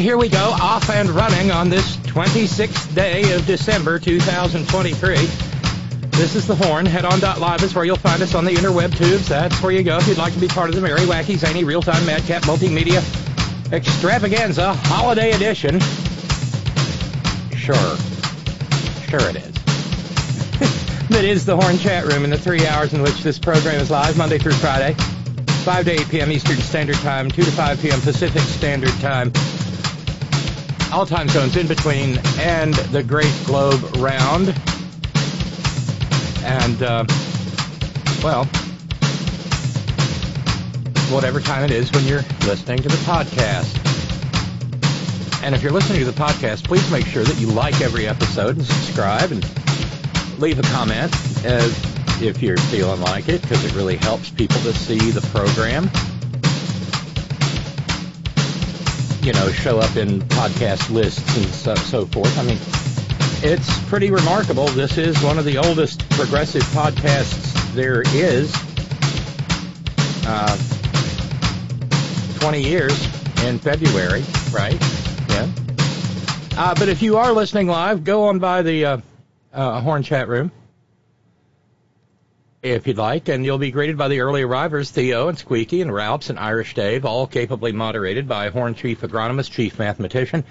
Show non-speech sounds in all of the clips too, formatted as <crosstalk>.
Here we go, off and running on this 26th day of December 2023. This is the Horn. Head on Live is where you'll find us on the interweb tubes. That's where you go if you'd like to be part of the merry, wacky, zany, real-time, madcap, multimedia extravaganza holiday edition. Sure. Sure it is. <laughs> that is the Horn chat room in the three hours in which this program is live, Monday through Friday. 5 to 8 p.m. Eastern Standard Time, 2 to 5 p.m. Pacific Standard Time. All time zones in between and the Great Globe Round. And, uh, well, whatever time it is when you're listening to the podcast. And if you're listening to the podcast, please make sure that you like every episode and subscribe and leave a comment uh, if you're feeling like it, because it really helps people to see the program. You know, show up in podcast lists and so, so forth. I mean, it's pretty remarkable. This is one of the oldest progressive podcasts there is. Uh, 20 years in February, right? Yeah. Uh, but if you are listening live, go on by the uh, uh, Horn chat room if you'd like, and you'll be greeted by the early arrivers, Theo and Squeaky and Ralphs and Irish Dave, all capably moderated by Horn Chief Agronomist, Chief Mathematician,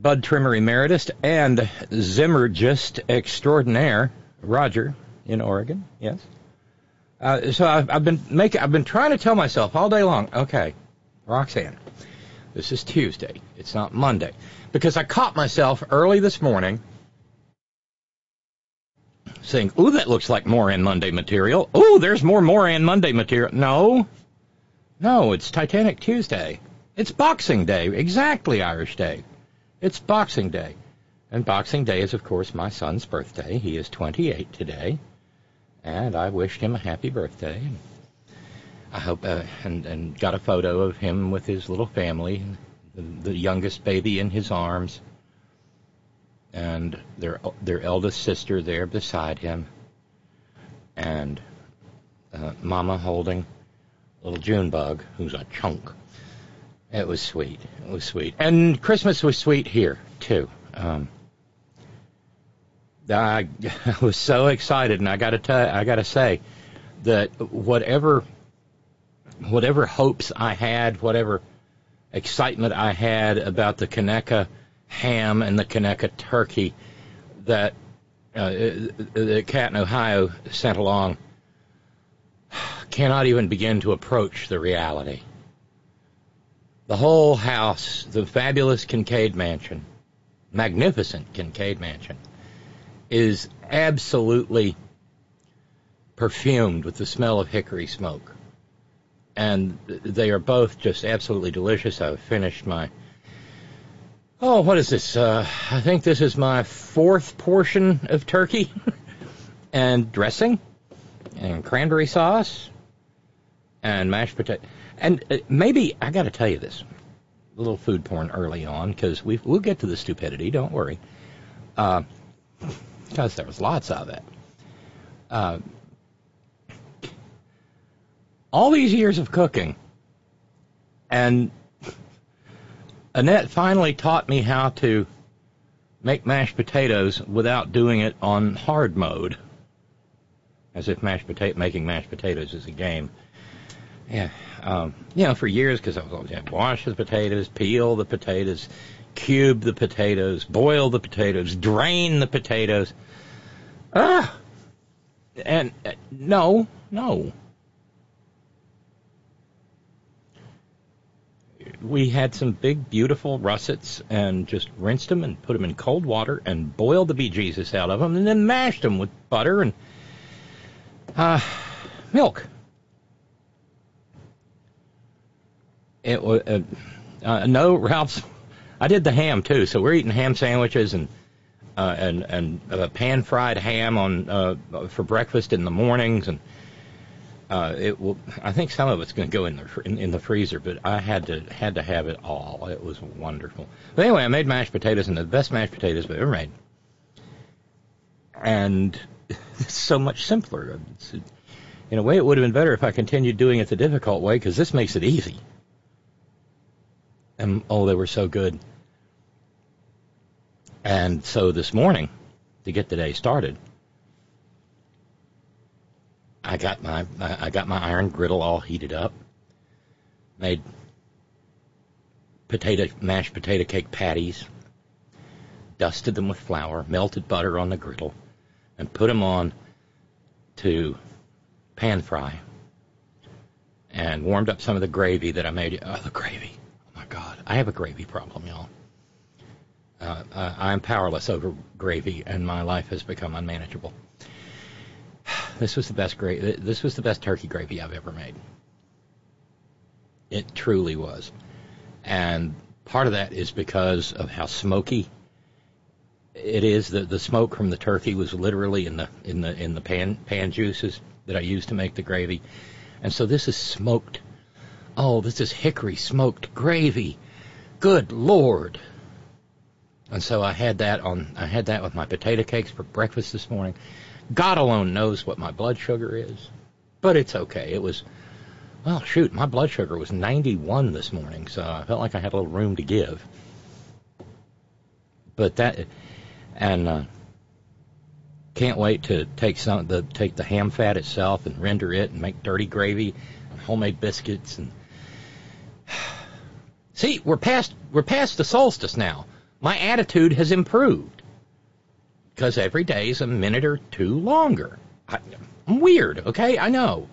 Bud Trimmer Emeritus, and Zymurgist Extraordinaire, Roger in Oregon. Yes. Uh, so I've, I've been making, I've been trying to tell myself all day long. Okay, Roxanne, this is Tuesday. It's not Monday because I caught myself early this morning saying, "Ooh, that looks like Moran Monday material. Ooh, there's more Moran Monday material." No, no, it's Titanic Tuesday. It's Boxing Day, exactly Irish Dave. It's Boxing Day, and Boxing Day is, of course, my son's birthday. He is 28 today, and I wished him a happy birthday. I hope, uh, and and got a photo of him with his little family, the, the youngest baby in his arms and their their eldest sister there beside him, and uh, Mama holding little Junebug, who's a chunk. It was sweet. It was sweet, and Christmas was sweet here too. Um, I, <laughs> I was so excited, and I got to tell, I got to say that whatever whatever hopes I had, whatever excitement I had about the Kaneka ham and the Kaneka turkey that uh, the cat in Ohio sent along cannot even begin to approach the reality. The whole house, the fabulous Kincaid mansion, magnificent Kincaid mansion, is absolutely perfumed with the smell of hickory smoke. And they are both just absolutely delicious. I've finished my Oh, what is this? Uh, I think this is my fourth portion of turkey <laughs> and dressing and cranberry sauce and mashed potato. And uh, maybe I got to tell you this, a little food porn early on because we we'll get to the stupidity. Don't worry, because uh, there was lots of it. uh, all these years of cooking, and Annette finally taught me how to make mashed potatoes without doing it on hard mode, as if mashed potato making mashed potatoes is a game. Yeah, um, you know, for years because I was always yeah, wash the potatoes, peel the potatoes, cube the potatoes, boil the potatoes, drain the potatoes. Ah, and uh, no, no. We had some big, beautiful russets and just rinsed them and put them in cold water and boiled the bejesus out of them and then mashed them with butter and uh, milk. It was uh, uh, no Ralph's. I did the ham too, so we're eating ham sandwiches and uh, and and uh, pan fried ham on uh, for breakfast in the mornings, and uh, it will. I think some of it's going to go in the in, in the freezer, but I had to had to have it all. It was wonderful. But anyway, I made mashed potatoes and the best mashed potatoes I've ever made, and <laughs> it's so much simpler. It's, in a way, it would have been better if I continued doing it the difficult way because this makes it easy. And oh, they were so good. And so this morning, to get the day started, I got my I got my iron griddle all heated up. Made potato mashed potato cake patties. Dusted them with flour, melted butter on the griddle, and put them on to pan fry. And warmed up some of the gravy that I made. Oh, the gravy! Oh my God, I have a gravy problem, y'all. Uh, uh, I'm powerless over gravy, and my life has become unmanageable. <sighs> This was the best gra- This was the best turkey gravy I've ever made. It truly was, and part of that is because of how smoky it is. The the smoke from the turkey was literally in the in the in the pan pan juices that I used to make the gravy, and so this is smoked. Oh, this is hickory smoked gravy. Good lord! And so I had that on. I had that with my potato cakes for breakfast this morning. God alone knows what my blood sugar is, but it's okay. It was, well, shoot, my blood sugar was 91 this morning, so I felt like I had a little room to give. But that, and uh, can't wait to take some the take the ham fat itself and render it and make dirty gravy and homemade biscuits and. <sighs> See, we're past we're past the solstice now my attitude has improved because every day is a minute or two longer. I, am weird, okay? I know.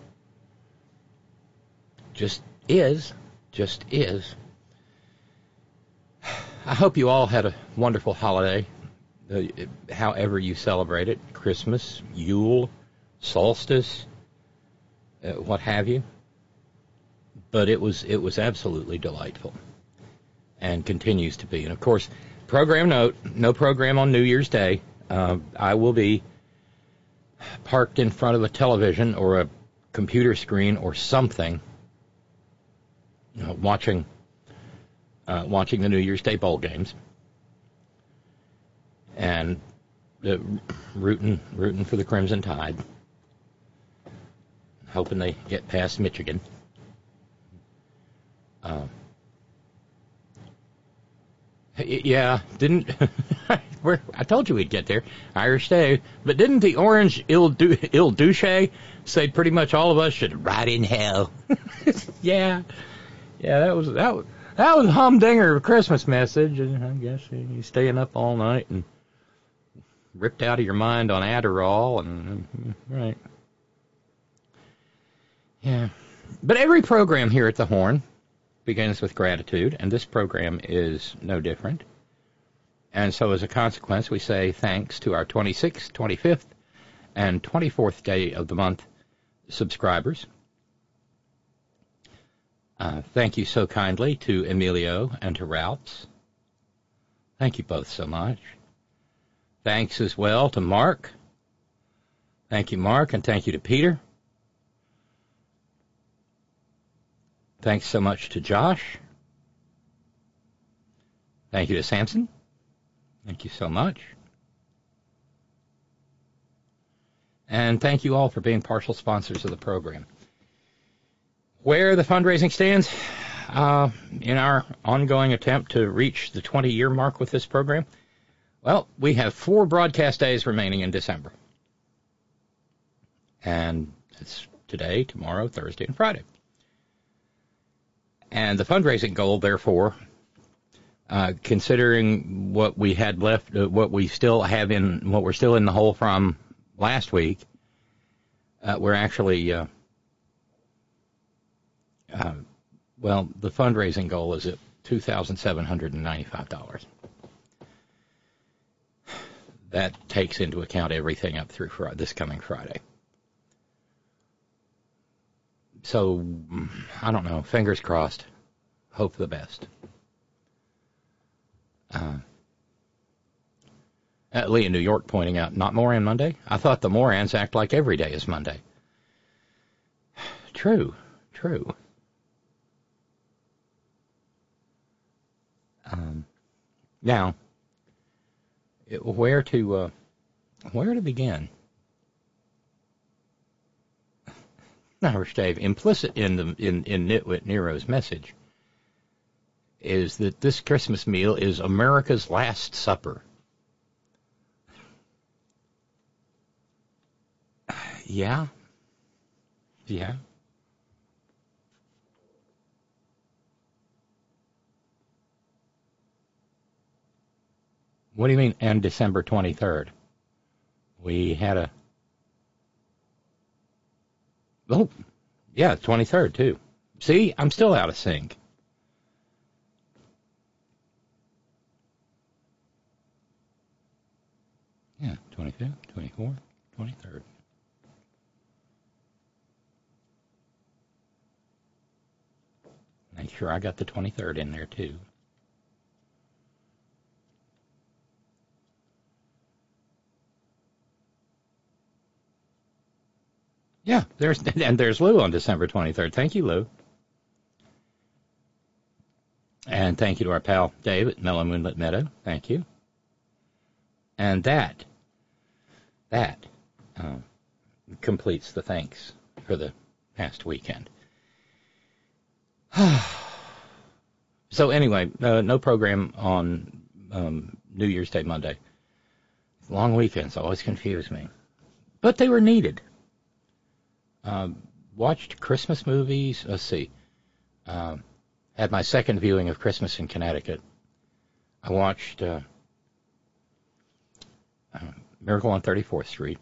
Just is. Just is. I hope you all had a wonderful holiday, uh, however you celebrate it Christmas, Yule, solstice, uh, what have you. But it was it was absolutely delightful, and continues to be. And of course, Program note: No program on New Year's Day. Uh, I will be parked in front of a television or a computer screen or something, you know, watching uh, watching the New Year's Day bowl games and uh, rooting rooting for the Crimson Tide, hoping they get past Michigan. Uh, yeah, didn't. <laughs> I told you we'd get there. Irish Dave. But didn't the orange Il, du, Il Duce say pretty much all of us should ride in hell? <laughs> yeah. Yeah, that was that was that was a humdinger of a Christmas message, and I guess you staying up all night and ripped out of your mind on Adderall and mm, right. Yeah. But every program here at the Horn begins with gratitude, and this program is no different. And so, as a consequence, we say thanks to our 26th, 25th, and 24th day of the month subscribers. Uh, thank you so kindly to Emilio and to Ralphs. Thank you both so much. Thanks as well to Mark. Thank you, Mark, and thank you to Peter. Thanks so much to Josh. Thank you to Samson. Thank you so much. And thank you all for being partial sponsors of the program. Where the fundraising stands uh, in our ongoing attempt to reach the 20 year mark with this program, well, we have four broadcast days remaining in December. And it's today, tomorrow, Thursday, and Friday. And the fundraising goal, therefore, uh, considering what we had left, uh, what we still have in, what we're still in the hole from last week, uh, we're actually, uh, uh, well, the fundraising goal is at two thousand seven hundred and ninety-five dollars. That takes into account everything up through Friday, this coming Friday. So, I don't know. Fingers crossed. Hope the best. Uh, uh, Lee in New York pointing out, not Moran Monday? I thought the Morans act like every day is Monday. <sighs> True, true. Um, now, it, where to uh, where to begin? <laughs> Irish Dave, implicit in the in in Nitwit Nero's message is that this Christmas meal is America's Last Supper. Yeah. Yeah. What do you mean, and December 23rd? We had a. Oh, yeah, 23rd, too. See, I'm still out of sync. Yeah, 25th, 24th, 23rd. Make sure I got the 23rd in there too. Yeah, there's <laughs> and there's Lou on December 23rd. Thank you, Lou. And thank you to our pal Dave at Mellow Moonlit Meadow. Thank you. And that, that uh, completes the thanks for the past weekend. <sighs> so anyway, uh, no program on um, New Year's Day Monday. Long weekends always confuse me, but they were needed. Um, watched Christmas movies. Let's see. Um, had my second viewing of Christmas in Connecticut. I watched uh, uh, Miracle on 34th Street,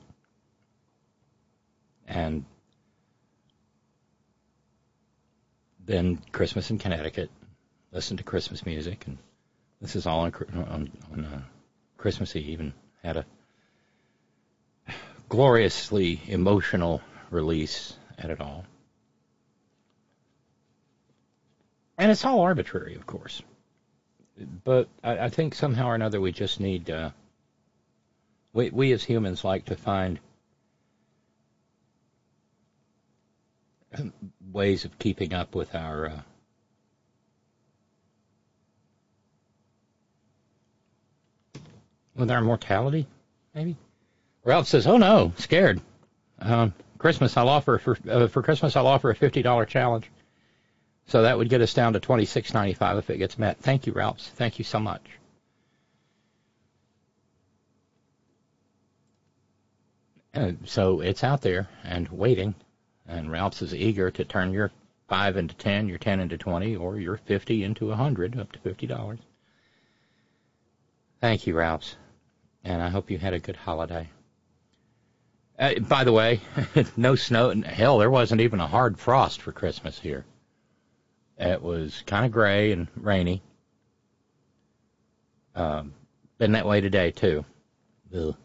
and then Christmas in Connecticut. Listened to Christmas music, and this is all on on, on uh, Christmas Eve, and had a gloriously emotional release at it all. And it's all arbitrary, of course. But I, I think somehow or another we just need uh, we, we as humans like to find <clears throat> ways of keeping up with our uh, with our mortality, maybe. Ralph says, "Oh no, scared. Um, Christmas, I'll offer for uh, for Christmas, I'll offer a fifty dollar challenge. So that would get us down to twenty six ninety five if it gets met. Thank you, Ralph. Thank you so much." And so it's out there and waiting, and Ralph's is eager to turn your five into ten, your ten into twenty, or your fifty into a hundred, up to fifty dollars. Thank you, Ralph's, and I hope you had a good holiday. Uh, by the way, <laughs> no snow. Hell, there wasn't even a hard frost for Christmas here. It was kind of gray and rainy. Um, been that way today too. Ugh.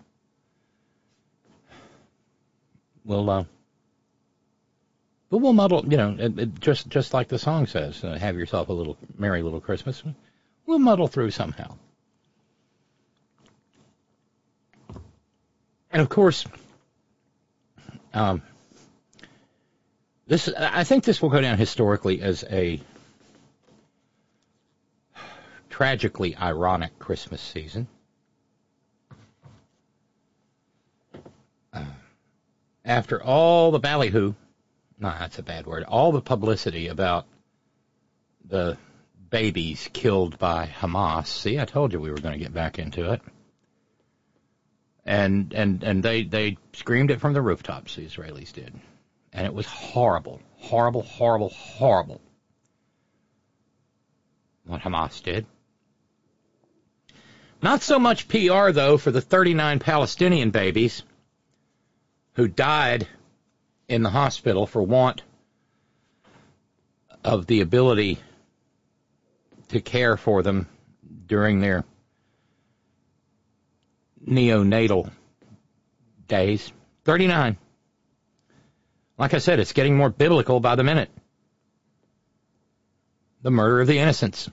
We'll uh, but we'll muddle, you know, it, it, just just like the song says, uh, have yourself a little merry little Christmas. We'll muddle through somehow. And of course, um, this I think this will go down historically as a tragically ironic Christmas season. After all the ballyhoo, no, that's a bad word, all the publicity about the babies killed by Hamas. See, I told you we were going to get back into it. And and and they they screamed it from the rooftops. The Israelis did, and it was horrible, horrible, horrible, horrible. What Hamas did. Not so much PR though for the 39 Palestinian babies who died in the hospital for want of the ability to care for them during their neonatal days. 39. Like I said, it's getting more biblical by the minute. The murder of the innocents.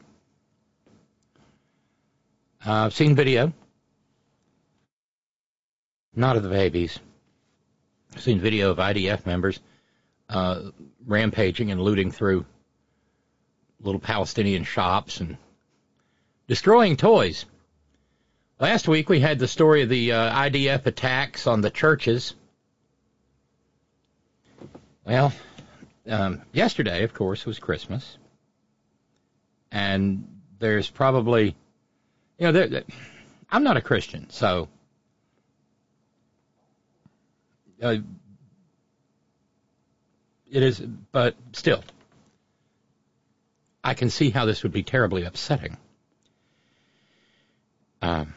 Uh, I've seen video. Not of the babies. I've seen video of IDF members uh, rampaging and looting through little Palestinian shops and destroying toys. Last week we had the story of the uh, IDF attacks on the churches. Well, um, yesterday, of course, was Christmas, and there's probably, you know, there, I'm not a Christian, so uh, it is, but still, I can see how this would be terribly upsetting. Um,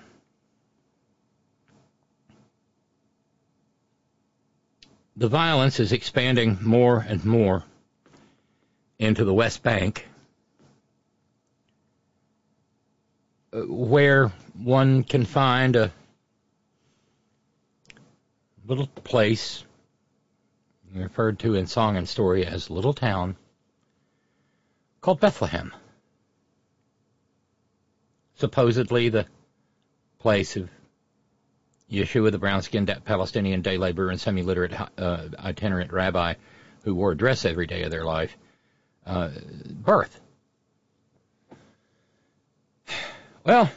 the violence is expanding more and more into the West Bank, uh, where one can find a little place referred to in song and story as Little Town called Bethlehem. Supposedly the place of Yeshua, the brown skinned Palestinian day laborer and semi literate uh, itinerant rabbi who wore a dress every day of their life, uh, birth. Well,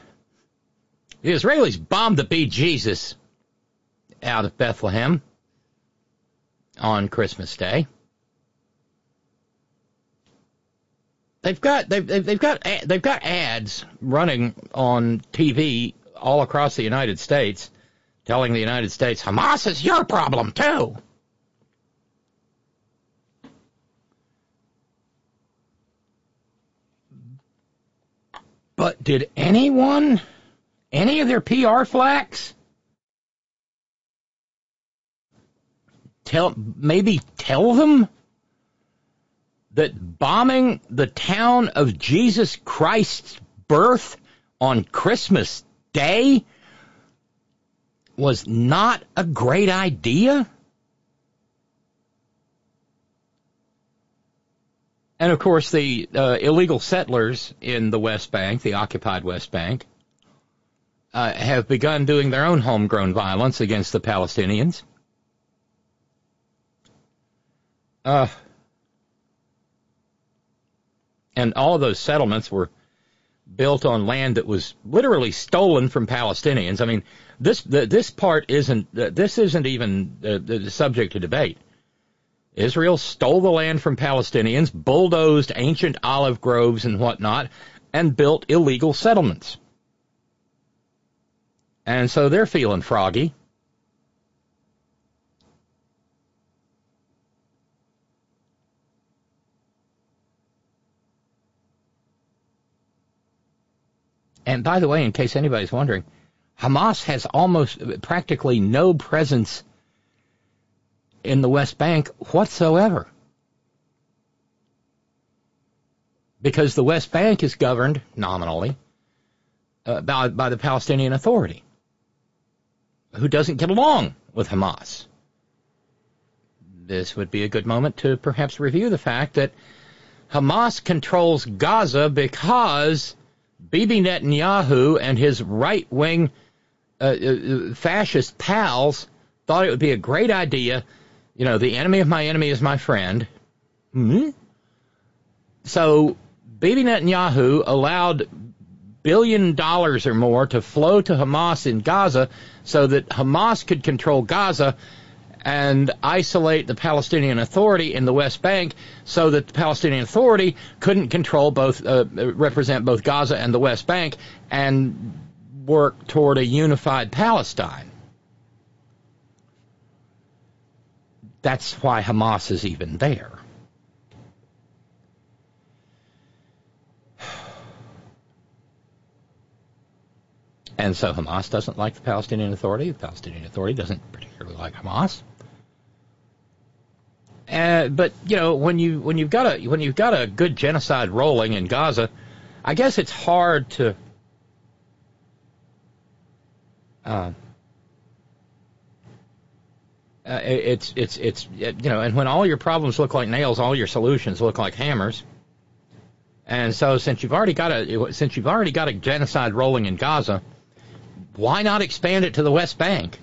the Israelis bombed the bee Jesus out of Bethlehem on Christmas Day. They've got they've they've got they've got ads running on TV all across the United States telling the United States Hamas is your problem too. But did anyone, any of their PR flacks, tell maybe tell them that bombing the town of Jesus Christ's birth on Christmas Day was not a great idea? And of course, the uh, illegal settlers in the West Bank, the occupied West Bank, uh, have begun doing their own homegrown violence against the Palestinians. Uh, and all of those settlements were built on land that was literally stolen from Palestinians. I mean, this the, this part isn't this isn't even the, the subject to debate. Israel stole the land from Palestinians, bulldozed ancient olive groves and whatnot, and built illegal settlements. And so they're feeling froggy. And by the way, in case anybody's wondering, Hamas has almost practically no presence in the West Bank whatsoever. Because the West Bank is governed, nominally, uh, by, by the Palestinian Authority, who doesn't get along with Hamas. This would be a good moment to perhaps review the fact that Hamas controls Gaza because Bibi Netanyahu and his right wing uh, uh, fascist pals thought it would be a great idea. You know, the enemy of my enemy is my friend. Mm-hmm. So Bibi Netanyahu allowed billion dollars or more to flow to Hamas in Gaza so that Hamas could control Gaza and isolate the Palestinian Authority in the West Bank so that the Palestinian Authority couldn't control both, uh, represent both Gaza and the West Bank and work toward a unified Palestine. That's why Hamas is even there. <sighs> And so Hamas doesn't like the Palestinian Authority. The Palestinian Authority doesn't particularly like Hamas. Uh, but you know, when you when you've got a when you've got a good genocide rolling in Gaza, I guess it's hard to. Uh, uh, it's it's it's you know, and when all your problems look like nails, all your solutions look like hammers. And so, since you've already got a since you've already got a genocide rolling in Gaza, why not expand it to the West Bank?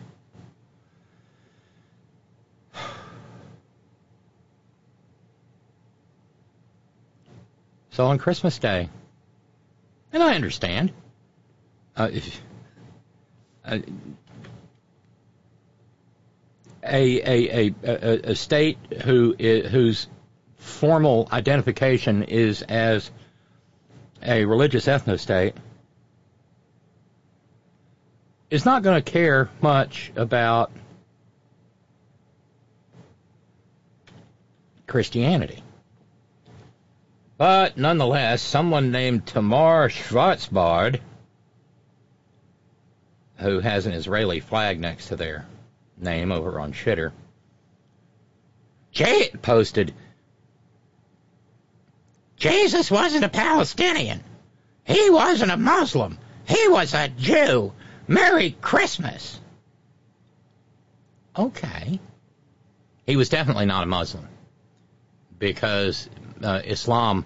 So on Christmas Day, and I understand, uh, if, uh, a, a, a, a, state who is, whose formal identification is as a religious ethno-state is not going to care much about Christianity. But nonetheless, someone named Tamar Schwarzbard, who has an Israeli flag next to their name over on Shitter, Jay posted, Jesus wasn't a Palestinian. He wasn't a Muslim. He was a Jew. Merry Christmas. Okay. He was definitely not a Muslim because uh, Islam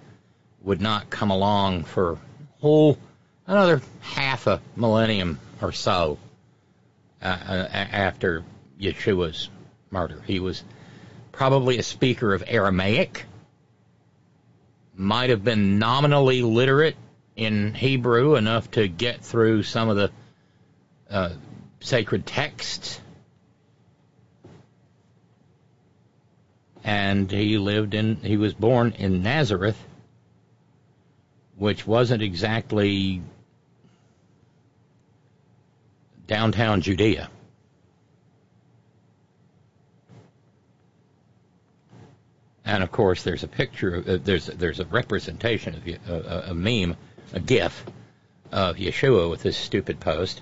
would not come along for whole another half a millennium or so uh, uh, after Yeshua's murder. He was probably a speaker of Aramaic, might have been nominally literate in Hebrew enough to get through some of the uh, sacred texts. And he lived in, he was born in Nazareth, which wasn't exactly downtown Judea. And of course, there's a picture, of, uh, there's there's a representation of uh, a, a meme, a GIF of Yeshua with this stupid post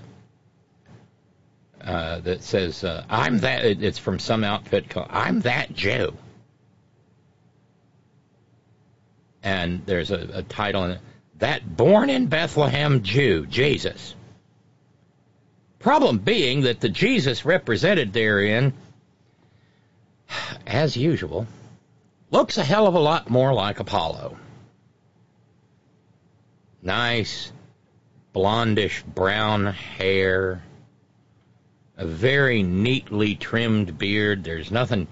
uh, that says, uh, "I'm that." It's from some outfit called "I'm that Jew," and there's a, a title in it, "That born in Bethlehem Jew, Jesus." Problem being that the Jesus represented therein, as usual, looks a hell of a lot more like Apollo. Nice, blondish brown hair, a very neatly trimmed beard. There's nothing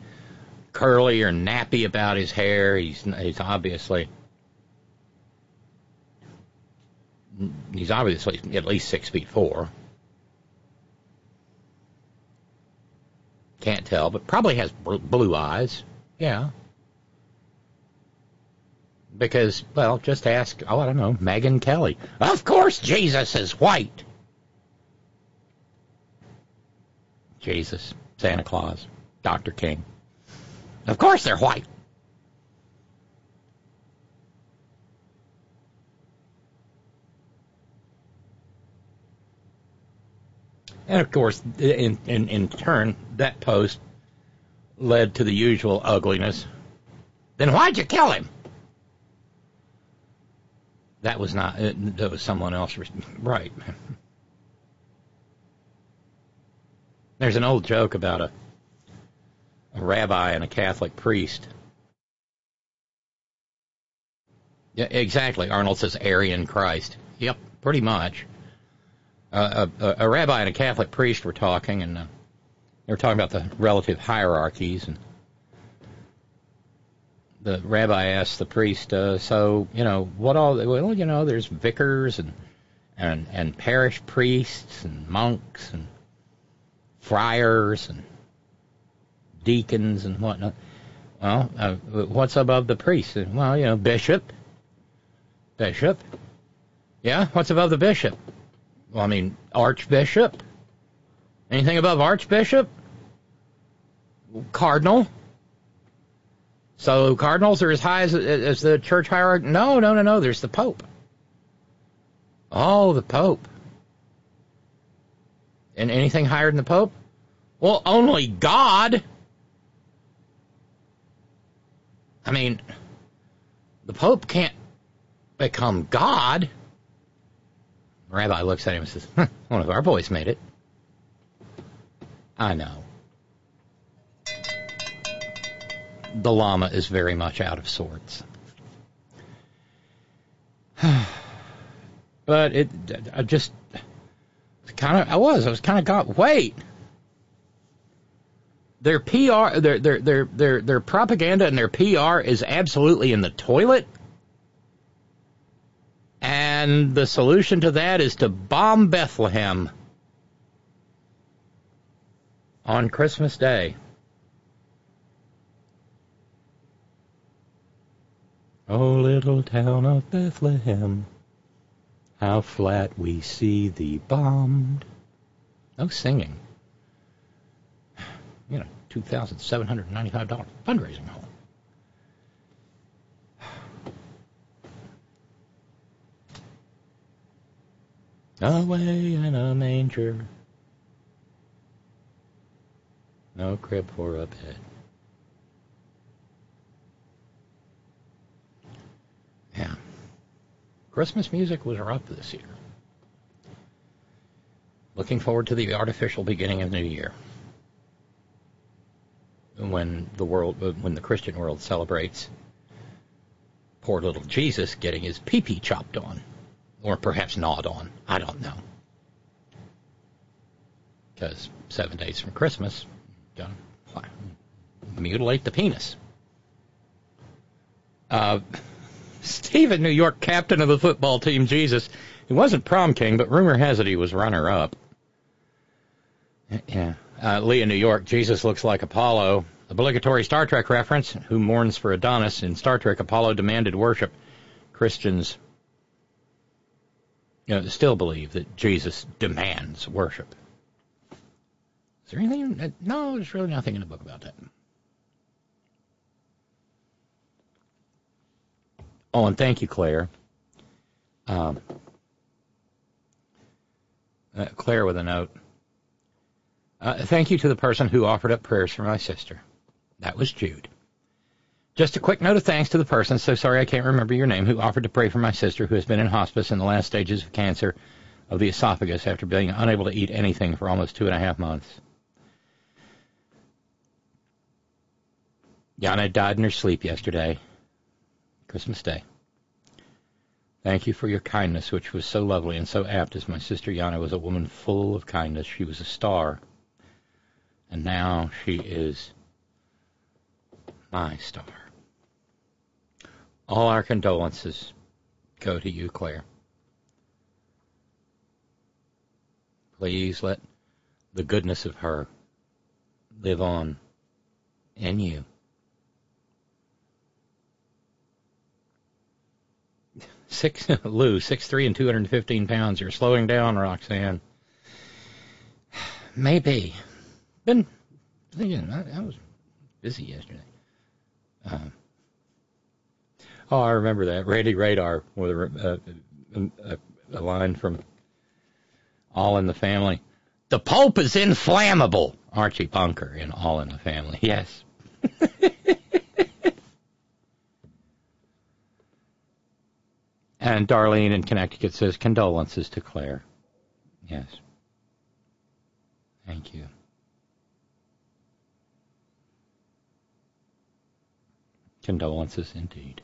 curly or nappy about his hair. He's he's obviously he's obviously at least six feet four. Can't tell, but probably has blue eyes. Yeah. Because, well, just ask, oh, I don't know, Megyn Kelly. Of course Jesus is white. Jesus, Santa Claus, Dr. King. Of course they're white. And of course, in, in, in turn, that post led to the usual ugliness. Then why'd you kill him? That was not, uh, that was someone else. Right. There's an old joke about a, a rabbi and a Catholic priest. Yeah, exactly. Arnold says Aryan Christ. Yep, pretty much. Uh, a, a, rabbi and a Catholic priest were talking, and uh, they were talking about the relative hierarchies. And the rabbi asked the priest, uh, "So, you know, what all? Well, you know, there's vicars and and and parish priests and monks and friars and deacons and whatnot. Well, uh, what's above the priest? Well, you know, bishop. Bishop. Yeah, what's above the bishop? Well, I mean, archbishop. Anything above archbishop? Cardinal. So cardinals are as high as, as the church hierarchy? No, no, no, no. There's the pope. Oh, the pope. And anything higher than the pope? Well, only God. I mean, the Pope can't become God. Rabbi looks at him and says, huh, one of our boys made it. I know. The Lama is very much out of sorts. <sighs> but it, I just kind of, I was, I was kind of got, wait, their PR, their their their their their propaganda and their PR is absolutely in the toilet. And the solution to that is to bomb Bethlehem on Christmas Day. Oh, little town of Bethlehem, how flat we see thee bombed. No singing you know, $2,795 fundraising hole. Away in a manger. No crib for a bed. Yeah. Christmas music was rough this year. Looking forward to the artificial beginning of the new year when the world, when the Christian world celebrates poor little Jesus getting his pee-pee chopped on, or perhaps gnawed on. I don't know. Because seven days from Christmas, don't mutilate the penis. Uh, <laughs> Steve in New York, captain of the football team, Jesus. He wasn't prom king, but rumor has it he was runner up. Yeah. Uh, Lee in New York, Jesus looks like Apollo. Obligatory Star Trek reference. Who mourns for Adonais? In Star Trek, Apollo demanded worship. Christians you know, still believe that Jesus demands worship. Is there anything? No, there's really nothing in the book about that. Oh, and thank you, Claire. Um, uh, Claire with a note. Uh, thank you to the person who offered up prayers for my sister. That was Jude. Just a quick note of thanks to the person, so sorry I can't remember your name, who offered to pray for my sister who has been in hospice in the last stages of cancer of the esophagus after being unable to eat anything for almost two and a half months. Yana died in her sleep yesterday, Christmas Day. Thank you for your kindness, which was so lovely and so apt, as my sister Yana was a woman full of kindness. She was a star and now she is my star. All our condolences go to you, Claire. Please let the goodness of her live on in you. Six <laughs> Lou, six three and two hundred and fifteen pounds. You're slowing down, Roxanne. <sighs> Maybe been thinking I, I was busy yesterday. Uh, oh, I remember that Randy Radar with a, a, a line from All in the Family. The Pope is inflammable. Archie Bunker in All in the Family. Yes. <laughs> and Darlene in Connecticut says condolences to Claire. Yes. Thank you. Condolences indeed.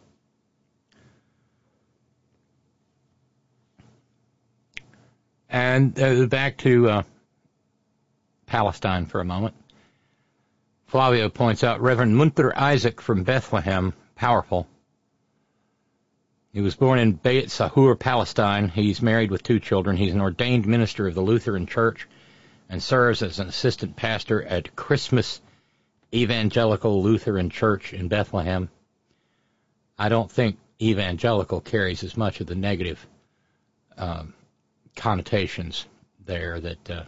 And uh, back to uh, Palestine for a moment. Flavio points out Reverend Munther Isaac from Bethlehem, powerful. He was born in Beit Sahur, Palestine. He's married with two children. He's an ordained minister of the Lutheran Church and serves as an assistant pastor at Christmas Evangelical Lutheran Church in Bethlehem. I don't think evangelical carries as much of the negative um, connotations there that uh,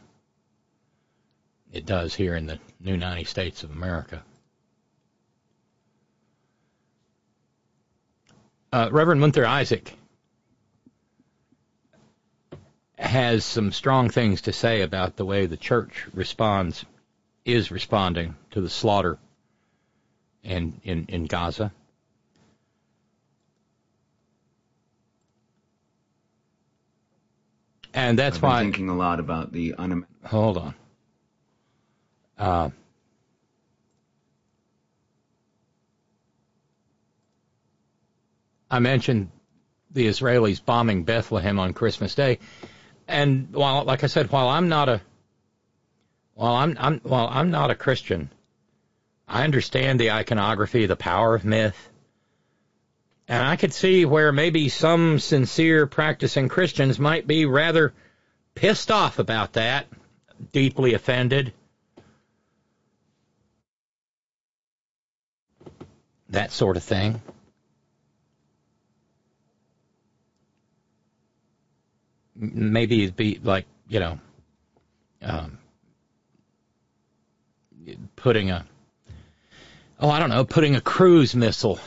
it does here in the new 90 states of America. Uh, Reverend Munther Isaac has some strong things to say about the way the church responds, is responding to the slaughter in, in, in Gaza. And that's I've been why. thinking a lot about the un. Hold on. Uh, I mentioned the Israelis bombing Bethlehem on Christmas Day, and while, like I said, while I'm not a, while I'm, I'm, while I'm not a Christian, I understand the iconography, the power of myth, and I could see where maybe some sincere practicing Christians might be rather pissed off about that, deeply offended. That sort of thing. maybe it'd be like you know um, putting a oh I don't know putting a cruise missile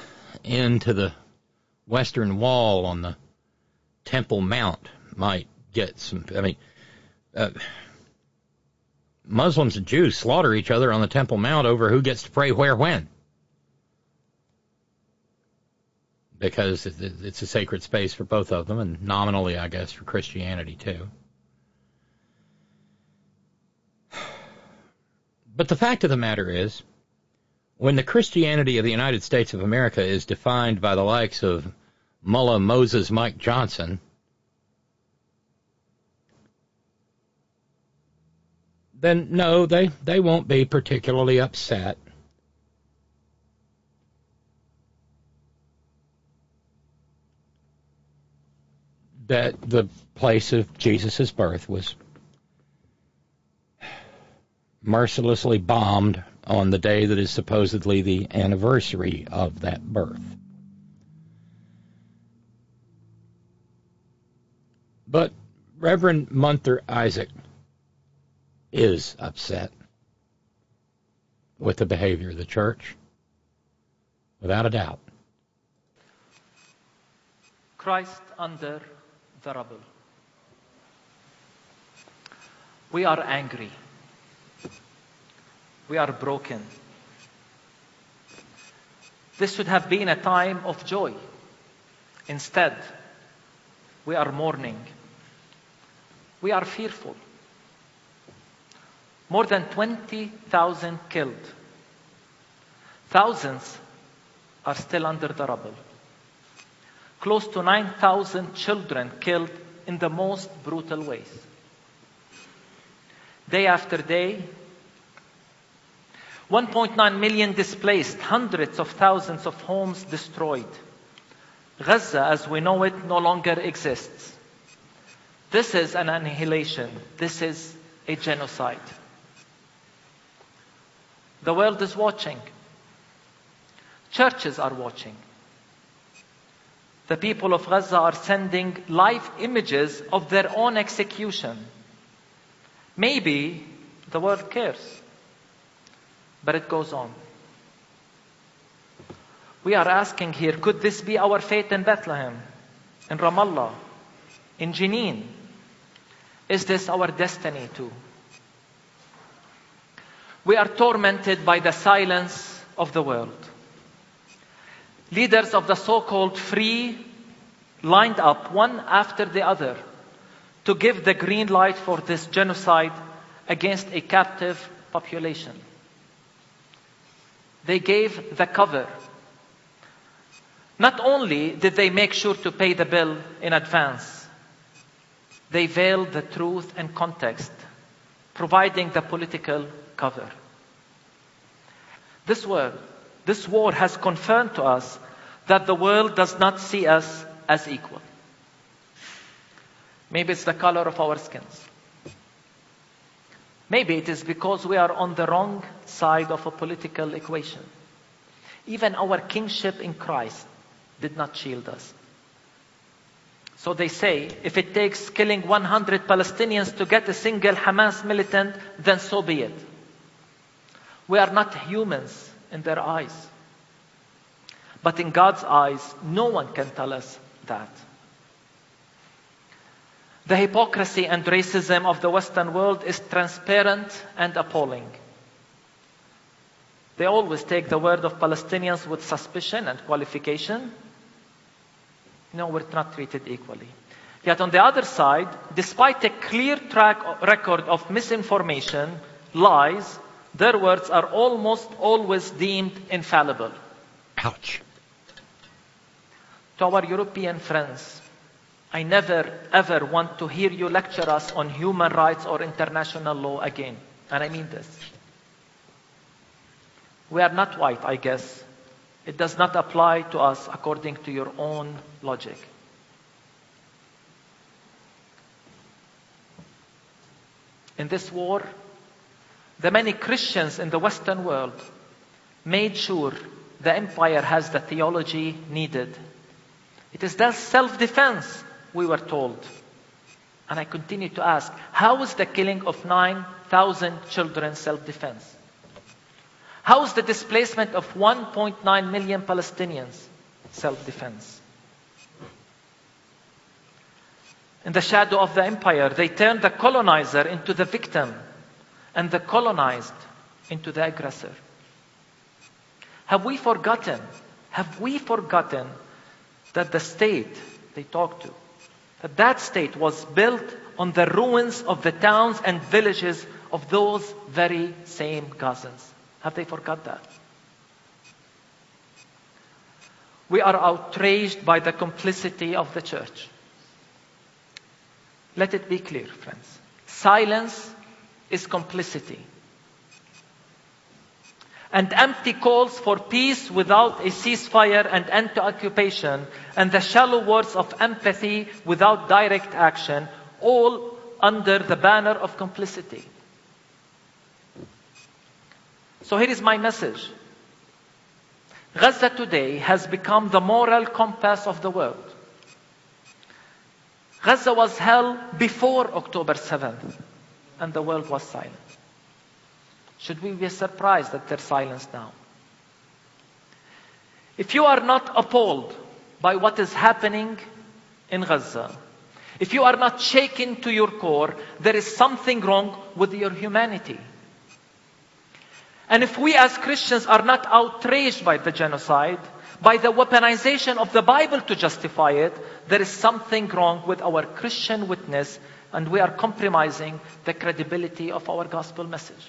into the western wall on the Temple Mount might get some. I mean, uh, Muslims and Jews slaughter each other on the Temple Mount over who gets to pray where when. because it's a sacred space for both of them, and nominally, I guess, for Christianity too. But the fact of the matter is, when the Christianity of the United States of America is defined by the likes of Mullah Moses Mike Johnson, then no, they, they won't be particularly upset that the place of Jesus' birth was mercilessly bombed on the day that is supposedly the anniversary of that birth. But Reverend Munther Isaac is upset with the behavior of the church, without a doubt. Christ under the rubble. We are angry. We are broken. This should have been a time of joy. Instead, we are mourning. We are fearful. More than 20,000 killed. Thousands are still under the rubble close to 9,000 children killed in the most brutal ways. Day after day, 1.9 million displaced, hundreds of thousands of homes destroyed. Gaza, as we know it, no longer exists. This is an annihilation. This is a genocide. The world is watching. Churches are watching the people of Gaza are sending live images of their own execution. Maybe the world cares, but it goes on. We are asking here could this be our fate in Bethlehem, in Ramallah, in Jenin? Is this our destiny too? We are tormented by the silence of the world leaders of the so called free lined up one after the other to give the green light for this genocide against a captive population. They gave the cover. Not only did they make sure to pay the bill in advance, they veiled the truth and context, providing the political cover. This word this war has confirmed to us that the world does not see us as equal. Maybe it's the color of our skins. Maybe it is because we are on the wrong side of a political equation. Even our kingship in Christ did not shield us. So they say if it takes killing 100 Palestinians to get a single Hamas militant, then so be it. We are not humans in their eyes. But in God's eyes, no one can tell us that. The hypocrisy and racism of the Western world is transparent and appalling. They always take the word of Palestinians with suspicion and qualification. No, we're not treated equally. Yet on the other side, despite a clear track record of misinformation, lies, their words are almost always deemed infallible. Ouch. To our European friends, I never ever want to hear you lecture us on human rights or international law again. And I mean this. We are not white, I guess. It does not apply to us according to your own logic. In this war, the many Christians in the Western world made sure the empire has the theology needed. It is thus self defense, we were told. And I continue to ask how is the killing of 9,000 children self defense? How is the displacement of 1.9 million Palestinians self defense? In the shadow of the empire, they turned the colonizer into the victim and the colonized into the aggressor. Have we forgotten? Have we forgotten that the state they talk to, that that state was built on the ruins of the towns and villages of those very same Gazans? Have they forgot that? We are outraged by the complicity of the church. Let it be clear, friends. Silence is complicity. And empty calls for peace without a ceasefire and end to occupation, and the shallow words of empathy without direct action, all under the banner of complicity. So here is my message. Gaza today has become the moral compass of the world. Gaza was hell before October 7th, and the world was silent. Should we be surprised that they're now? If you are not appalled by what is happening in Gaza, if you are not shaken to your core, there is something wrong with your humanity. And if we as Christians are not outraged by the genocide, by the weaponization of the Bible to justify it, there is something wrong with our Christian witness and we are compromising the credibility of our gospel message.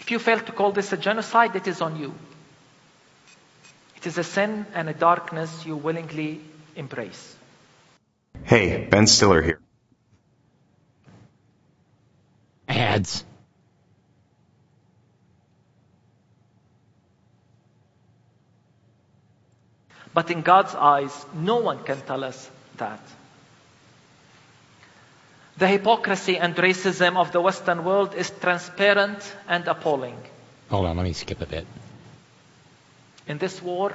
If you fail to call this a genocide, it is on you. It is a sin and a darkness you willingly embrace. Hey, Ben Stiller here. But in God's eyes, no one can tell us that. The hypocrisy and racism of the Western world is transparent and appalling. Hold on, let me skip a bit. In this war,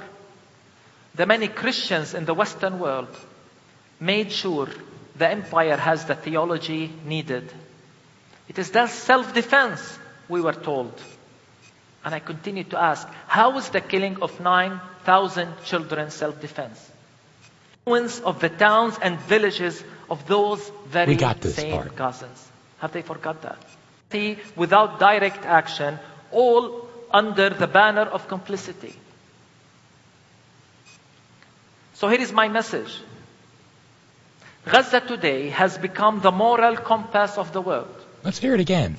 the many Christians in the Western world made sure the empire has the theology needed. It is thus self defense, we were told. And I continue to ask how is the killing of 9,000 children self defense? Ruins of the towns and villages of those very We got this same part. Gazans. Have they forgot that? See, without direct action, all under the banner of complicity. So here is my message. Gaza today has become the moral compass of the world. Let's hear it again.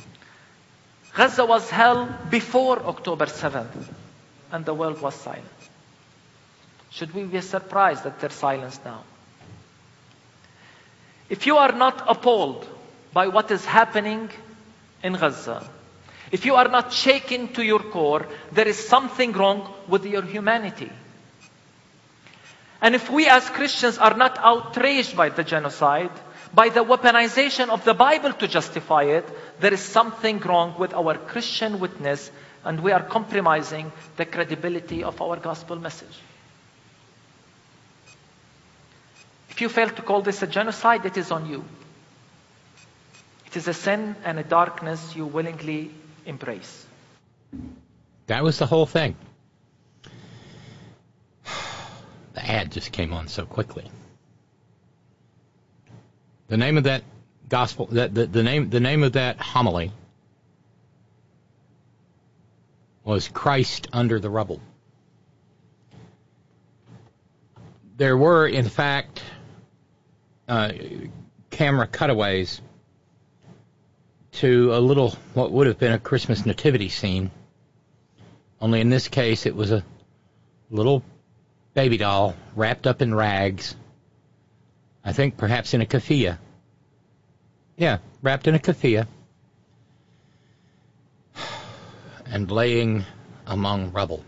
Gaza was hell before October 7th, and the world was silent. Should we be surprised that they're silenced now? If you are not appalled by what is happening in Gaza, if you are not shaken to your core, there is something wrong with your humanity. And if we as Christians are not outraged by the genocide, by the weaponization of the Bible to justify it, there is something wrong with our Christian witness and we are compromising the credibility of our gospel message. If you fail to call this a genocide, it is on you. It is a sin and a darkness you willingly embrace. That was the whole thing. <sighs> The ad just came on so quickly. The name of that gospel, that the, the name, the name of that homily was Christ under the rubble. There were, in fact, uh, camera cutaways to a little, what would have been a Christmas nativity scene. Only in this case, it was a little baby doll wrapped up in rags. I think perhaps in a keffiyeh. Yeah, wrapped in a keffiyeh. <sighs> And laying among rubble.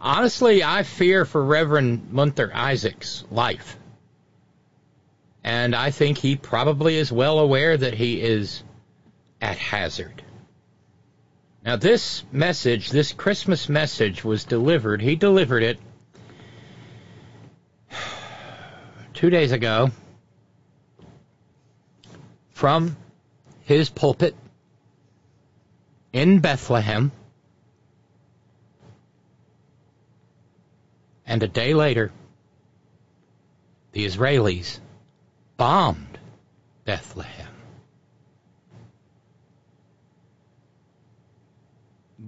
Honestly, I fear for Reverend Munther Isaac's life. And I think he probably is well aware that he is at hazard. Now, this message, this Christmas message, was delivered. He delivered it two days ago from his pulpit in Bethlehem. And a day later, the Israelis bombed Bethlehem.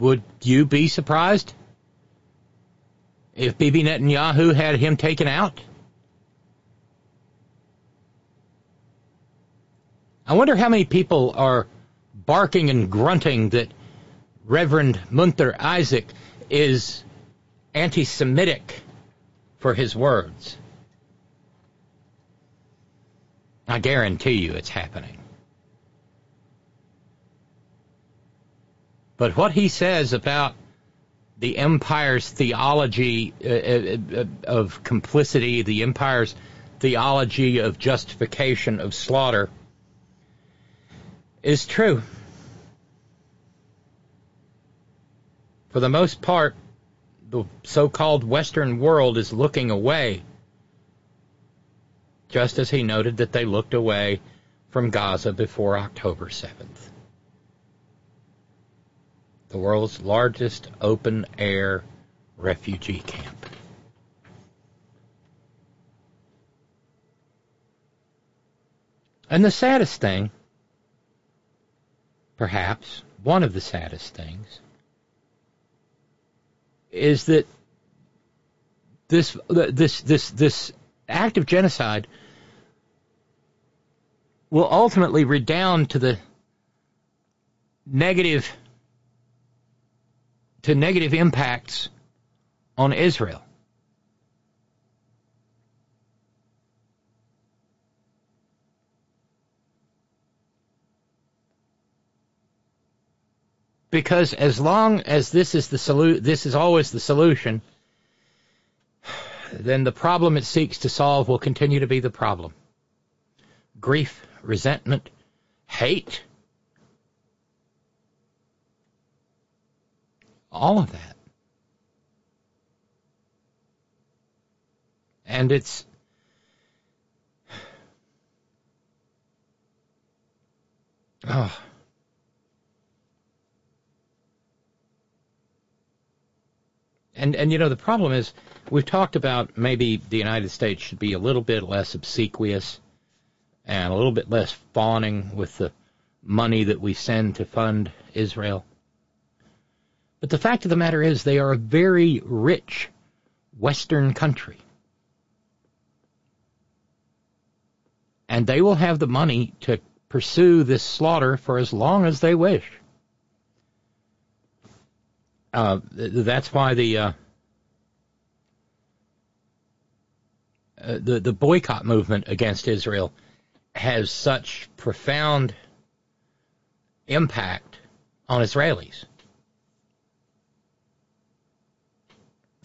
Would you be surprised if Bibi Netanyahu had him taken out? I wonder how many people are barking and grunting that Reverend Munther Isaac is anti Semitic for his words. I guarantee you it's happening. But what he says about the empire's theology uh, uh, uh, of complicity, the empire's theology of justification of slaughter, is true. For the most part, the so called Western world is looking away, just as he noted that they looked away from Gaza before October 7th the world's largest open air refugee camp. And the saddest thing, perhaps one of the saddest things, is that this this this this act of genocide will ultimately redound to the negative to negative impacts on Israel. Because as long as this is the solu- this is always the solution, then the problem it seeks to solve will continue to be the problem. Grief, resentment, hate, All of that. And it's oh. And and you know the problem is we've talked about maybe the United States should be a little bit less obsequious and a little bit less fawning with the money that we send to fund Israel. But the fact of the matter is, they are a very rich Western country. And they will have the money to pursue this slaughter for as long as they wish. Uh, that's why the, uh, uh, the the boycott movement against Israel has such profound impact on Israelis.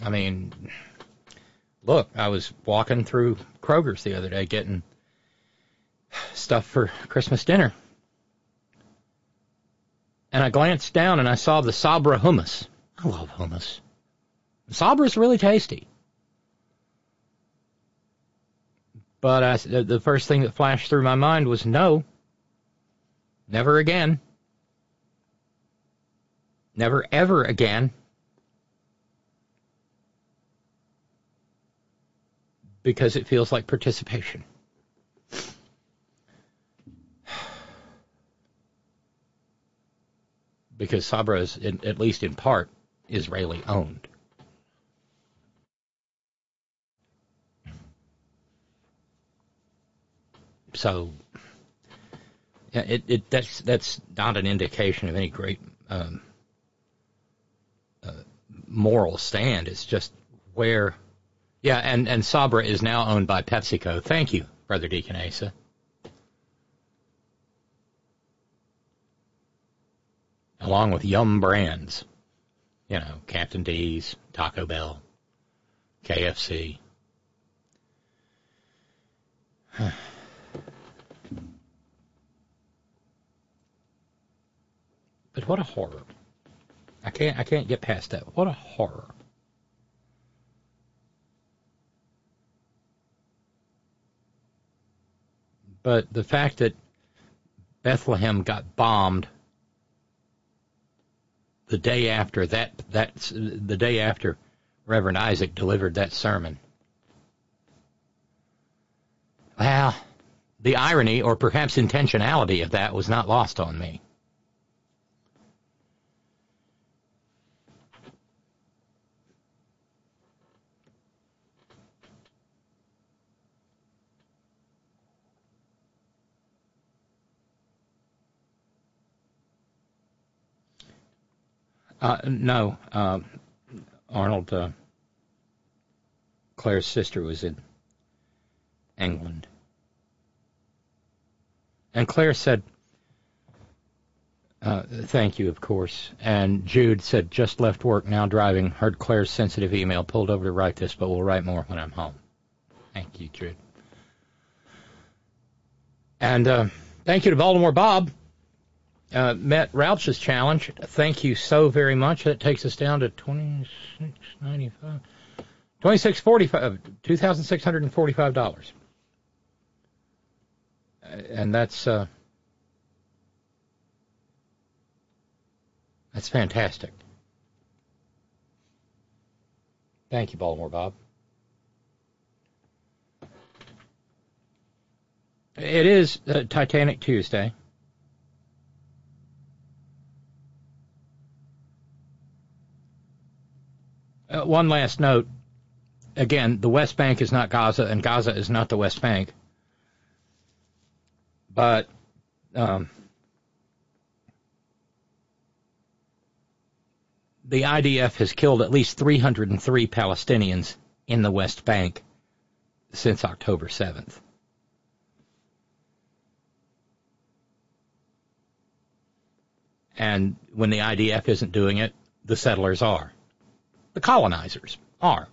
I mean, look, I was walking through Kroger's the other day getting stuff for Christmas dinner. And I glanced down and I saw the Sabra hummus. I love hummus. Sabra is really tasty. But I, the first thing that flashed through my mind was no, never again. Never ever again. Because it feels like participation. Because Sabra is, in, at least in part, Israeli owned. So, it, it that's that's not an indication of any great um, uh, moral stand. It's just where, yeah, and and Sabra is now owned by PepsiCo. Thank you, Brother Deacon Asa. Along with Yum Brands, you know, Captain D's, Taco Bell, KFC. <sighs> But what a horror. I can't I can't get past that. What a horror. But the fact that Bethlehem got bombed the day after that that's the day after Reverend Isaac delivered that sermon. Well, the irony or perhaps intentionality of that was not lost on me. No, uh, Arnold. Uh, Claire's sister was in England, and Claire said, uh, "Thank you, of course." And Jude said, "Just left work, now driving. Heard Claire's sensitive email. Pulled over to write this, but we'll write more when I'm home." Thank you, Jude. And uh, thank you to Baltimore Bob uh, met Rauch's challenge. Thank you so very much. That takes us down to twenty six ninety five. Twenty six forty five, two thousand six hundred and forty five dollars, and that's uh, that's fantastic. Thank you, Baltimore Bob. It is uh, Titanic Tuesday. Uh, one last note. Again, the West Bank is not Gaza, and Gaza is not the West Bank. But um, the IDF has killed at least 303 Palestinians in the West Bank since October 7th. And when the IDF isn't doing it, the settlers are the colonizers are.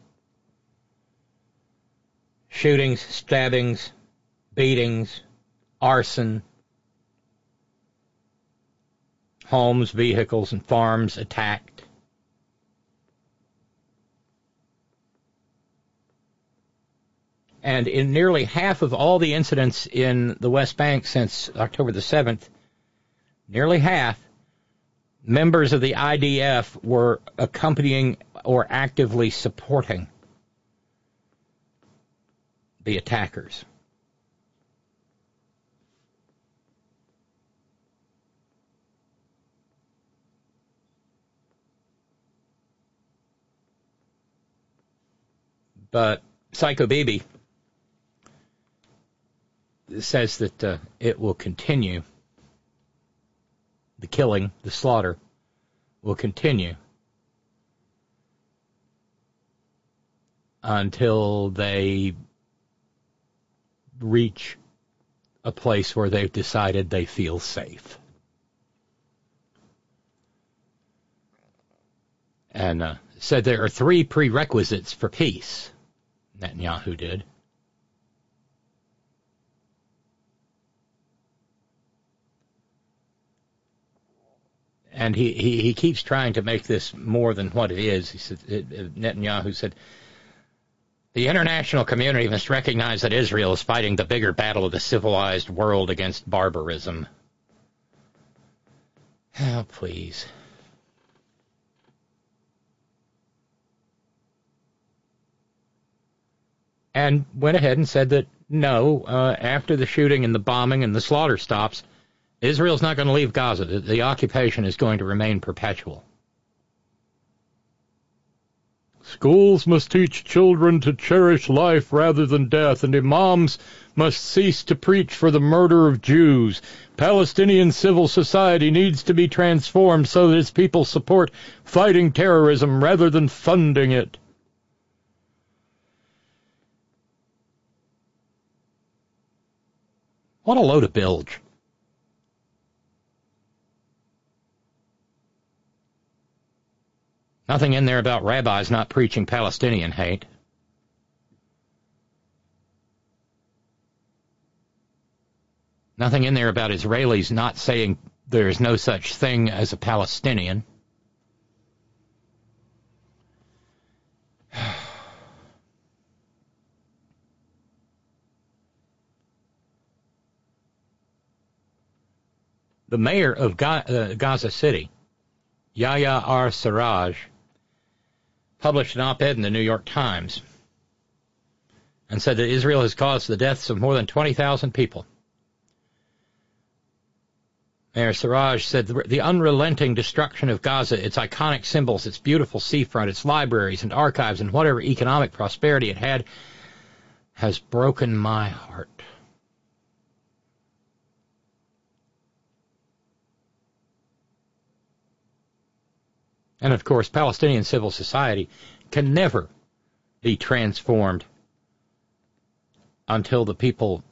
Shootings, stabbings, beatings, arson, homes, vehicles, and farms attacked. And in nearly half of all the incidents in the West Bank since October the 7th, nearly half, members of the IDF were accompanying or actively supporting the attackers. But Psycho Baby says that uh, it will continue. The killing, the slaughter, will continue until they reach a place where they've decided they feel safe. And uh, said there are three prerequisites for peace. Netanyahu did. and he, he, he keeps trying to make this more than what it is. He said, Netanyahu said, the international community must recognize that Israel is fighting the bigger battle of the civilized world against barbarism. Oh, please. And went ahead and said that no, uh, after the shooting and the bombing and the slaughter stops, Israel's not going to leave Gaza. The, the occupation is going to remain perpetual. Schools must teach children to cherish life rather than death, and imams must cease to preach for the murder of Jews. Palestinian civil society needs to be transformed so that its people support fighting terrorism rather than funding it. What a load of bilge. Nothing in there about rabbis not preaching Palestinian hate. Nothing in there about Israelis not saying there is no such thing as a Palestinian. <sighs> the mayor of uh, Gaza City, Yahya R. Sarraj, published an op-ed in the New York Times and said that Israel has caused the deaths of more than 20,000 people. Mayor Sarraj said the unrelenting destruction of Gaza, its iconic symbols, its beautiful seafront, its libraries and archives, and whatever economic prosperity it had, has broken my heart. And of course, Palestinian civil society can never be transformed until the people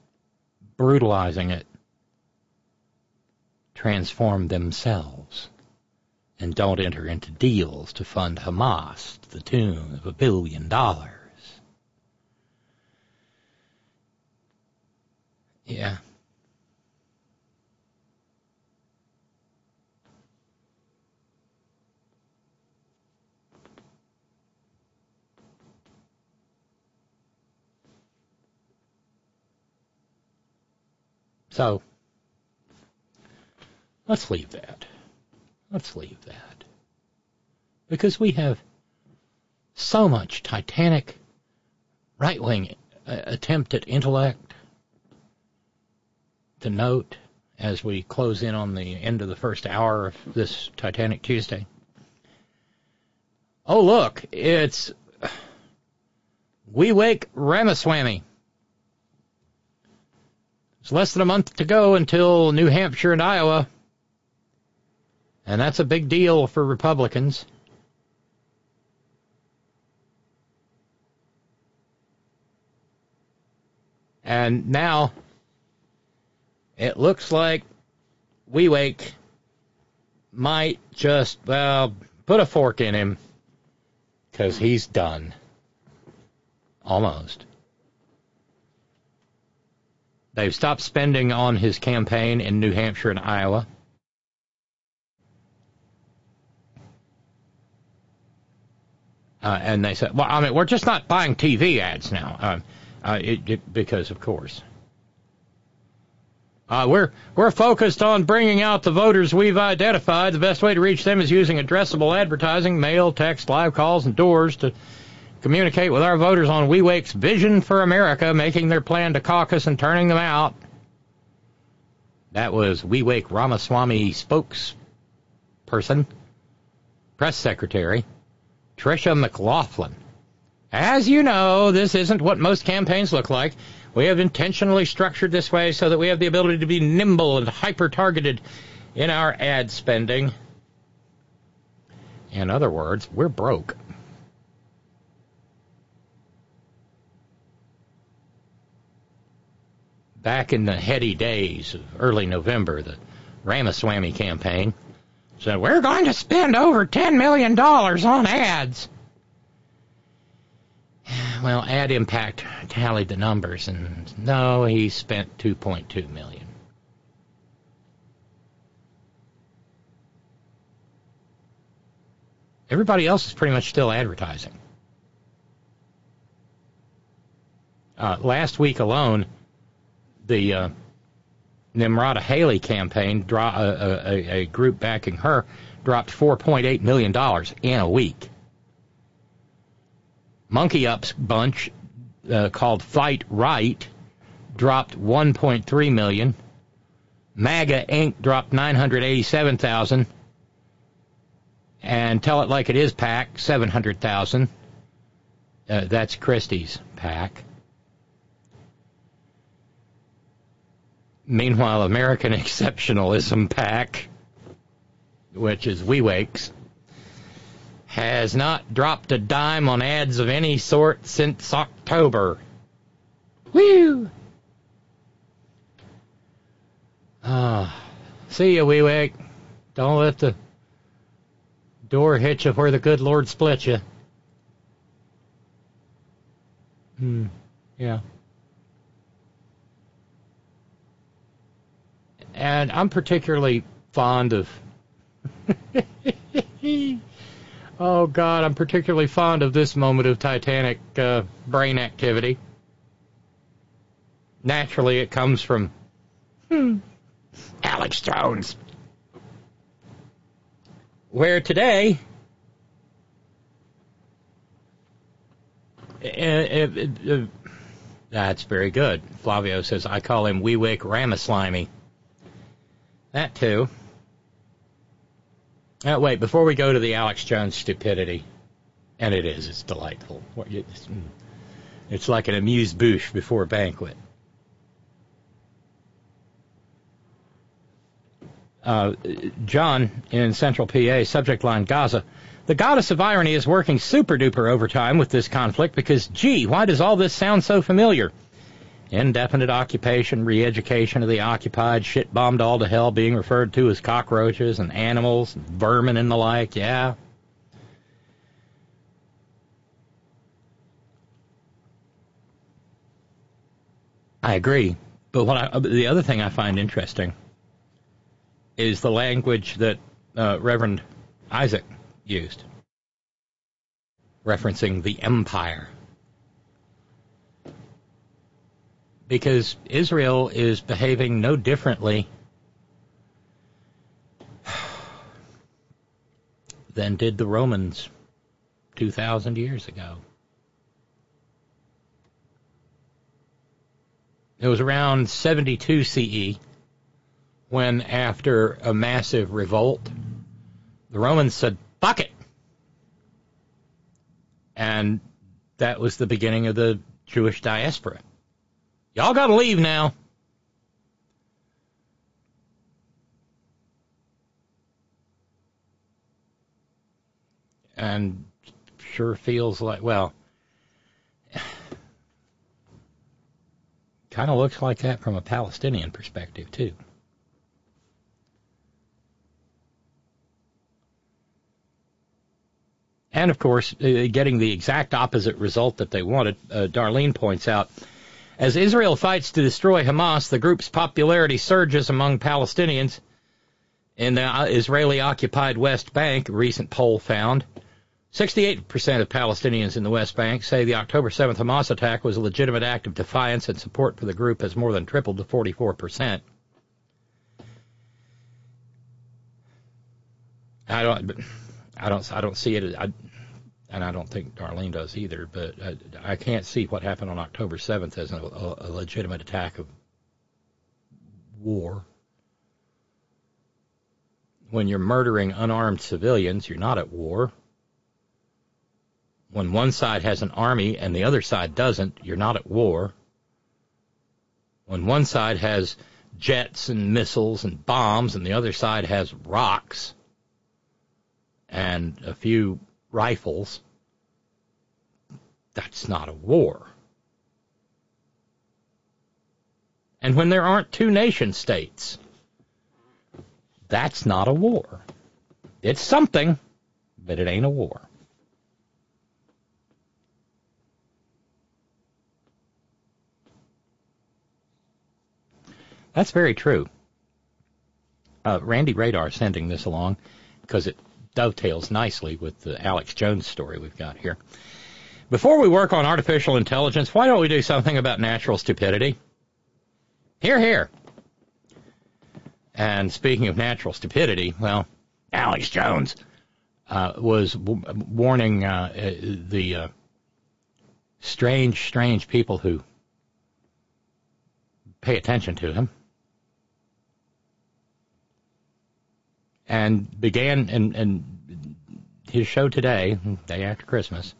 brutalizing it transform themselves and don't enter into deals to fund Hamas to the tune of a billion dollars. Yeah. So, let's leave that. Let's leave that. Because we have so much titanic right wing uh, attempt at intellect to note as we close in on the end of the first hour of this Titanic Tuesday. Oh, look, it's Wee-Wake Ramaswamy. It's less than a month to go until New Hampshire and Iowa. And that's a big deal for Republicans. And now it looks like Wee-Wake might just, well, put a fork in him because he's done. Almost. They've stopped spending on his campaign in New Hampshire and Iowa. Uh, and they said, well, I mean, we're just not buying TV ads now, uh, uh, it, it, because of course. Uh, we're we're focused on bringing out the voters we've identified. The best way to reach them is using addressable advertising, mail, text, live calls, and doors to communicate with our voters on Wee-Wake's vision for America, making their plan to caucus and turning them out. That was Wee-Wake Ramaswamy spokesperson, press secretary, Tricia McLaughlin. As you know, this isn't what most campaigns look like. We have intentionally structured this way so that we have the ability to be nimble and hyper targeted in our ad spending. In other words, we're broke. Back in the heady days of early November, the Ramaswamy campaign said, We're going to spend over $10 million on ads. well, Ad Impact tallied the numbers, and no, he spent 2.2 million. Everybody else is pretty much still advertising. Uh, last week alone, the uh, Nimrata Haley campaign, dro- uh, a, a, group backing her, dropped $4.8 million in a week. Monkey Up's bunch, uh, called Fight Right, dropped 1.3 million. MAGA Inc. dropped 987,000. And Tell It Like It Is PAC, 700,000. Uh, that's Christie's PAC. Meanwhile, American <laughs> Exceptionalism PAC, which is WeWakes, has not dropped a dime on ads of any sort since October. Woo! Ah, see you, WeWake. Don't let the door hit you where the good Lord split you. Hmm, yeah. And I'm particularly fond of. <laughs> oh, God, I'm particularly fond of this moment of Titanic uh, brain activity. Naturally, it comes from hmm, Alex Jones. Where today. Uh, uh, uh, that's very good. Flavio says, I call him Weewick Ramaslimy. That too. Uh, wait, before we go to the Alex Jones stupidity, and it is, it's delightful. It's like an amuse bouche before a banquet. Uh, John in Central PA, subject line Gaza. The goddess of irony is working super duper overtime with this conflict because, gee, why does all this sound so familiar? Indefinite occupation, re-education of the occupied, shit bombed all to hell, being referred to as cockroaches and animals, vermin and the like. Yeah. I agree. But what I, the other thing I find interesting is the language that uh, Reverend Isaac used, referencing the empire. Because Israel is behaving no differently than did the Romans 2,000 years ago. It was around 72 CE when, after a massive revolt, the Romans said, fuck it. And that was the beginning of the Jewish diaspora. Y'all got to leave now. And sure feels like, well, kind of looks like that from a Palestinian perspective, too. And of course, uh, getting the exact opposite result that they wanted. Uh, Darlene points out as Israel fights to destroy Hamas, the group's popularity surges among Palestinians. In the Israeli occupied West Bank, a recent poll found 68% of Palestinians in the West Bank say the October 7th Hamas attack was a legitimate act of defiance and support for the group has more than tripled to 44%. I don't I don't I don't see it I, and I don't think Darlene does either, but I, I can't see what happened on October 7th as a, a, a legitimate attack of war. When you're murdering unarmed civilians, you're not at war. When one side has an army and the other side doesn't, you're not at war. When one side has jets and missiles and bombs and the other side has rocks and a few rifles, that's not a war. And when there aren't two nation states, that's not a war. It's something, but it ain't a war. That's very true. Uh, Randy Radar sending this along because it dovetails nicely with the Alex Jones story we've got here. Before we work on artificial intelligence, why don't we do something about natural stupidity? Here, here. And speaking of natural stupidity, well, Alex Jones uh, was w- warning uh, the uh, strange, strange people who pay attention to him. And began in, in his show today, day after Christmas.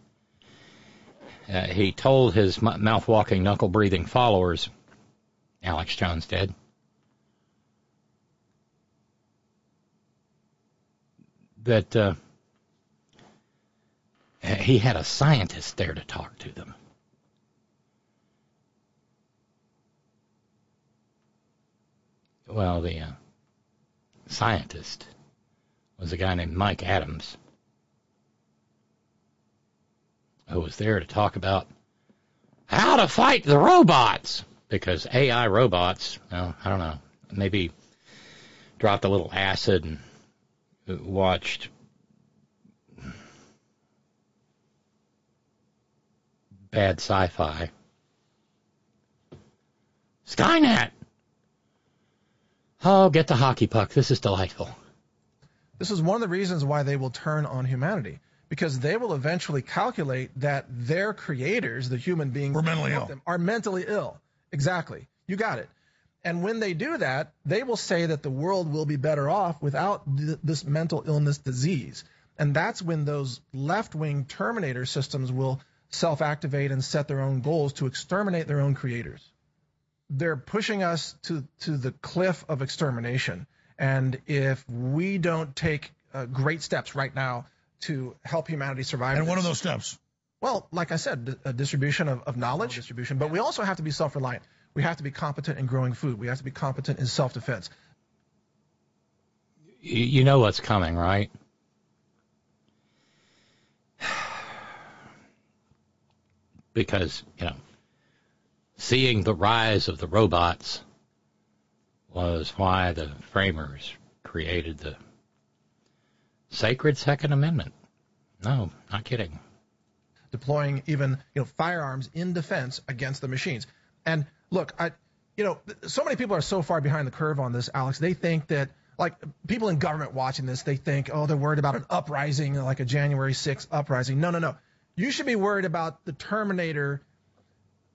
Uh, he told his mouth walking, knuckle breathing followers, Alex Jones did, that uh, he had a scientist there to talk to them. Well, the uh, scientist was a guy named Mike Adams, who was there to talk about how to fight the robots. Because AI robots, well, I don't know, maybe dropped a little acid and watched bad sci-fi. Skynet. Oh, get the hockey puck. This is delightful. This is one of the reasons why they will turn on humanity because they will eventually calculate that their creators, the human beings, mentally ill. them, are mentally ill. Exactly. You got it. And when they do that, they will say that the world will be better off without th- this mental illness disease. And that's when those left wing terminator systems will self activate and set their own goals to exterminate their own creators. They're pushing us to, to the cliff of extermination. And if we don't take uh, great steps right now to help humanity survive, And what are this- those steps? well, like I said, d- a uh, distribution of, of knowledge, distribution, but we also have to be self-reliant. We have to be competent in growing food. We have to be competent in self-defense. You, you know what's coming, right? <sighs> Because, you know, seeing the rise of the robots was why the framers created the sacred Second Amendment. No, not kidding. deploying even you know firearms in defense against the machines. And look, I you know so many people are so far behind the curve on this, Alex. They think that like people in government watching this, they think oh they're worried about an uprising like a January 6th uprising. No, no, no. You should be worried about the Terminator.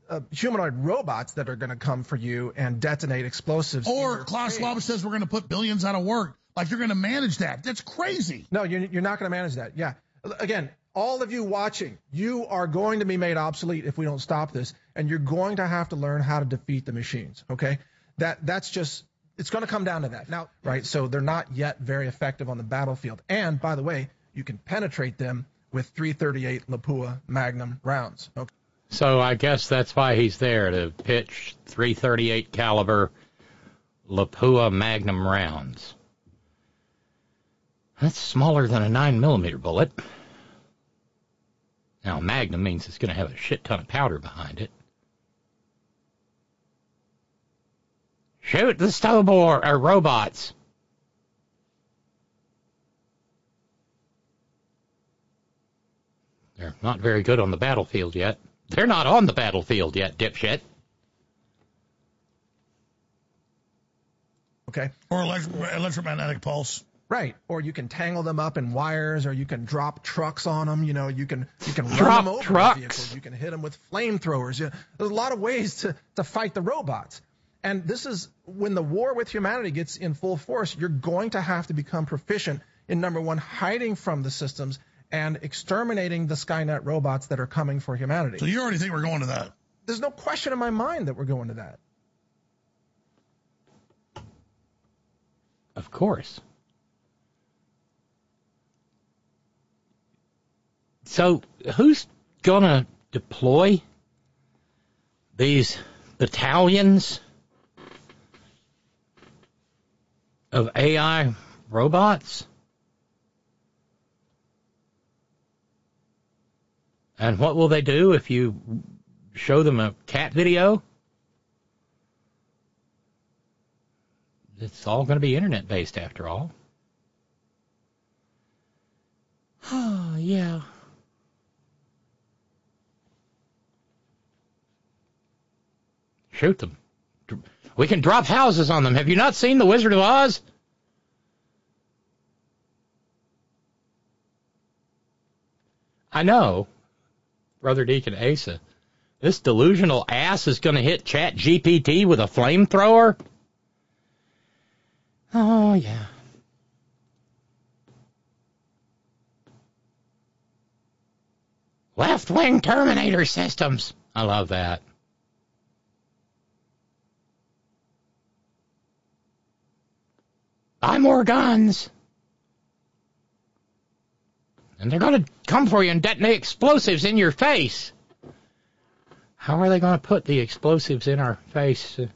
Uh, humanoid robots that are going to come for you and detonate explosives. Or Klaus face. Schwab says we're going to put billions out of work. Like you're going to manage that. That's crazy. No, you're, you're not going to manage that. Yeah. Again, all of you watching, you are going to be made obsolete if we don't stop this, and you're going to have to learn how to defeat the machines. Okay. That that's just it's going to come down to that. Now, right? So they're not yet very effective on the battlefield. And by the way, you can penetrate them with 338 Lapua Magnum rounds. Okay. So I guess that's why he's there to pitch 338 caliber Lapua Magnum rounds. That's smaller than a 9 millimeter bullet. Now, Magnum means it's going to have a shit ton of powder behind it. Shoot the Stobor or robots. They're not very good on the battlefield yet. They're not on the battlefield yet, dipshit. Okay. Or elect- electromagnetic pulse. Right. Or you can tangle them up in wires, or you can drop trucks on them. You know, you can you can run Drop them over trucks. with vehicles. You can hit them with flamethrowers. You know, there's a lot of ways to to fight the robots. And this is when the war with humanity gets in full force. You're going to have to become proficient in number one, hiding from the systems and exterminating the Skynet robots that are coming for humanity. So you already think we're going to that. There's no question in my mind that we're going to that. Of course. So, who's gonna deploy these battalions of AI robots? And what will they do if you show them a cat video? it's all going to be internet based after all. Oh, <sighs> yeah. Shoot them. We can drop houses on them. Have you not seen The Wizard of Oz? I know, Brother Deacon Asa. This delusional ass is going to hit Chat GPT with a flamethrower? Oh, yeah. Left wing Terminator systems. I love that. Buy more guns. And they're going to come for you and detonate explosives in your face. How are they going to put the explosives in our face? It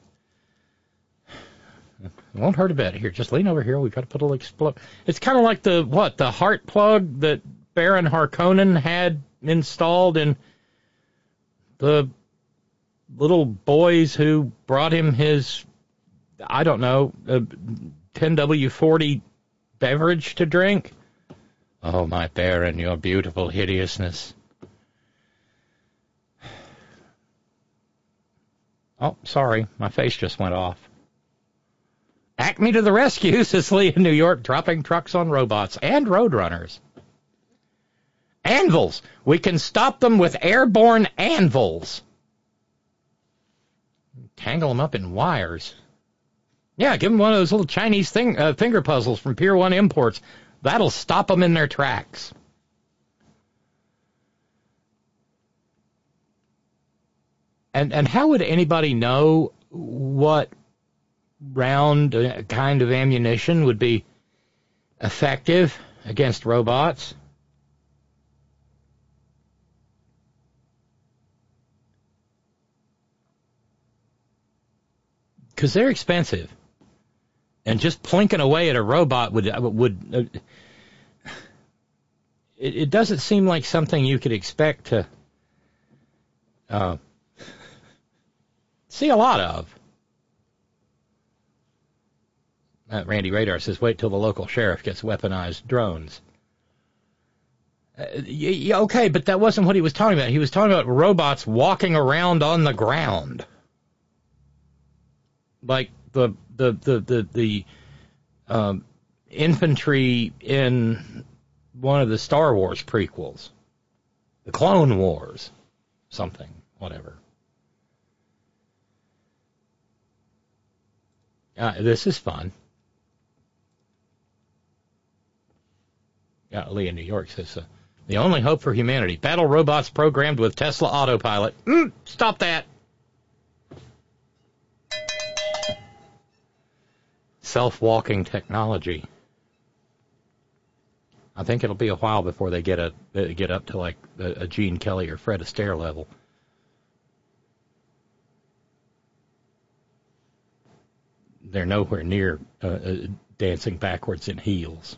<sighs> won't hurt a bit. Here, just lean over here. We've got to put a little explode. It's kind of like the what the heart plug that Baron Harkonnen had installed in the little boys who brought him his I don't know uh, 10W40 beverage to drink. Oh, my Baron, your beautiful hideousness. Oh, sorry, my face just went off. Acme to the rescue, <laughs> Sicily and New York dropping trucks on robots and roadrunners. Anvils. We can stop them with airborne anvils. Tangle them up in wires. Yeah, give them one of those little Chinese thing, uh, finger puzzles from Pier 1 Imports. That'll stop them in their tracks. And and how would anybody know what round uh, kind of ammunition would be effective against robots? Because they're expensive and just plinking away at a robot would would uh, it, it, doesn't seem like something you could expect to uh, see a lot of. Uh, Randy Radar says, "Wait till the local sheriff gets weaponized drones." Uh, yeah, okay, but that wasn't what he was talking about. He was talking about robots walking around on the ground, like the the the the, the um, infantry in one of the Star Wars prequels, the Clone Wars, something, whatever. Uh, this is fun. Yeah, Lee in New York says uh, the only hope for humanity: battle robots programmed with Tesla autopilot. Mm, stop that. Self-walking technology. I think it'll be a while before they get a get up to like a, Gene Kelly or Fred Astaire level. They're nowhere near uh, uh, dancing backwards in heels.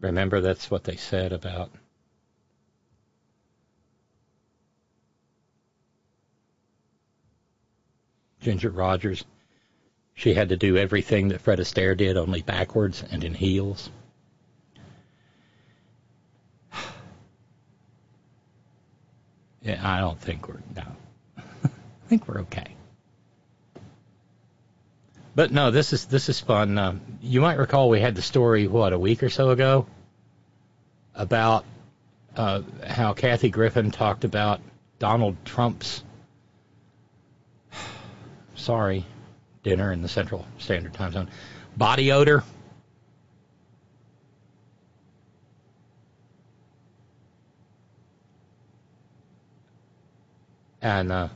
Remember, that's what they said about Ginger Rogers. She had to do everything that Fred Astaire did, only backwards and in heels. <sighs> yeah, I don't think we're no. <laughs> I think we're okay. But no, this is this is fun. Um, you might recall we had the story what a week or so ago about uh, how Kathy Griffin talked about Donald Trump's sorry, dinner in the Central Standard Time Zone. Body odor. And uh,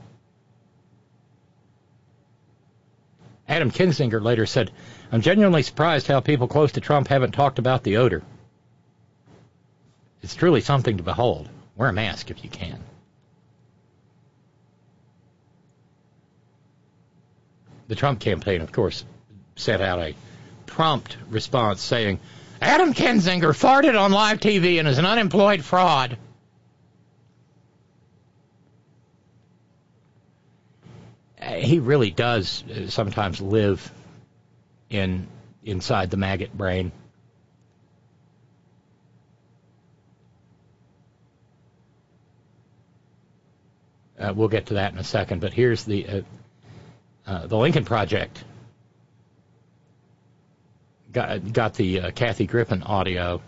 Adam Kinzinger later said, I'm genuinely surprised how people close to Trump haven't talked about the odor. It's truly something to behold. Wear a mask if you can. The Trump campaign, of course, sent out a prompt response saying, Adam Kinzinger farted on live TV and is an unemployed fraud. Uh, He really does uh, sometimes live in inside the maggot brain. Uh, we'll get to that in a second, but here's the uh, uh, the Lincoln Project got got the uh, Kathy Griffin audio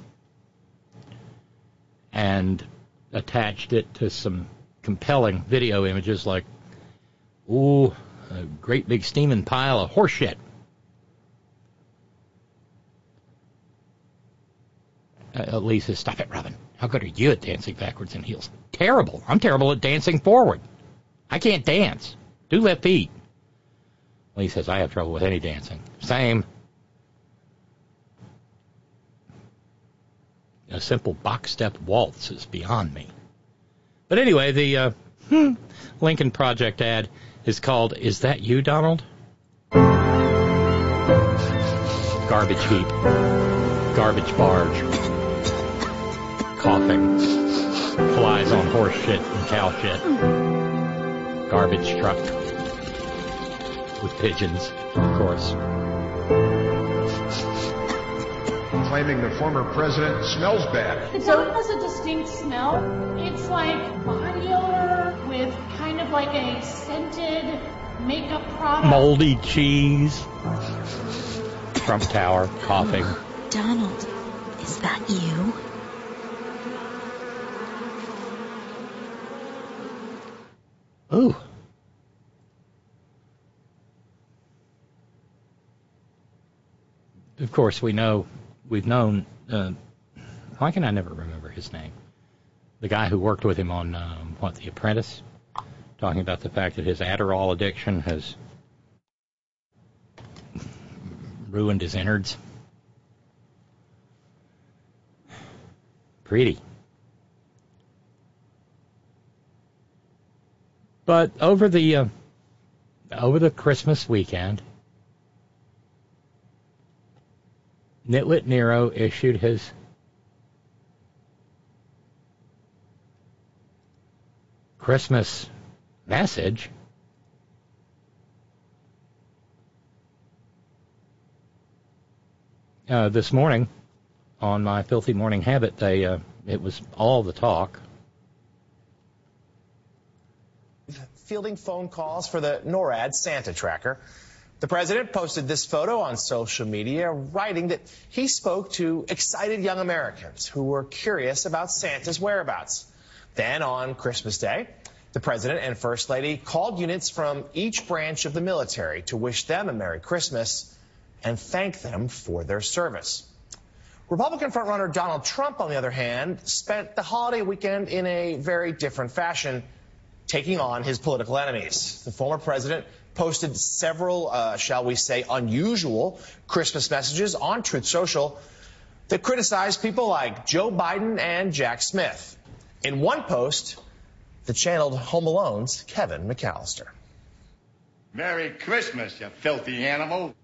and attached it to some compelling video images like, ooh, a great big steaming pile of horse shit. Uh, stop it, Robyn. How good are you at dancing backwards in heels? Terrible. I'm terrible at dancing forward. I can't dance. Do left feet. Lee says, I have trouble with any dancing. Same. A simple box step waltz is beyond me. But anyway, the uh, Lincoln Project ad is called Is That You, Donald? Garbage heap. Garbage barge. Coughing. Flies on horse shit and cow shit. Garbage truck. With pigeons, of course. claiming the former president smells bad. The dog has a distinct smell. It's like body odor with kind of like a scented makeup product. Moldy cheese. Trump Tower, coughing. Donald, is that you? Ooh. Of course, we know, we've known, uh, why can I never remember his name? The guy who worked with him on, um, what, The Apprentice? Talking about the fact that his Adderall addiction has ruined his innards. Pretty. But over the uh, over the Christmas weekend, Nitwit Nero issued his Christmas message. Uh, this morning, on my filthy morning habit, they uh, it was all the talk. fielding phone calls for the NORAD Santa tracker. The president posted this photo on social media, writing that he spoke to excited young Americans who were curious about Santa's whereabouts. Then on Christmas Day, the president and first lady called units from each branch of the military to wish them a Merry Christmas and thank them for their service. Republican frontrunner Donald Trump, on the other hand, spent the holiday weekend in a very different fashion taking on his political enemies. The former president posted several, uh, shall we say, unusual Christmas messages on Truth Social that criticized people like Joe Biden and Jack Smith. In one post, the channeled Home Alone's Kevin McAllister. Merry Christmas, you filthy animal.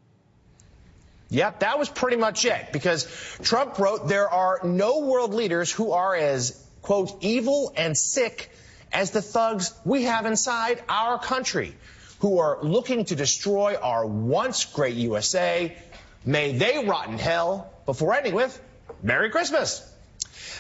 Yep, that was pretty much it because Trump wrote there are no world leaders who are as, quote, evil and sick as the thugs we have inside our country who are looking to destroy our once great USA. May they rot in hell before ending with Merry Christmas.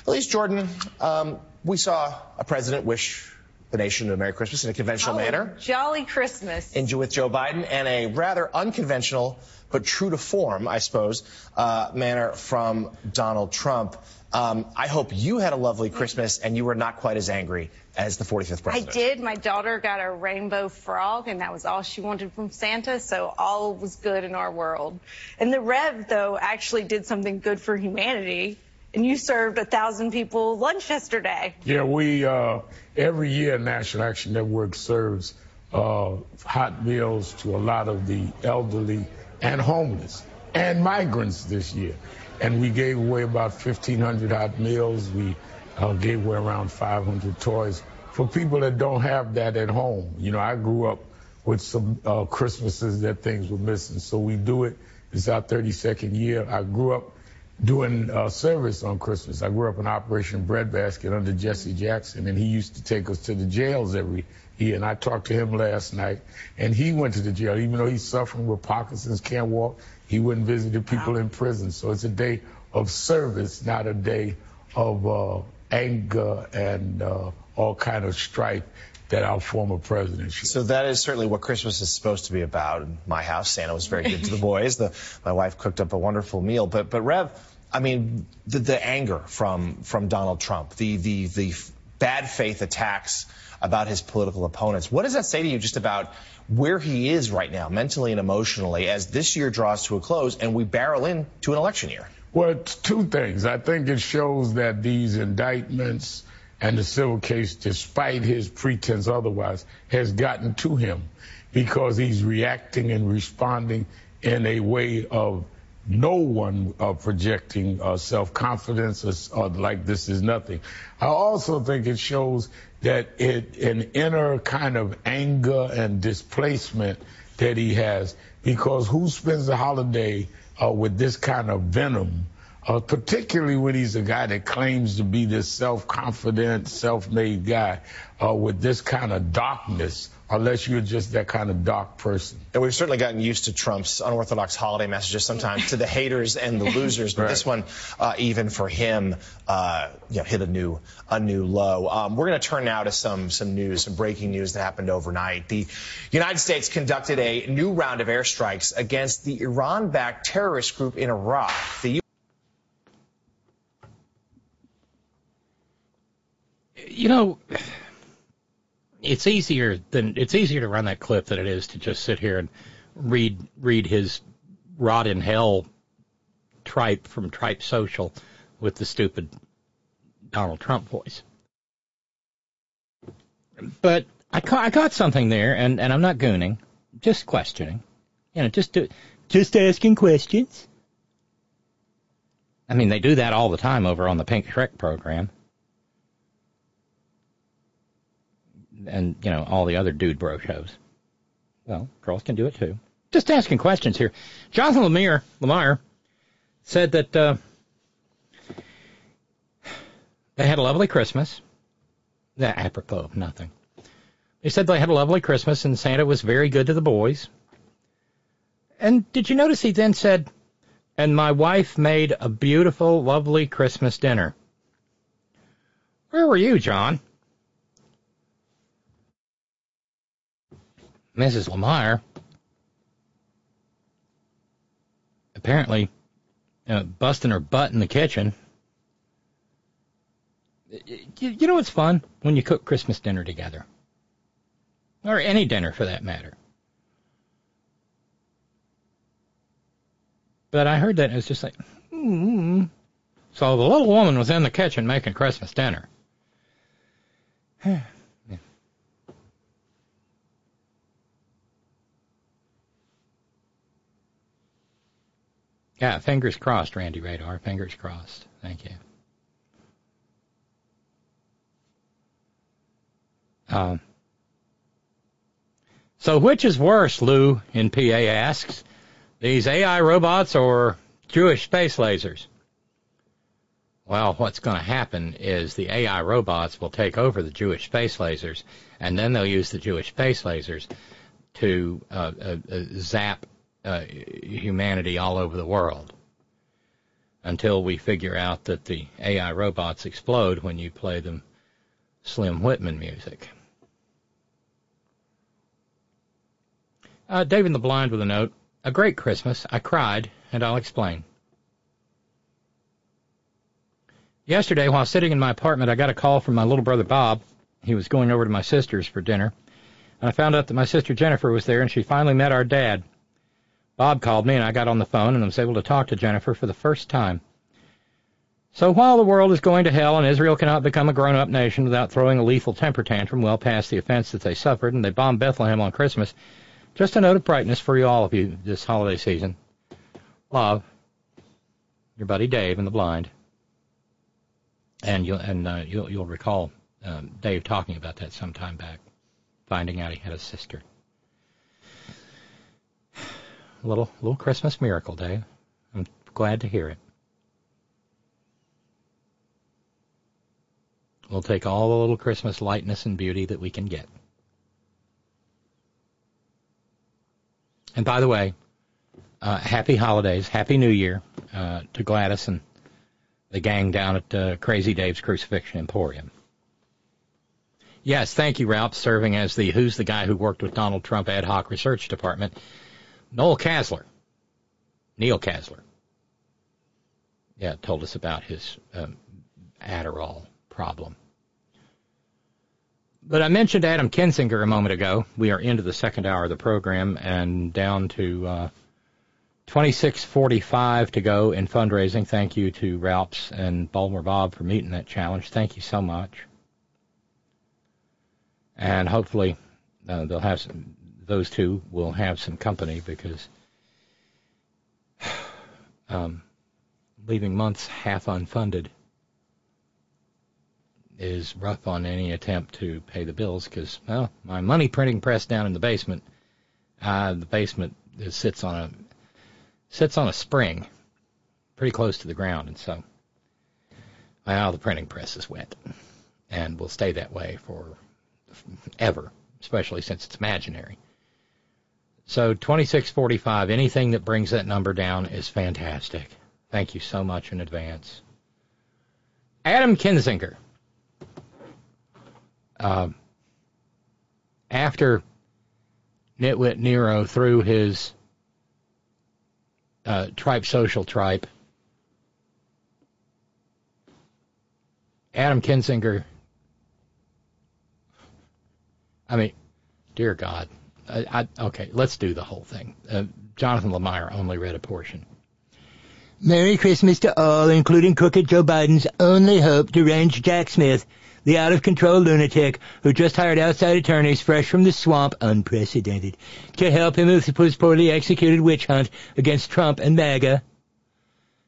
Elise Jordan, um, we saw a president wish the nation a Merry Christmas in a conventional Oh, manner. Jolly Christmas. in with Joe Biden and a rather unconventional but true to form, I suppose, uh, manner from Donald Trump. Um, I hope you had a lovely Christmas and you were not quite as angry as the 45th president. I did. My daughter got a rainbow frog, and that was all she wanted from Santa, so all was good in our world. And the Rev, though, actually did something good for humanity, and you served a thousand people lunch yesterday. Yeah, we uh, every year National Action Network serves uh, hot meals to a lot of the elderly and homeless and migrants this year, and we gave away about 1,500 hot meals. We uh, gave away around 500 toys for people that don't have that at home. You know, I grew up with some uh, Christmases that things were missing, so we do it. It's our 32nd year. I grew up doing uh, service on Christmas. I grew up in Operation Breadbasket under Jesse Jackson, and he used to take us to the jails every year. And I talked to him last night, and he went to the jail. Even though he's suffering with Parkinson's, can't walk, he went and visited people in prison. So it's a day of service, not a day of uh, anger and uh, all kind of strife that our former president should. So that is certainly what Christmas is supposed to be about. In my house, Santa was very good to the boys. The, my wife cooked up a wonderful meal. But, but Rev, I mean, the, the anger from, from Donald Trump, the, the, the bad faith attacks about his political opponents. What does that say to you just about where he is right now, mentally and emotionally, as this year draws to a close and we barrel into an election year? Well, two things. I think it shows that these indictments and the civil case, despite his pretense otherwise, has gotten to him because he's reacting and responding in a way of no one uh, projecting uh, self-confidence or, or, like this is nothing. I also think it shows that it an inner kind of anger and displacement that he has. Because who spends the holiday uh, with this kind of venom? Uh, particularly when he's a guy that claims to be this self-confident, self-made guy uh, with this kind of darkness, unless you're just that kind of dark person. And we've certainly gotten used to Trump's unorthodox holiday messages sometimes to the <laughs> haters and the losers, but right. this one, uh, even for him, uh, you know, hit a new a new low. Um, we're going to turn now to some some news, some breaking news that happened overnight. The United States conducted a new round of airstrikes against the Iran-backed terrorist group in Iraq. The you know, it's easier than it's easier to run that clip than it is to just sit here and read read his rot in hell tripe from Tripe Social with the stupid Donald Trump voice. But I caught, I got something there, and, and I'm not gooning, just questioning. You know, just do, just asking questions. I mean, they do that all the time over on the Pink Shrek program. And you know all the other dude bro shows. Well, girls can do it too. Just asking questions here. Jonathan Lemire, Lemire said that uh, they had a lovely Christmas. That apropos of nothing. They said they had a lovely Christmas and Santa was very good to the boys. And did you notice he then said, and my wife made a beautiful, lovely Christmas dinner. Where were you, John? Mrs. Lemire apparently uh, busting her butt in the kitchen. You, you know what's fun? When you cook Christmas dinner together. Or any dinner for that matter. But I heard that and it was just like, hmm. So the little woman was in the kitchen making Christmas dinner. <sighs> <sighs> Yeah, fingers crossed, Randy Radar. Fingers crossed. Thank you. Um, so which is worse, Lou in PA asks, these AI robots or Jewish space lasers? Well, what's going to happen is the AI robots will take over the Jewish space lasers, and then they'll use the Jewish space lasers to uh, uh, uh zap uh, humanity all over the world until we figure out that the AI robots explode when you play them Slim Whitman music. Uh, David the Blind with a note. A great Christmas. I cried, and I'll explain. Yesterday, while sitting in my apartment, I got a call from my little brother Bob. He was going over to my sister's for dinner. And I found out that my sister Jennifer was there, and she finally met our dad. Bob called me and I got on the phone and was able to talk to Jennifer for the first time. So while the world is going to hell and Israel cannot become a grown-up nation without throwing a lethal temper tantrum well past the offense that they suffered and they bombed Bethlehem on Christmas, just a note of brightness for you all of you this holiday season. Love, your buddy Dave in the blind. And you'll and uh, you'll you'll recall um, Dave talking about that some time back, finding out he had a sister a little, little Christmas miracle, Dave. I'm glad to hear it. We'll take all the little Christmas lightness and beauty that we can get. And by the way, uh, happy holidays, happy New Year uh, to Gladys and the gang down at uh, Crazy Dave's Crucifixion Emporium. Yes, thank you, Ralph, serving as the Who's the Guy Who Worked with Donald Trump ad hoc research department. Noel Casler, Neil Casler, yeah, told us about his um, Adderall problem. But I mentioned Adam Kinzinger a moment ago. We are into the second hour of the program and down to uh, 26:45 to go in fundraising. Thank you to Ralphs and Baltimore Bob for meeting that challenge. Thank you so much. And hopefully uh, they'll have some, those two will have some company because um, leaving months half unfunded is rough on any attempt to pay the bills because, well, my money printing press down in the basement, uh, the basement sits on a sits on a spring, pretty close to the ground, and so, well, the printing press is wet, and will stay that way for ever, especially since it's imaginary. So 2645, anything that brings that number down is fantastic. Thank you so much in advance. Adam Kinzinger. Uh, after Nitwit Nero threw his uh, tripe social tripe, Adam Kinzinger. I mean, dear God. I, I, okay, let's do the whole thing. Uh, Jonathan Lemire only read a portion. Merry Christmas to all, including crooked Joe Biden's only hope, deranged Jack Smith, the out-of-control lunatic who just hired outside attorneys fresh from the swamp, unprecedented, to help him with his poorly executed witch hunt against Trump and MAGA.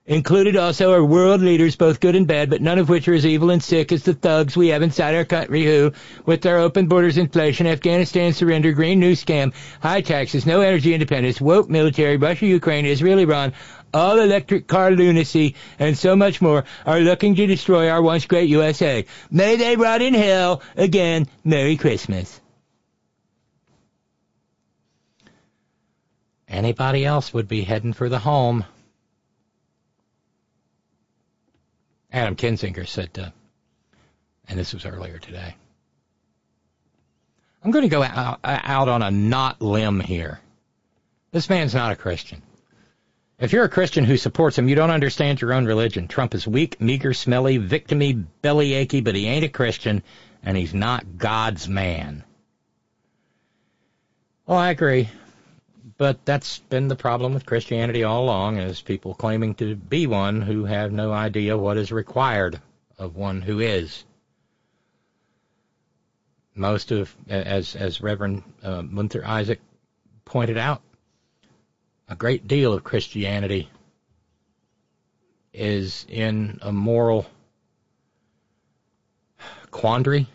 Included also are world leaders, both good and bad, but none of which are as evil and sick as the thugs we have inside our country who, with their open borders, inflation, Afghanistan surrender, green new scam, high taxes, no energy independence, woke military, Russia, Ukraine, Israel, Iran, all electric car lunacy, and so much more are looking to destroy our once great USA. May they rot in hell. Again, Merry Christmas. Anybody else would be heading for the home. Adam Kinzinger said, uh, and this was earlier today. I'm going to go out, out on a not limb here. This man's not a Christian. If you're a Christian who supports him, you don't understand your own religion. Trump is weak, meager, smelly, victimy, bellyachy, but he ain't a Christian, and he's not God's man. Well, I agree. But that's been the problem with Christianity all along, is people claiming to be one who have no idea what is required of one who is. Most of, as as Reverend uh, Munther Isaac pointed out, a great deal of Christianity is in a moral quandary,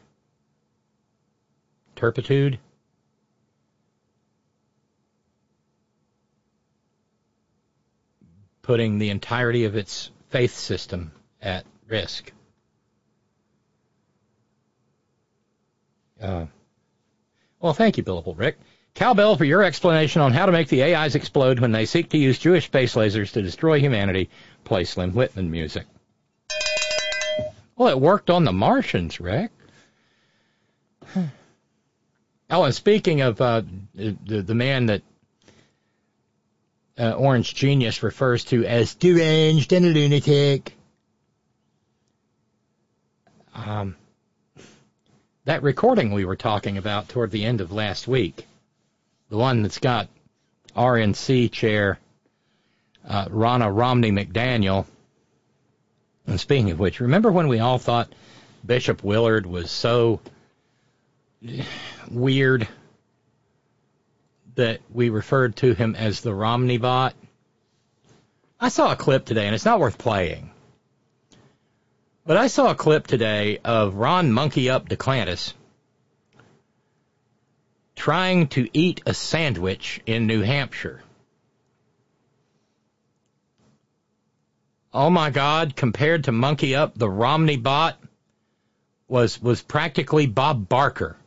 turpitude. Putting the entirety of its faith system at risk. Uh, well, thank you, Billable Rick. Cowbell for your explanation on how to make the AIs explode when they seek to use Jewish space lasers to destroy humanity. Play Slim Whitman music. Well, it worked on the Martians, Rick. <sighs> Oh, and speaking of uh, the, the man that uh, Orange Genius refers to as deranged and a lunatic, um, that recording we were talking about toward the end of last week the one that's got RNC chair uh, Ronna Romney McDaniel. And speaking of which, remember when we all thought Bishop Willard was so weird that we referred to him as the Romney bot? I saw a clip today, and it's not worth playing. But I saw a clip today of Ron Monkey Up DeClantis trying to eat a sandwich in New Hampshire. Oh my God, compared to Monkey Up, the Romney bot, was was practically Bob Barker.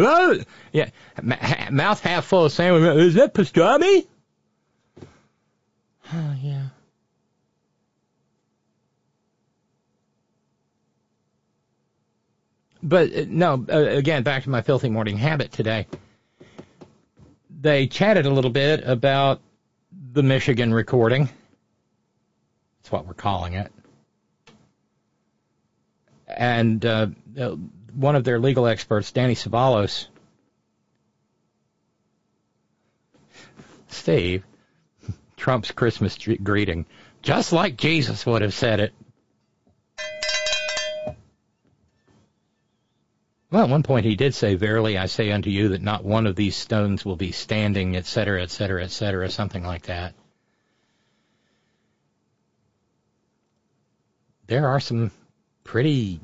Oh, yeah, mouth half full of sandwich. Is that pastrami? <sighs> Oh, yeah. But uh, no, uh, again, back to my filthy morning habit today. They chatted a little bit about the Michigan recording. That's what we're calling it. And uh one of their legal experts, Danny Cevallos, Steve, Trump's Christmas greeting, just like Jesus would have said it. Well, at one point he did say, Verily I say unto you that not one of these stones will be standing, etc., etc., etc., something like that. There are some pretty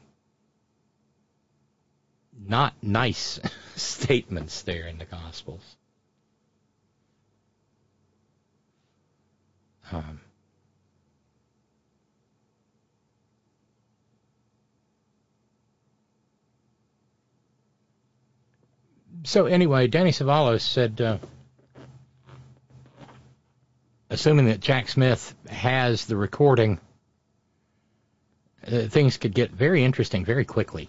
not nice <laughs> statements there in the Gospels. Um, so anyway, Danny Cevallos said, uh, assuming that Jack Smith has the recording, uh, things could get very interesting very quickly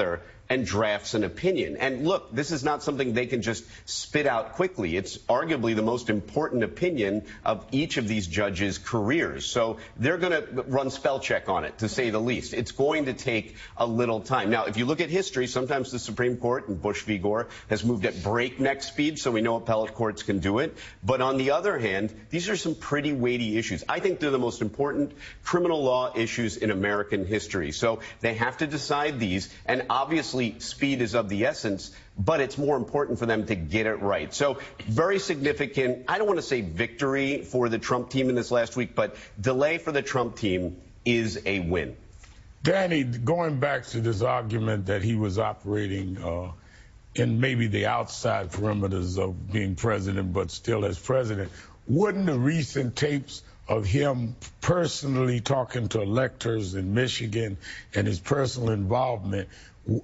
there and drafts an opinion. And look, this is not something they can just spit out quickly. It's arguably the most important opinion of each of these judges' careers. So they're going to run spell check on it, to say the least. It's going to take a little time. Now, if you look at history, sometimes the Supreme Court in Bush v. Gore has moved at breakneck speed, so we know appellate courts can do it. But on the other hand, these are some pretty weighty issues. I think they're the most important criminal law issues in American history. So they have to decide these, and obviously speed is of the essence, but it's more important for them to get it right. So very significant, I don't want to say victory for the Trump team in this last week, but delay for the Trump team is a win. Danny, going back to this argument that he was operating uh, in maybe the outside perimeters of being president, but still as president, wouldn't the recent tapes of him personally talking to electors in Michigan and his personal involvement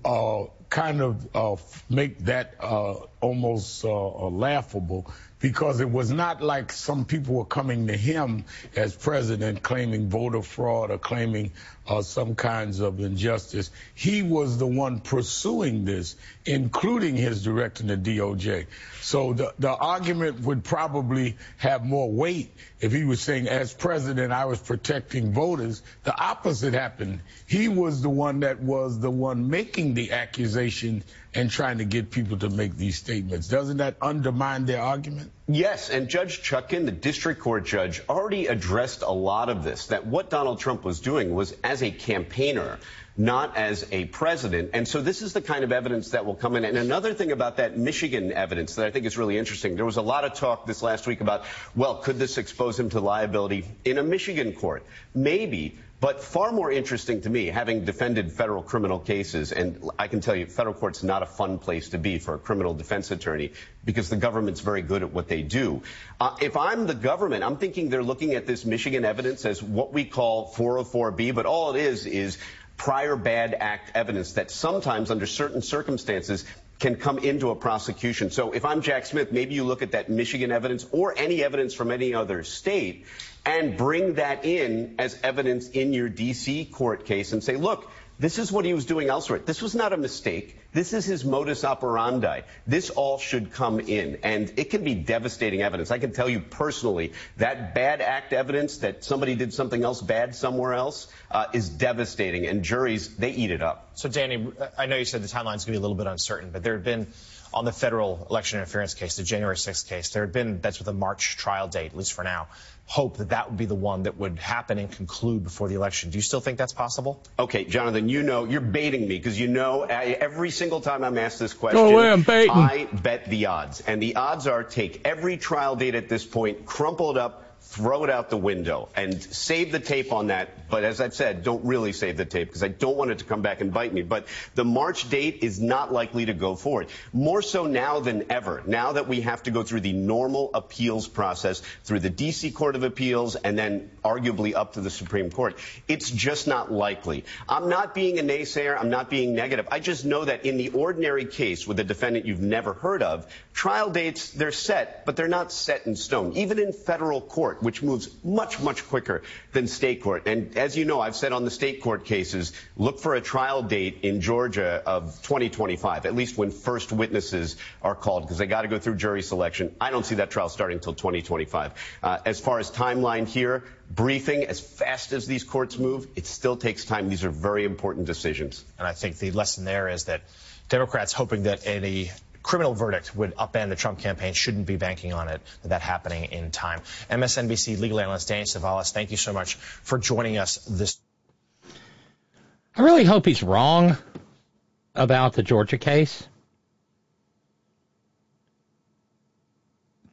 uh, kind of uh, make that uh, almost uh, laughable because it was not like some people were coming to him as president claiming voter fraud or claiming uh, some kinds of injustice. He was the one pursuing this, including his directing the DOJ. So the, the argument would probably have more weight if he was saying, as president, I was protecting voters. The opposite happened. He was the one that was the one making the accusation and trying to get people to make these statements. Doesn't that undermine their argument? Yes, and Judge Chutkan, the district court judge, already addressed a lot of this, that what Donald Trump was doing was as a campaigner, not as a president. And so this is the kind of evidence that will come in. And another thing about that Michigan evidence that I think is really interesting, there was a lot of talk this last week about, well, could this expose him to liability in a Michigan court? Maybe. But far more interesting to me, having defended federal criminal cases, and I can tell you, federal court's not a fun place to be for a criminal defense attorney because the government's very good at what they do. Uh, if I'm the government, I'm thinking they're looking at this Michigan evidence as what we call 404B, but all it is is prior bad act evidence that sometimes, under certain circumstances, can come into a prosecution. So if I'm Jack Smith, maybe you look at that Michigan evidence or any evidence from any other state and bring that in as evidence in your D.C. court case and say, look, this is what he was doing elsewhere. This was not a mistake. This is his modus operandi. This all should come in. And it can be devastating evidence. I can tell you personally that bad act evidence that somebody did something else bad somewhere else uh, is devastating. And juries, they eat it up. So, Danny, I know you said the timeline's going to be a little bit uncertain, but there have been on the federal election interference case, the January 6th case, there had been, that's with a March trial date, at least for now, hope that that would be the one that would happen and conclude before the election. Do you still think that's possible? Okay, Jonathan, you know, you're baiting me because you know every single time I'm asked this question, Go away, I'm baiting. I bet the odds. And the odds are take every trial date at this point, crumple it up, throw it out the window and save the tape on that. But as I've said, don't really save the tape because I don't want it to come back and bite me. But the March date is not likely to go forward. More so now than ever. Now that we have to go through the normal appeals process through the D.C. Court of Appeals and then arguably up to the Supreme Court, it's just not likely. I'm not being a naysayer. I'm not being negative. I just know that in the ordinary case with a defendant you've never heard of, trial dates, they're set, but they're not set in stone. Even in federal court, which moves much, much quicker than state court. And as you know, I've said on the state court cases, look for a trial date in Georgia of 2025, at least when first witnesses are called, because they got to go through jury selection. I don't see that trial starting until 2025. Uh, as far as timeline here, briefing as fast as these courts move, it still takes time. These are very important decisions. And I think the lesson there is that Democrats hoping that any criminal verdict would upend the Trump campaign shouldn't be banking on it, that happening in time. MSNBC legal analyst Danny Cevallos, thank you so much for joining us this. I really hope he's wrong about the Georgia case.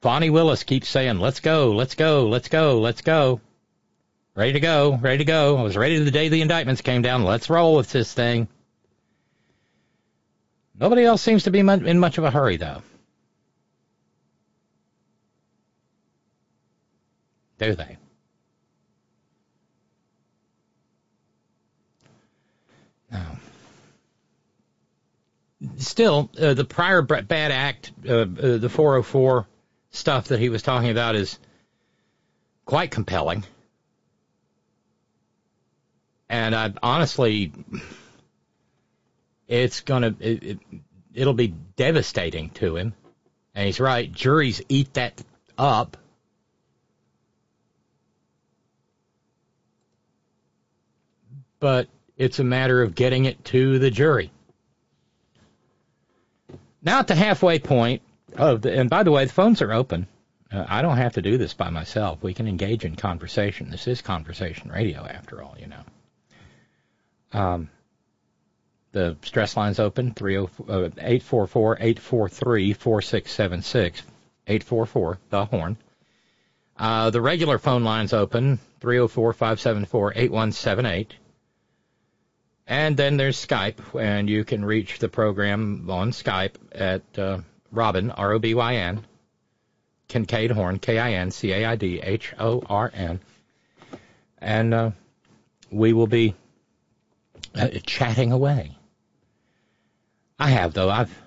Fani Willis keeps saying, let's go, let's go, let's go, let's go. Ready to go, ready to go. I was ready the day the indictments came down. Let's roll with this thing. Nobody else seems to be in much of a hurry, though. Do they? No. Still, uh, the prior bad act, uh, uh, the 404 stuff that he was talking about is quite compelling. And I honestly, it's gonna, it, it, it'll be devastating to him. And he's right, juries eat that up. But it's a matter of getting it to the jury. Now at the halfway point of the, and by the way, the phones are open. Uh, I don't have to do this by myself. We can engage in conversation. This is conversation radio, after all, you know. Um, the stress line's open, 844-843-4676, 844, the horn. Uh, the regular phone line's open, 304-574-8178. And then there's Skype, and you can reach the program on Skype at uh, Robyn, R-O-B-Y-N, Kincaid Horn, K-I-N-C-A-I-D-H-O-R-N. And uh, we will be uh, chatting away. I have though. I've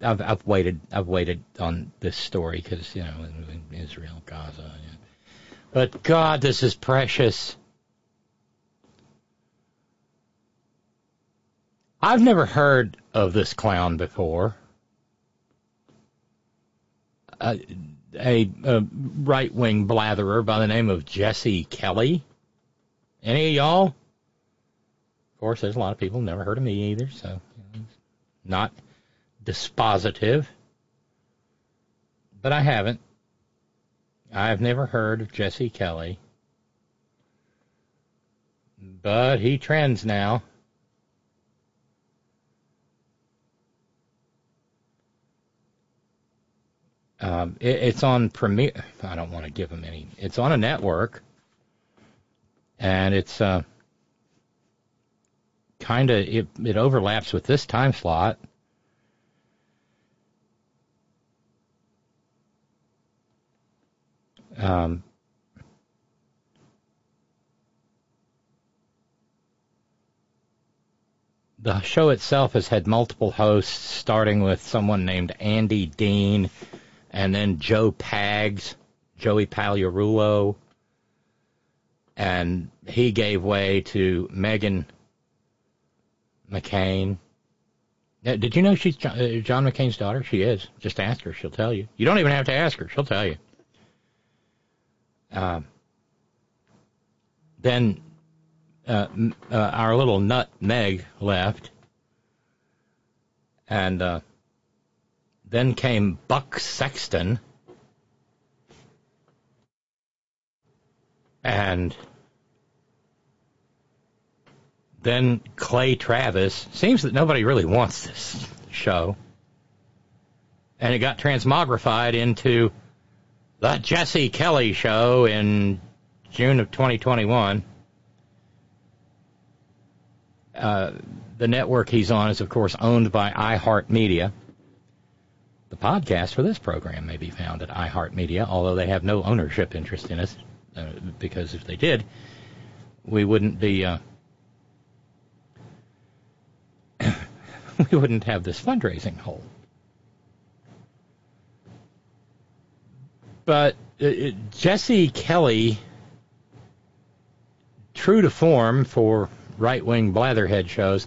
I've I've waited I've waited on this story because you know Israel, Gaza, yeah. but God, this is precious. I've never heard of this clown before. Uh, a, a right wing blatherer by the name of Jesse Kelly. Any of y'all? Of course, there's a lot of people never heard of me either, so not dispositive. But I haven't. I've never heard of Jesse Kelly. But he trends now. Um, it, it's on Premiere. I don't want to give him any. It's on a network, and it's uh, kind of it, it overlaps with this time slot. Um, the show itself has had multiple hosts, starting with someone named Andy Dean and then Joe Pags, Joey Pagliarulo, and he gave way to Meghan McCain. Did you know she's John, uh, John McCain's daughter? She is. Just ask her; she'll tell you. You don't even have to ask her; she'll tell you. Uh, then uh, uh, our little nut Meg left, and uh, then came Buck Sexton. And then Clay Travis. Seems that nobody really wants this show. And it got transmogrified into The Jesse Kelly Show in June of 2021. Uh, the network he's on is, of course, owned by iHeartMedia. The podcast for this program may be found at iHeartMedia, although they have no ownership interest in it, uh, because if they did, we wouldn't be. Uh, <laughs> we wouldn't have this fundraising hole. But uh, Jesse Kelly, true to form for right wing blatherhead shows,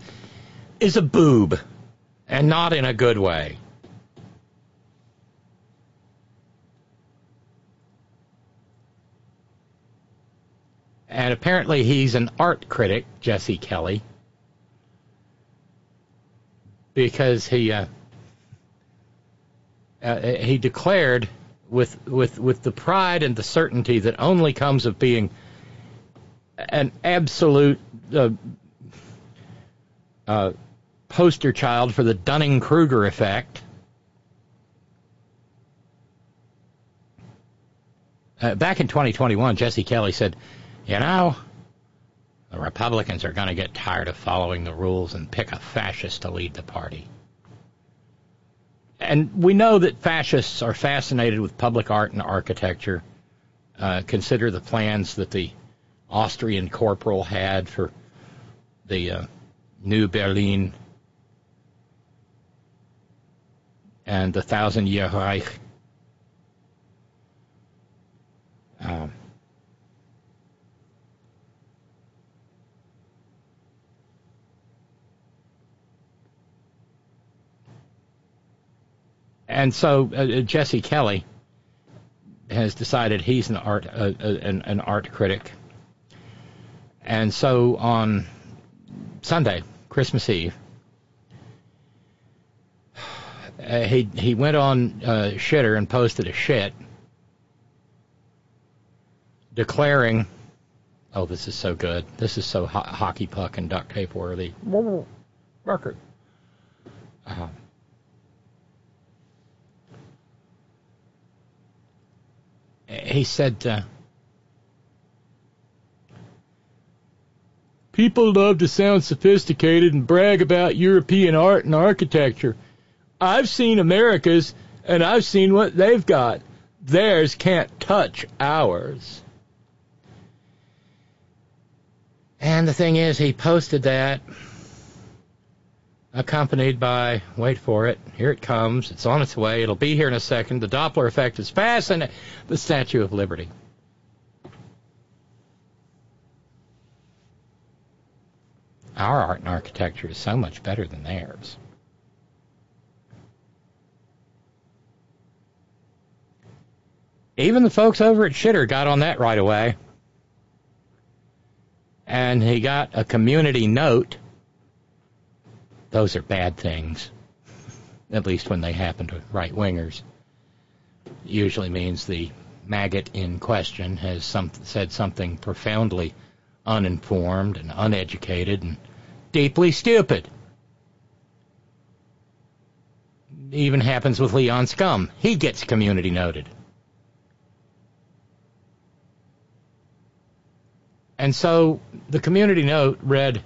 is a boob, and not in a good way. And apparently he's an art critic, Jesse Kelly, because he uh, uh, he declared with with with the pride and the certainty that only comes of being an absolute uh, uh, poster child for the Dunning Kruger effect. Uh, back in 2021, Jesse Kelly said, "You know, the Republicans are going to get tired of following the rules and pick a fascist to lead the party." And we know that fascists are fascinated with public art and architecture. Uh, consider the plans that the Austrian corporal had for the uh, New Berlin and the Thousand Year Reich. Um, and so uh, Jesse Kelly has decided he's an art uh, uh, an, an art critic, and so on Sunday, Christmas Eve, uh, he he went on uh, Shitter and posted a shit declaring, "Oh, this is so good. This is so ho- hockey puck and duct tape worthy." Record. Uh, he said, uh, People love to sound sophisticated and brag about European art and architecture. I've seen America's, and I've seen what they've got. Theirs can't touch ours. And the thing is, he posted that accompanied by, wait for it, here it comes, it's on its way, it'll be here in a second, the Doppler effect is and the Statue of Liberty. Our art and architecture is so much better than theirs. Even the folks over at Shitter got on that right away. And he got a community note. Those are bad things, at least when they happen to right wingers. Usually means the maggot in question has some, said something profoundly uninformed and uneducated and deeply stupid. Even happens with Leon Scum. He gets community noted. And so the community note read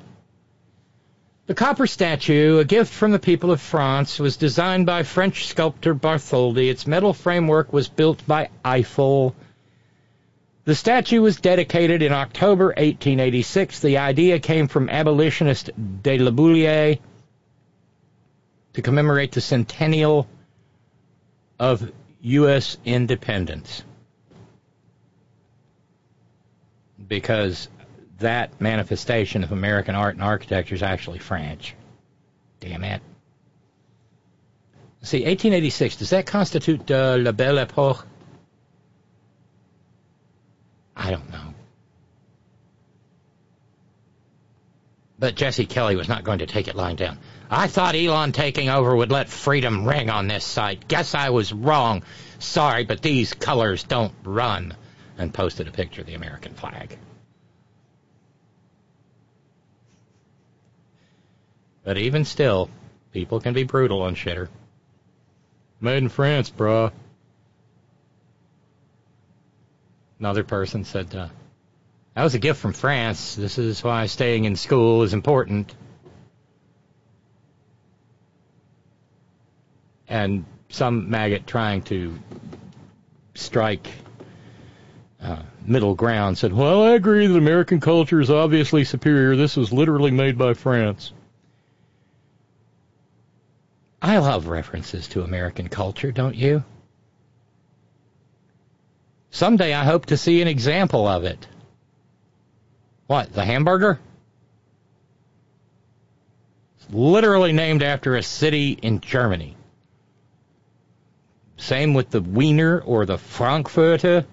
The copper statue, a gift from the people of France, was designed by French sculptor Bartholdi. Its metal framework was built by Eiffel. The statue was dedicated in October 1886. The idea came from abolitionist de La to commemorate the centennial of U.S. independence. Because that manifestation of American art and architecture is actually French. Damn it. See, 1886, does that constitute uh, La Belle Epoque? I don't know. But Jesse Kelly was not going to take it lying down. I thought Elon taking over would let freedom ring on this site. Guess I was wrong. Sorry, but these colors don't run. And posted a picture of the American flag. But even still, people can be brutal on shitter. Made in France, bruh. Another person said, uh, that was a gift from France. This is why staying in school is important. And some maggot trying to strike uh, middle ground said, Well, I agree that American culture is obviously superior. This was literally made by France. I love references to American culture, don't you? Someday I hope to see an example of it. What, the hamburger? It's literally named after a city in Germany. Same with the Wiener or the Frankfurter.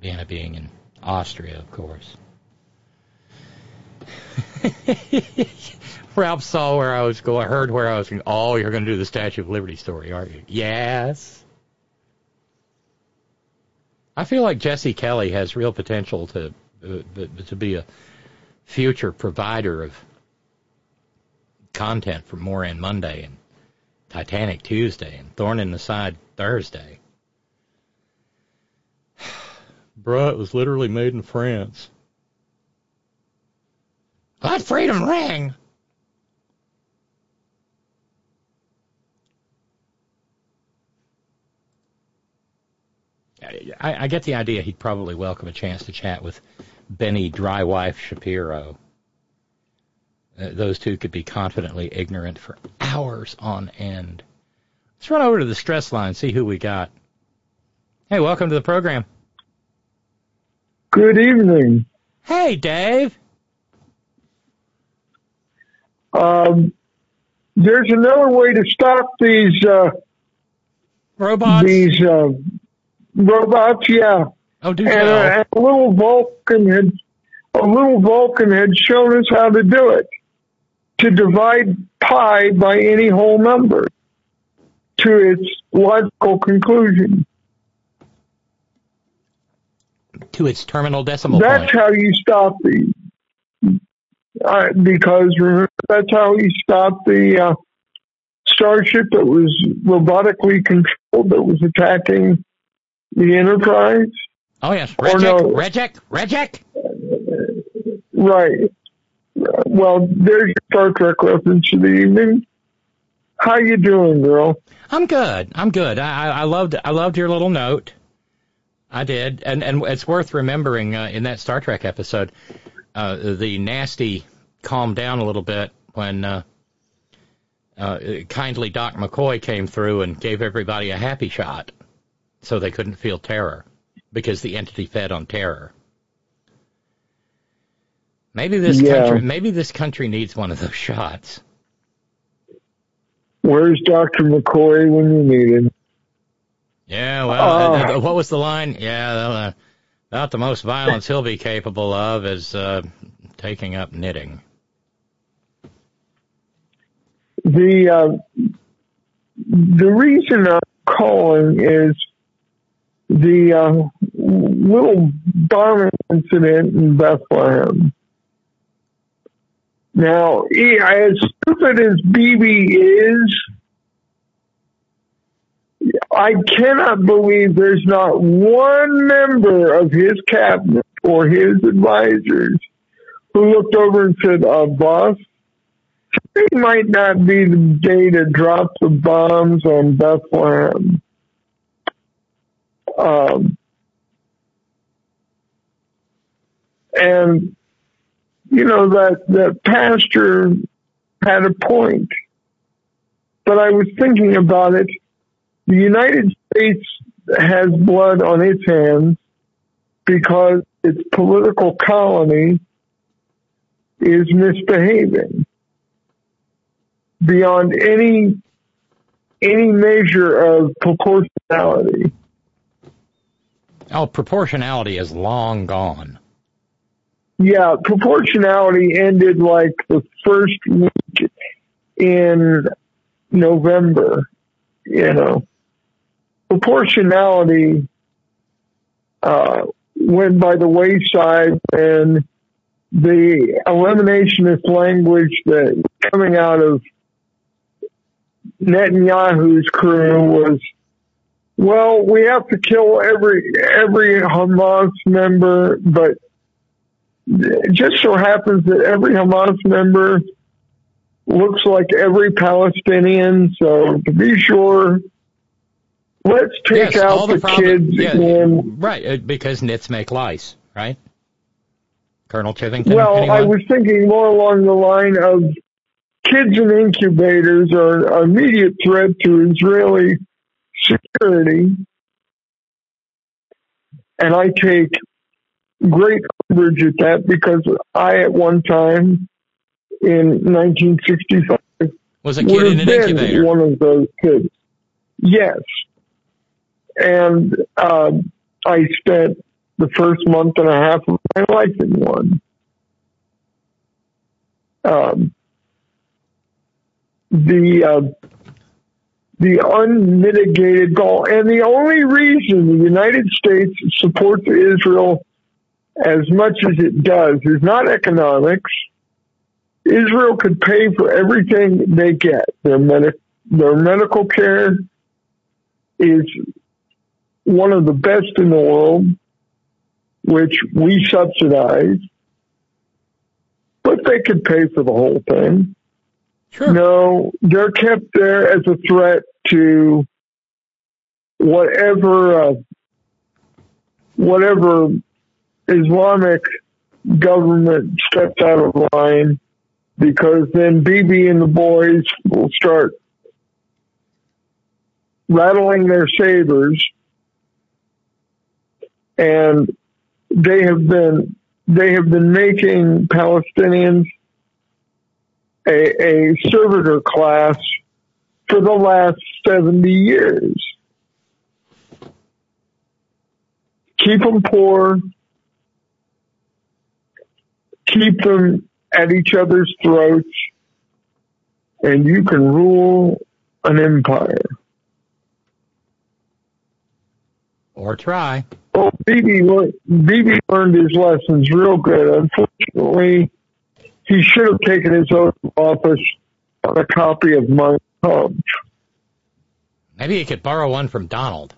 Vienna being in Austria, of course. <laughs> Ralph saw where I was going, heard where I was going. Oh, you're going to do the Statue of Liberty story, aren't you? Yes. I feel like Jesse Kelly has real potential to uh, to be a future provider of content for More Moran Monday and Titanic Tuesday and Thorn in the Side Thursday. <sighs> Bruh, it was literally made in France. Let freedom ring! I, I get the idea he'd probably welcome a chance to chat with Benny Drywife Shapiro. Uh, those two could be confidently ignorant for hours on end. Let's run over to the stress line, see who we got. Hey, welcome to the program. Good evening. Hey, Dave. Um, there's another way to stop these uh, robots. These uh, robots, yeah. Oh, do and, uh, and a little Vulcan had a little Vulcan had shown us how to do it. To divide pi by any whole number to its logical conclusion. To its terminal decimal That's point. how you stop the. Uh, because remember, that's how you stop the uh, starship that was robotically controlled that was attacking the Enterprise. Oh yes, Redjac, no. Redjac, Redjac. Right. Well, there's your Star Trek reference for the evening. How you doing, girl? I'm good. I'm good. I, I I loved I loved your little note. I did, and and it's worth remembering uh, in that Star Trek episode, uh, the nasty calmed down a little bit when uh, uh, kindly Doc McCoy came through and gave everybody a happy shot, so they couldn't feel terror because the entity fed on terror. Maybe this Yeah. country maybe this country needs one of those shots. Where's Dr. McCoy when you need him? Yeah, well, uh, what was the line? Yeah, uh, about the most violence he'll be capable of is uh, taking up knitting. The uh, the reason I'm calling is the uh, little bombing incident in Bethlehem. Now, as stupid as Bibi is, I cannot believe there's not one member of his cabinet or his advisors who looked over and said, uh, boss, today might not be the day to drop the bombs on Bethlehem. Um, and, you know, that, that pastor had a point. But I was thinking about it. The United States has blood on its hands because its political colony is misbehaving beyond any any measure of proportionality. Oh, proportionality is long gone. Yeah, proportionality ended like the first week in November, you know. Proportionality uh, went by the wayside and the eliminationist language that coming out of Netanyahu's crew was Well, we have to kill every every Hamas member, but it just so happens that every Hamas member looks like every Palestinian. So to be sure, let's take yes, out the, the, kids yeah, and right, uh, because nits make lice, right? Colonel Chivington. Well, anyone? I was thinking more along the line of kids in incubators are an immediate threat to Israeli security. And I take great umbrage at that because I, at one time in 1965, was a kid in an incubator. one of those kids. Yes. And um, I spent the first month and a half of my life in one. Um, the uh, the unmitigated goal, and the only reason the United States supports Israel as much as it does is not economics. Israel could pay for everything they get. Their their medical care is one of the best in the world, which we subsidize. But they could pay for the whole thing. Sure. No, they're kept there as a threat to whatever uh, whatever Islamic government steps out of line, because then Bibi and the boys will start rattling their sabers, and they have been they have been making Palestinians a, a servitor class for the last 70 years. Keep them poor, keep them at each other's throats, and you can rule an empire. Or try. Well, Bibi, Bibi learned his lessons real good. Unfortunately, he should have taken his oath of office on a copy of Mein Kampf. Maybe he could borrow one from Donald.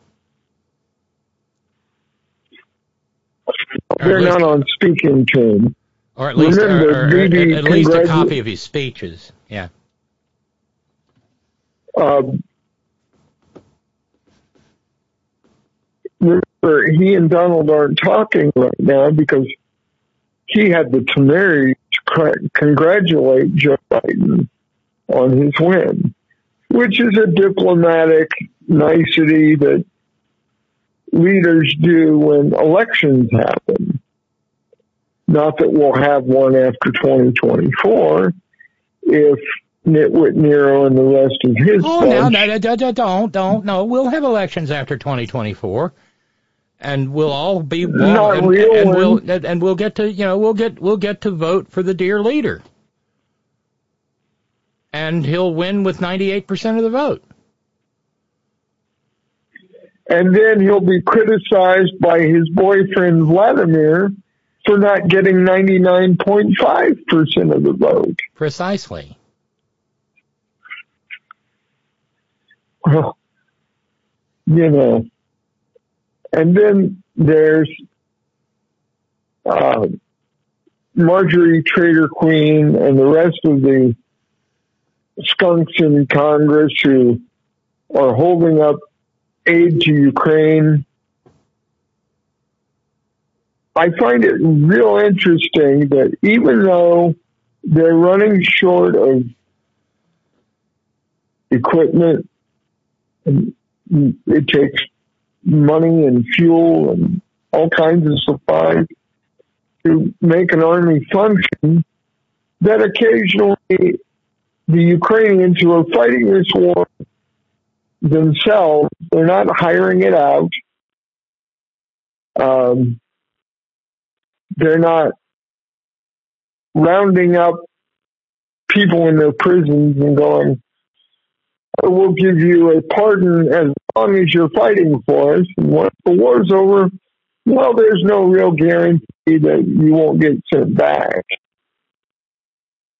They're not on speaking terms. Or at least, Remember, or, or- or Bibi at least a copy of his speeches. Yeah. Um, remember, he and Donald aren't talking right now because he had the temerity congratulate Joe Biden on his win, which is a diplomatic nicety that leaders do when elections happen. Not that we'll have one after 2024 if Nitwit Nero and the rest of his Oh, no, bunch no, no, no, no, don't, don't, no. We'll have elections after 2024, and we'll all be one, Not and, real and we'll and and we'll get to, you know, we'll get we'll get to vote for the dear leader, and he'll win with 98% of the vote. and then he'll be criticized by his boyfriend Vladimir for not getting 99.5% of the vote. Precisely. Well, you know. And then there's uh, Marjorie Trader Queen and the rest of the skunks in Congress who are holding up aid to Ukraine. I find it real interesting that even though they're running short of equipment, it takes money and fuel and all kinds of supplies to make an army function, that occasionally the Ukrainians who are fighting this war themselves, they're not hiring it out. Um, they're not rounding up people in their prisons and going, "Oh, we'll give you a pardon as long as you're fighting for us. And once the war's over, well, there's no real guarantee that you won't get sent back.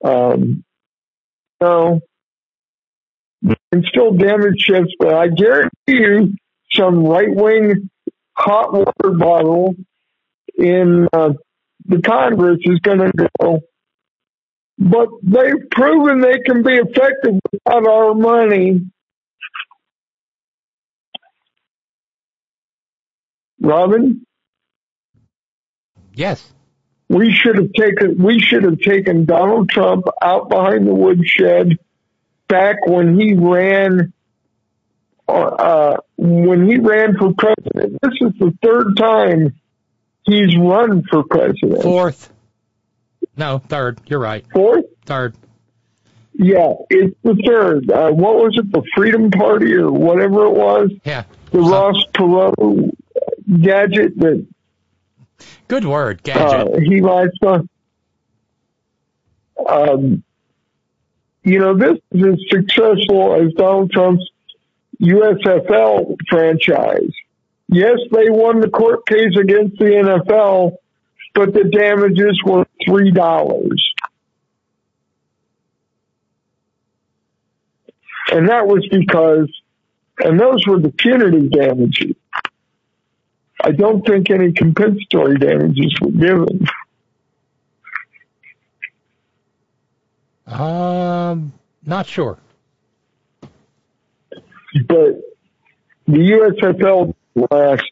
Um, so, and still damage ships, but I guarantee you, some right wing hot water bottle in uh, the Congress is going to go. But they've proven they can be effective without our money. Robyn? Yes. We should have taken we should have taken Donald Trump out behind the woodshed back when he ran uh, when he ran for president. This is the third time he's run for president. Fourth. No, third. You're right. Fourth? Third. Yeah, it's the third. Uh, what was it? The Freedom Party or whatever it was? Yeah. The Ross Perot gadget that Good word, gadget. uh, he likes on. Um, you know, this is as successful as Donald Trump's USFL franchise. Yes, they won the court case against the NFL, but the damages were three dollars. And that was because, and those were the punitive damages. I don't think any compensatory damages were given. Um, not sure. But the USFL didn't last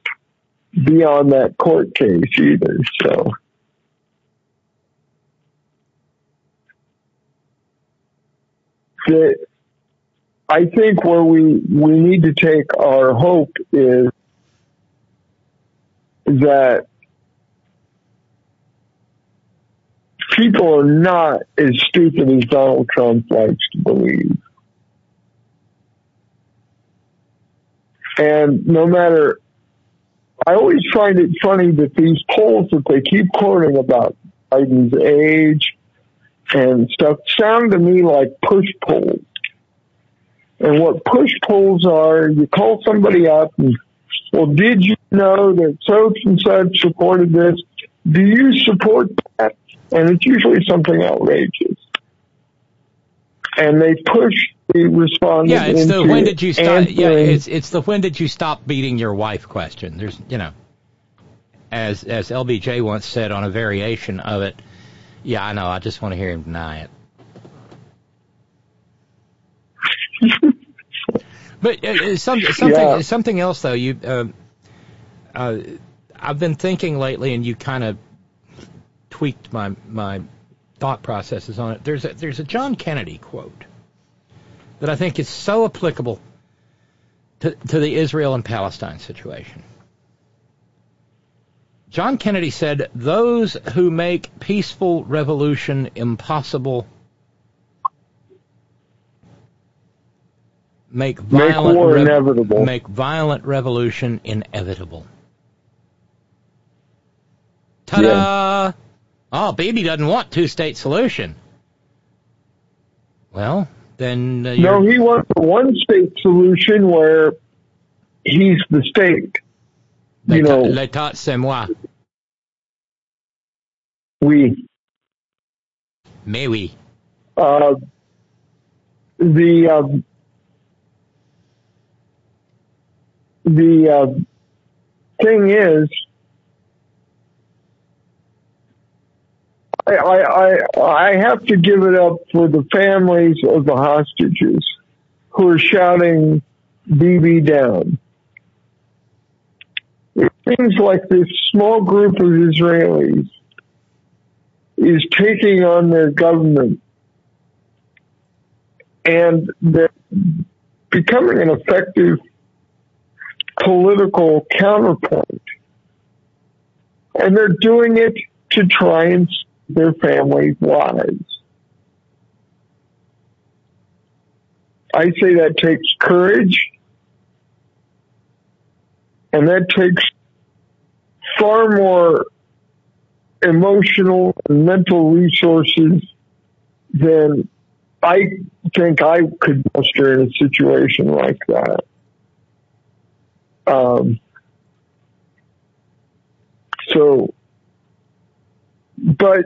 beyond that court case either. So I think where we we need to take our hope is that people are not as stupid as Donald Trump likes to believe. And no matter, I always find it funny that these polls that they keep quoting about Biden's age and stuff sound to me like push polls. And what push polls are, you call somebody up and, well, did you know that such and such supported this? Do you support that? And it's usually something outrageous. And they push the respondent Yeah, it's the when did you stop? Yeah, it's it's the when did you stop beating your wife question. There's you know, as as LBJ once said on a variation of it. Yeah, I know. I just want to hear him deny it. <laughs> But uh, uh, some, something Yeah. something else though. You, um uh, I've been thinking lately, and you kind of tweaked my my thought processes on it. There's a there's a John Kennedy quote that I think is so applicable to to the Israel and Palestine situation. John Kennedy said, "Those who make peaceful revolution impossible." Make violent Make war inevitable. Make violent revolution inevitable. Ta-da! Oh, baby doesn't want two-state solution. Well, then uh, No, he wants a one state solution where he's the state. You know, l'état c'est moi. we, Mais oui. uh, the, um, the, uh, thing is, I, I, I, I have to give it up for the families of the hostages who are shouting Bibi down. Seems like this small group of Israelis is taking on their government and they're becoming an effective political counterpoint. And they're doing it to try and save their families' lives. I say that takes courage and that takes far more emotional and mental resources than I think I could muster in a situation like that. Um, so, but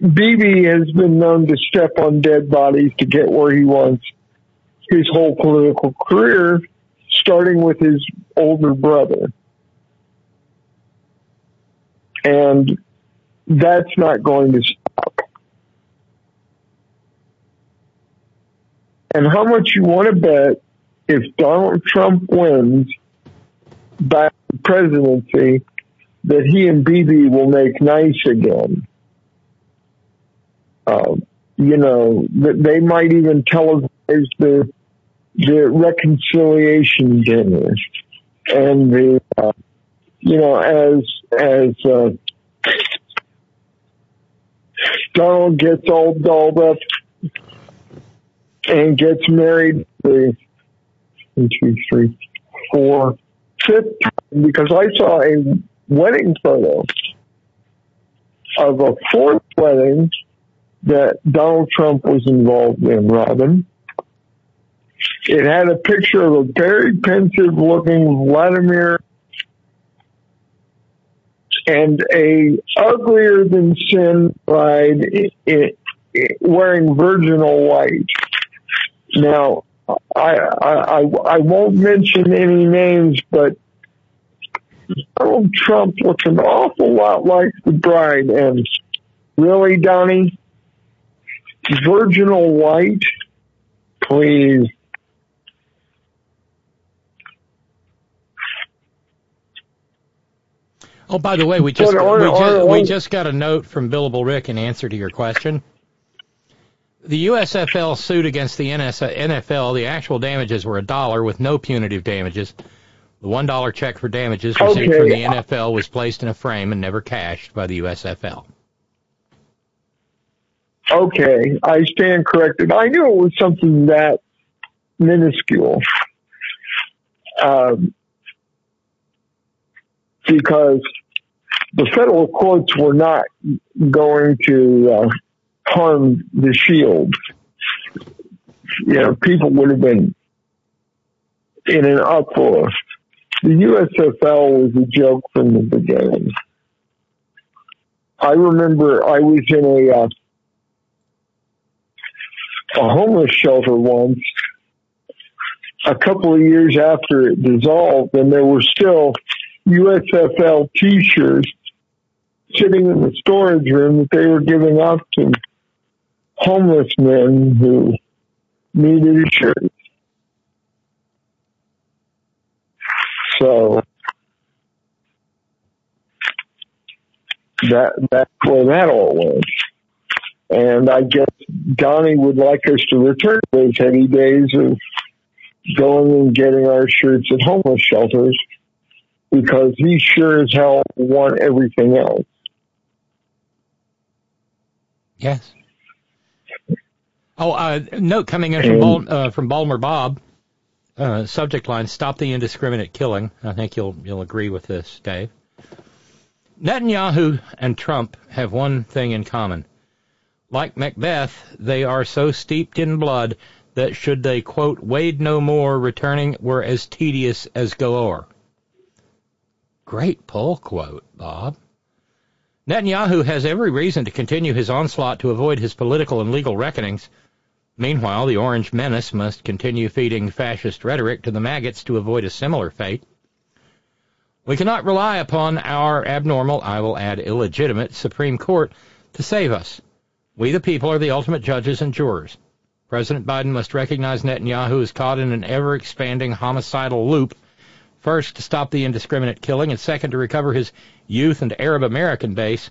Bibi has been known to step on dead bodies to get where he wants his whole political career, starting with his older brother. And that's not going to stop. And how much you want to bet if Donald Trump wins back the presidency that he and Bibi will make nice again? Uh, you know, that they might even televise the the reconciliation dinner and the uh, you know as as uh, Donald gets all dolled up and gets married the one, two, three, four, fifth time because I saw a wedding photo of a fourth wedding that Donald Trump was involved in, Robyn. It had a picture of a very pensive looking Vladimir and a uglier than sin bride wearing virginal white. Now, I, I, I, I won't mention any names, but Donald Trump looks an awful lot like the bride. And really, Donnie, virginal white, please. Oh, by the way, we just But on- we, just, on- we just got a note from Billable Rick in answer to your question. The USFL suit against the NFL, the actual damages were a dollar with no punitive damages. The one dollar check for damages received from the NFL was placed in a frame and never cashed by the USFL. Okay, I stand corrected. I knew it was something that minuscule. Um, because the federal courts were not going to uh, harm the shield. You know, people would have been in an uproar. The USFL was a joke from the beginning. I remember I was in a uh, a homeless shelter once a couple of years after it dissolved and there were still USFL t-shirts sitting in the storage room that they were giving out to homeless men who needed a shirt. So that that's where that all went. And I guess Donnie would like us to return to those heady days of going and getting our shirts at homeless shelters because he sure as hell want everything else. Yes. Oh, uh, note coming in from Bal- uh, from Balmer Bob. Uh, subject line: Stop the indiscriminate killing. I think you'll you'll agree with this, Dave. Netanyahu and Trump have one thing in common. Like Macbeth, they are so steeped in blood that should they quote wade no more, returning were as tedious as galore. Great pull quote, Bob. Netanyahu has every reason to continue his onslaught to avoid his political and legal reckonings. Meanwhile, the Orange Menace must continue feeding fascist rhetoric to the maggots to avoid a similar fate. We cannot rely upon our abnormal, I will add illegitimate, Supreme Court to save us. We, the people, are the ultimate judges and jurors. President Biden must recognize Netanyahu is caught in an ever expanding homicidal loop. First, to stop the indiscriminate killing, and second, to recover his youth and Arab American base.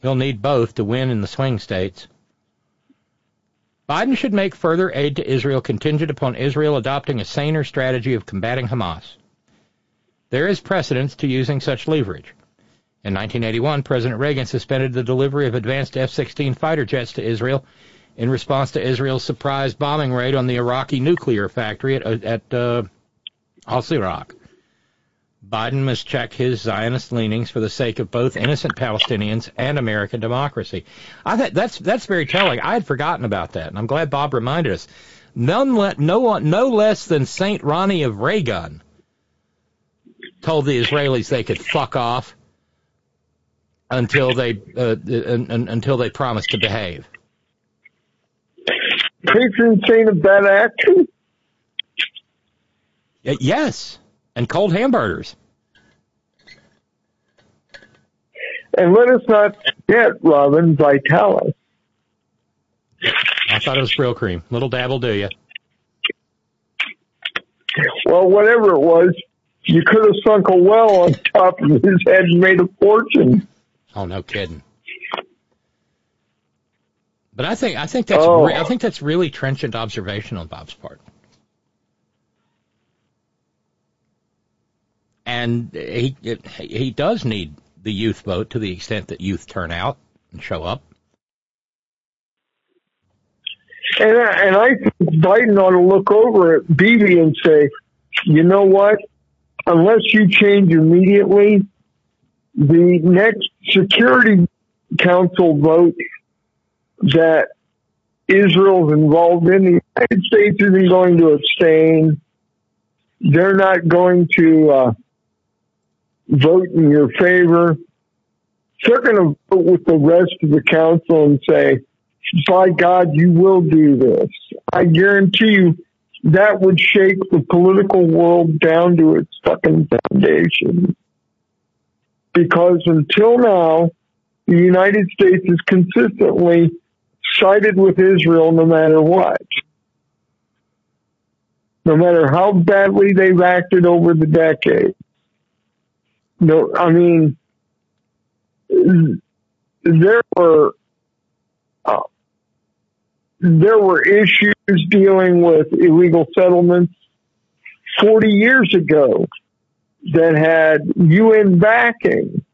He'll need both to win in the swing states. Biden should make further aid to Israel contingent upon Israel adopting a saner strategy of combating Hamas. There is precedence to using such leverage. In 1981, President Reagan suspended the delivery of advanced F-16 fighter jets to Israel in response to Israel's surprise bombing raid on the Iraqi nuclear factory at, at uh, Osirak. Biden must check his Zionist leanings for the sake of both innocent Palestinians and American democracy. I think that's that's very telling. I had forgotten about that, and I'm glad Bob reminded us. None le- no one, no less than Saint Ronnie of Reagan told the Israelis they could fuck off until they uh, un, un, until they promised to behave. Patron saint of that action? Yes, and cold hamburgers. And let us not forget, Robyn, Vitalis. I thought it was Brylcreem. Little dab will do you. Well, whatever it was, you could have sunk a well on top of his head and made a fortune. Oh, no kidding. But I think I think that's Oh. re- I think that's really trenchant observation on Bob's part. And he he does need the youth vote to the extent that youth turn out and show up. And I, and I think Biden ought to look over at Bibi and say, you know what? Unless you change immediately, the next Security Council vote that Israel's involved in, the United States isn't going to abstain. They're not going to uh, vote in your favor. They're going to vote with the rest of the council and say, by God, you will do this. I guarantee you that would shake the political world down to its fucking foundation. Because until now, the United States has consistently sided with Israel no matter what. No matter how badly they've acted over the decades. No, I mean, there were uh, there were issues dealing with illegal settlements 40 years ago that had UN backing.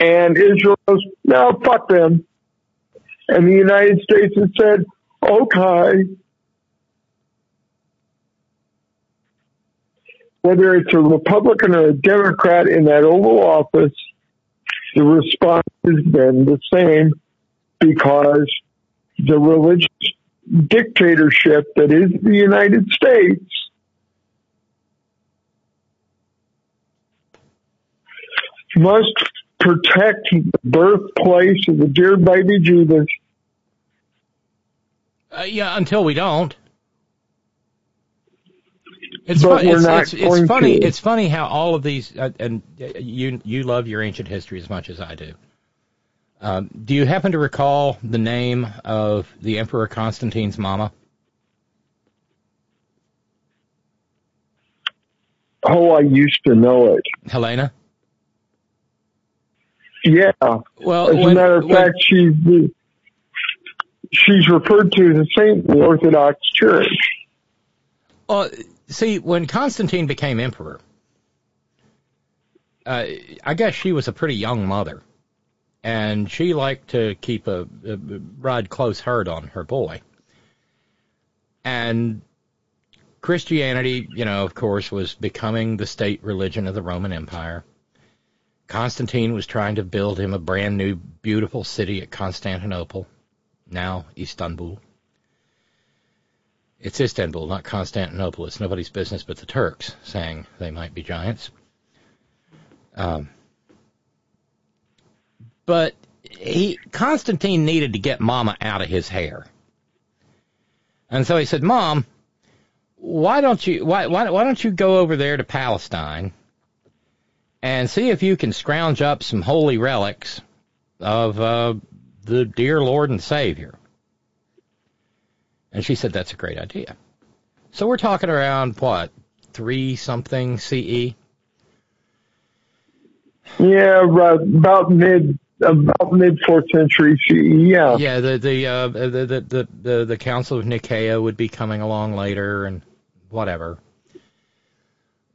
And Israel goes, no, fuck them. And the United States has said, okay. Whether it's a Republican or a Democrat in that Oval Office, the response has been the same because the religious dictatorship that is the United States must protect the birthplace of the dear baby Jesus. Uh, yeah, until we don't. It's, But fun, we're it's, not it's, it's funny. to. It's funny how all of these, uh, and uh, you you love your ancient history as much as I do. Um, do you happen to recall the name of the Emperor Constantine's mama? Oh, I used to know it. Helena. Yeah. Well, as when- a matter of when- fact, she's the, she's referred to as a saint in the Orthodox Church. Well, see, when Constantine became emperor, uh, I guess she was a pretty young mother, and she liked to keep a, a ride close herd on her boy. And Christianity, you know, of course, was becoming the state religion of the Roman Empire. Constantine was trying to build him a brand new, beautiful city at Constantinople, now Istanbul. It's Istanbul, not Constantinople. It's nobody's business but the Turks, saying they might be giants. Um, but he Constantine needed to get Mama out of his hair, and so he said, "Mom, why don't you why why, why don't you go over there to Palestine and see if you can scrounge up some holy relics of uh, the dear Lord and Savior?" And she said, "That's a great idea." So we're talking around what three something? CE. Yeah, right, about mid about mid fourth century CE. Yeah. Yeah, the the, uh, the the the the the Council of Nicaea would be coming along later, and whatever.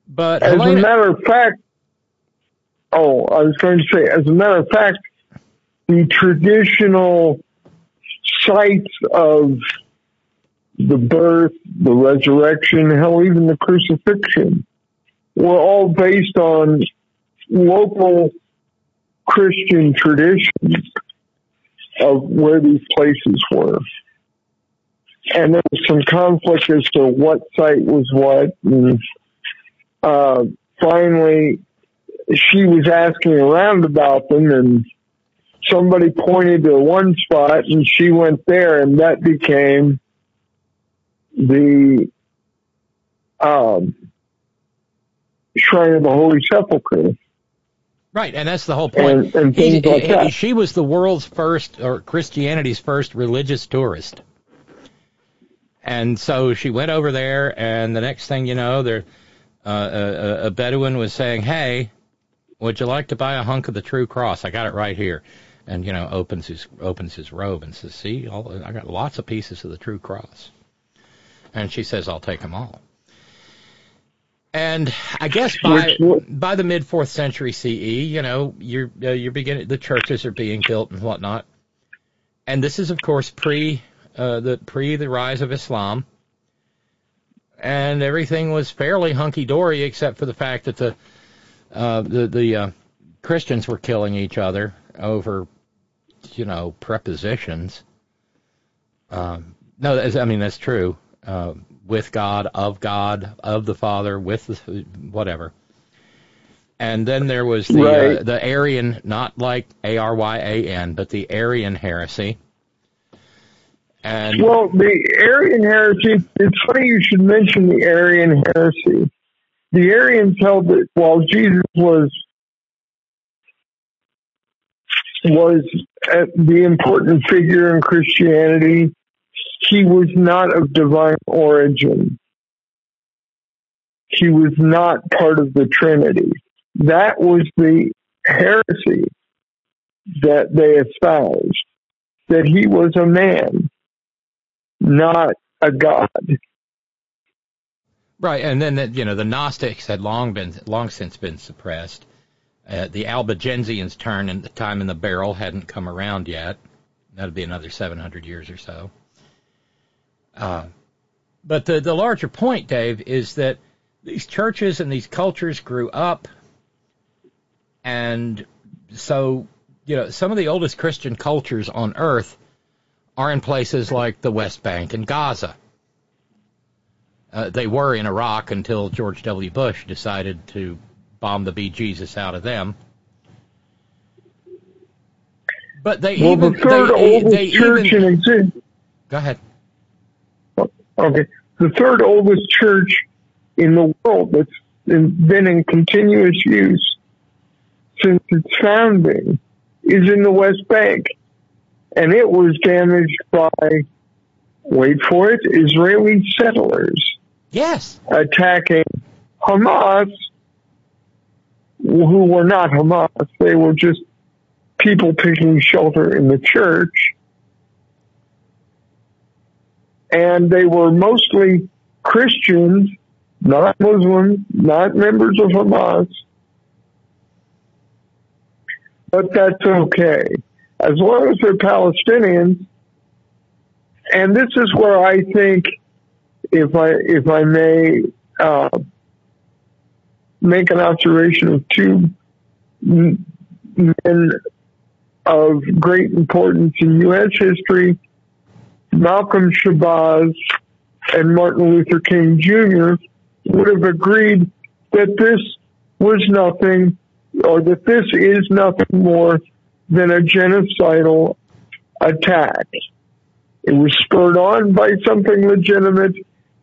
But As a matter of fact, oh, I was going to say, as a matter of fact, the traditional sites of the birth, the resurrection, hell, even the crucifixion, were all based on local Christian traditions of where these places were. And there was some conflict as to what site was what. And uh, finally, she was asking around about them, and somebody pointed to one spot, and she went there, and that became the um, shrine of the Holy Sepulchre. Right, and that's the whole point. And- and He- like he-. She was the world's first, or Christianity's first religious tourist. And so she went over there, and the next thing you know, there, uh, a, a Bedouin was saying, "Hey, would you like to buy a hunk of the true cross? I got it right here." And you know, opens his opens his robe and says, "See, all, I got lots of pieces of the true cross." And she says, "I'll take them all." And I guess by by the mid fourth century CE, you know, you're uh, you're beginning the churches are being built and whatnot, and this is of course pre uh, the pre the rise of Islam, and everything was fairly hunky dory except for the fact that the uh, the the uh, Christians were killing each other over you know prepositions. Um, no, I mean that's true. Uh, with God, of God, of the Father, with the whatever. And then there was the uh, the Arian, not like A R Y A N, but the Arian heresy. And Well, the Arian heresy, it's funny you should mention the Arian heresy. The Arians held that while Jesus was was uh, the important figure in Christianity, he was not of divine origin. He was not part of the Trinity. That was the heresy that they espoused, that he was a man, not a god. Right, and then the, you know the Gnostics had long been long since been suppressed. Uh, the Albigensians' turn and the time in the barrel hadn't come around yet. That'd be another 700 years or so. Uh, but the the larger point, Dave, is that these churches and these cultures grew up, and so you know some of the oldest Christian cultures on Earth are in places like the West Bank and Gaza. Uh, they were in Iraq until George W. Bush decided to bomb the bejesus out of them. But they well, even the third they, oldest they church even in existence. go ahead. Okay, the third oldest church in the world that's in, been in continuous use since its founding is in the West Bank, and it was damaged by wait for it Israeli settlers. Yes. Attacking Hamas, who were not Hamas. They were just people taking shelter in the church. And they were mostly Christians, not Muslims, not members of Hamas. But that's okay. As long as they're Palestinians. And this is where I think if I if I may uh, make an observation of two men of great importance in U.S. history, Malcolm Shabazz and Martin Luther King Jr. would have agreed that this was nothing, or that this is nothing more than a genocidal attack. It was spurred on by something legitimate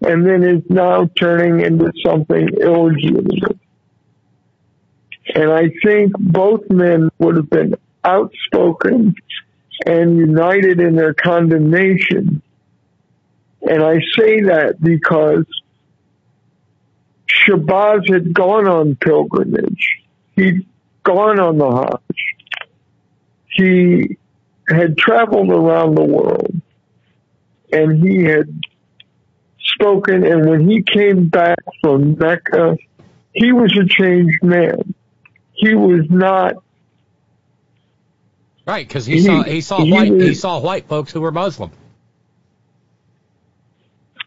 and then is now turning into something illegitimate. And I think both men would have been outspoken and united in their condemnation. And I say that because Shabazz had gone on pilgrimage. He'd gone on the Hajj. He had traveled around the world and he had spoken and when he came back from Mecca, he was a changed man. He was not Right, because he, He- saw he saw he white he saw white folks who were Muslim.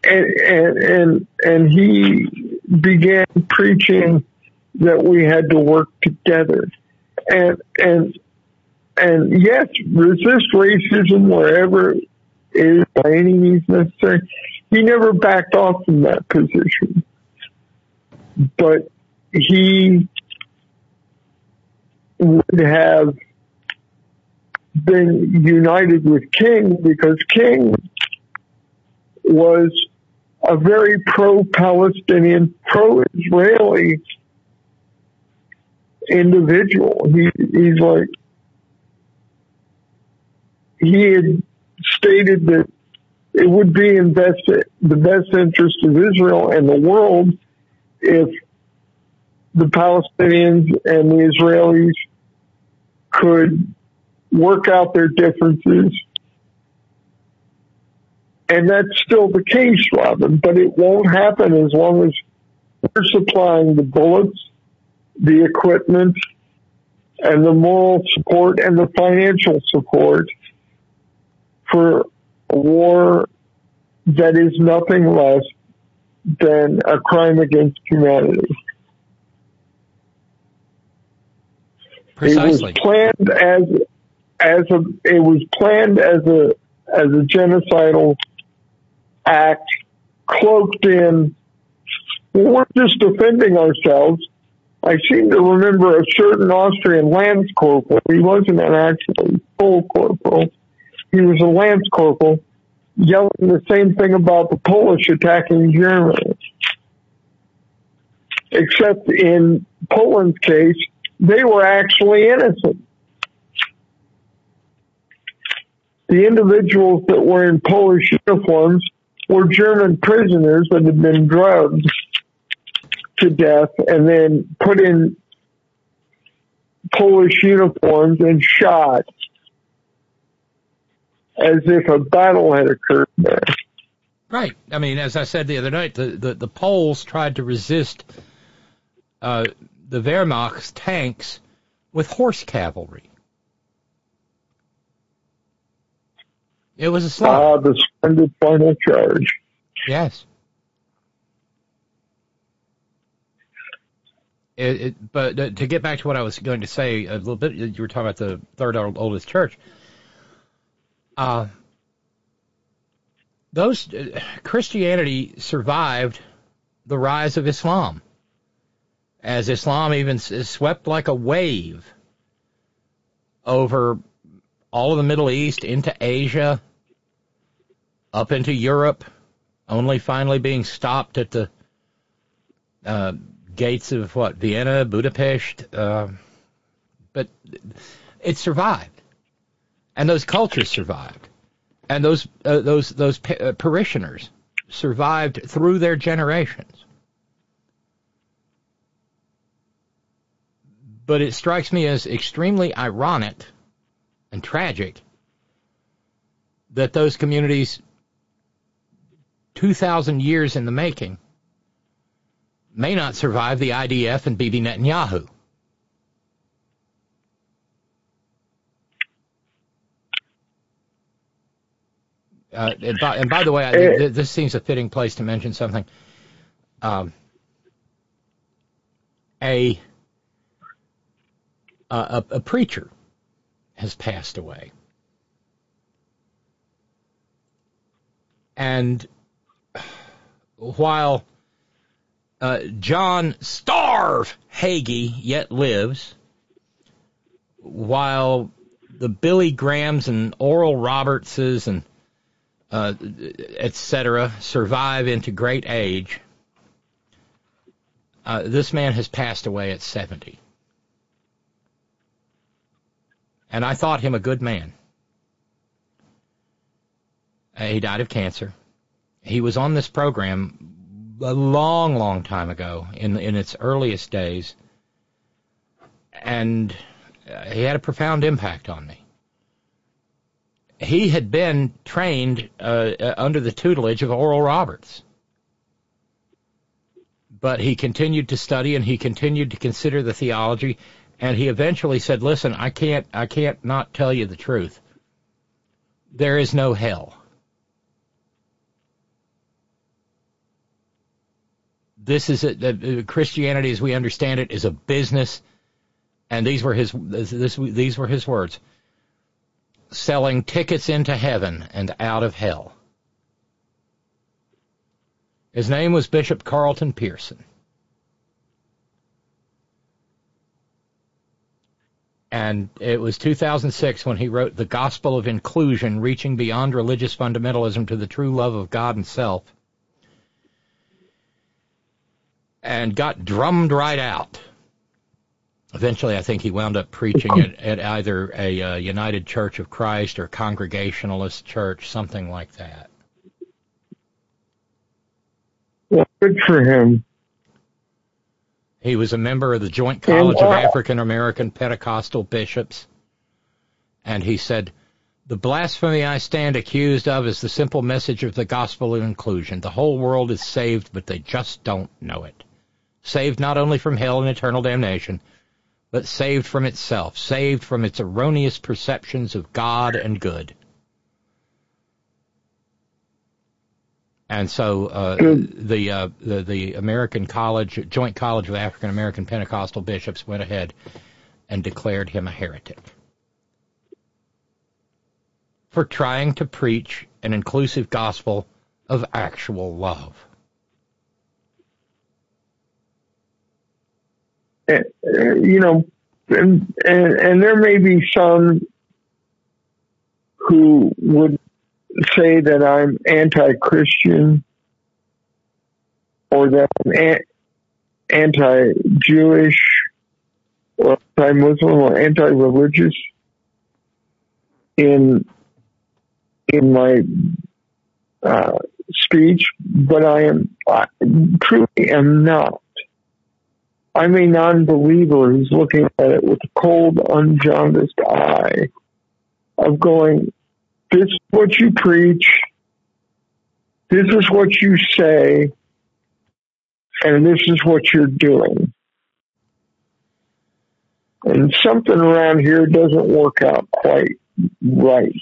and and and, and he began preaching that we had to work together. And and and yes resist racism wherever it is by any means necessary. He never backed off from that position. But he would have been united with king because king was a very pro-Palestinian, pro-Israeli individual. He he's like he had stated that it would be in best the best interest of Israel and the world if the Palestinians and the Israelis could work out their differences. And that's still the case, Robyn, but it won't happen as long as we're supplying the bullets, the equipment, and the moral support and the financial support for a war that is nothing less than a crime against humanity. Precisely. It was planned as as a it was planned as a as a genocidal act cloaked in we're just defending ourselves. I seem to remember a certain Austrian lance corporal. He wasn't an actually full corporal. He was a lance corporal yelling the same thing about the Polish attacking Germany. Except in Poland's case, they were actually innocent. The individuals that were in Polish uniforms were German prisoners that had been drugged to death and then put in Polish uniforms and shot as if a battle had occurred there. Right. I mean, as I said the other night, the, the, the Poles tried to resist uh, the Wehrmacht's tanks with horse cavalry. It was a slaughter. Ah, the splendid final charge. Yes. It, it, but uh, to get back to what I was going to say a little bit, you were talking about the third oldest church. Uh, those uh, Christianity survived the rise of Islam, as Islam even s- swept like a wave over all of the Middle East into Asia, up into Europe, only finally being stopped at the uh, gates of what Vienna, Budapest, uh, but it survived, and those cultures survived, and those uh, those those uh, parishioners survived through their generations. But it strikes me as extremely ironic and tragic that those communities, 2,000 years in the making, may not survive the IDF and Bibi Netanyahu. Uh, and, by, and by the way, I, th- this seems a fitting place to mention something. Um, a, a a preacher has passed away, and while uh, John Starve Hagee yet lives, while the Billy Grahams and Oral Robertses and uh, etc. survive into great age. Uh, this man has passed away at 70. And I thought him a good man. Uh, he died of cancer. He was on this program a long, long time ago, in in its earliest days, and uh, he had a profound impact on me. He had been trained uh, uh, under the tutelage of Oral Roberts, but he continued to study and he continued to consider the theology, and he eventually said, "Listen, I can't, I can't not tell you the truth. There is no hell." This is a, Christianity as we understand it is a business, and these were his this, these were his words: selling tickets into heaven and out of hell. His name was Bishop Carlton Pearson. And it was 2006 when he wrote The Gospel of Inclusion, Reaching Beyond Religious Fundamentalism to the True Love of God and Self. And got drummed right out. Eventually, I think he wound up preaching at, at either a uh, United Church of Christ or Congregationalist Church, something like that. Well, good for him. He was a member of the Joint College And, of uh, African American Pentecostal Bishops. And he said, The blasphemy I stand accused of is the simple message of the gospel of inclusion. The whole world is saved, but they just don't know it. Saved not only from hell and eternal damnation, but saved from itself, saved from its erroneous perceptions of God and good. And so uh, the, uh, the the American College, Joint College of African American Pentecostal Bishops, went ahead and declared him a heretic for trying to preach an inclusive gospel of actual love. Uh, you know, and, and and there may be some who would say that I'm anti-Christian or that I'm anti-Jewish or anti-Muslim or anti-religious in in my uh, speech, but I am I truly am not. I'm a non-believer who's looking at it with a cold, unjaundiced eye of going, this is what you preach, this is what you say, and this is what you're doing. And something around here doesn't work out quite right.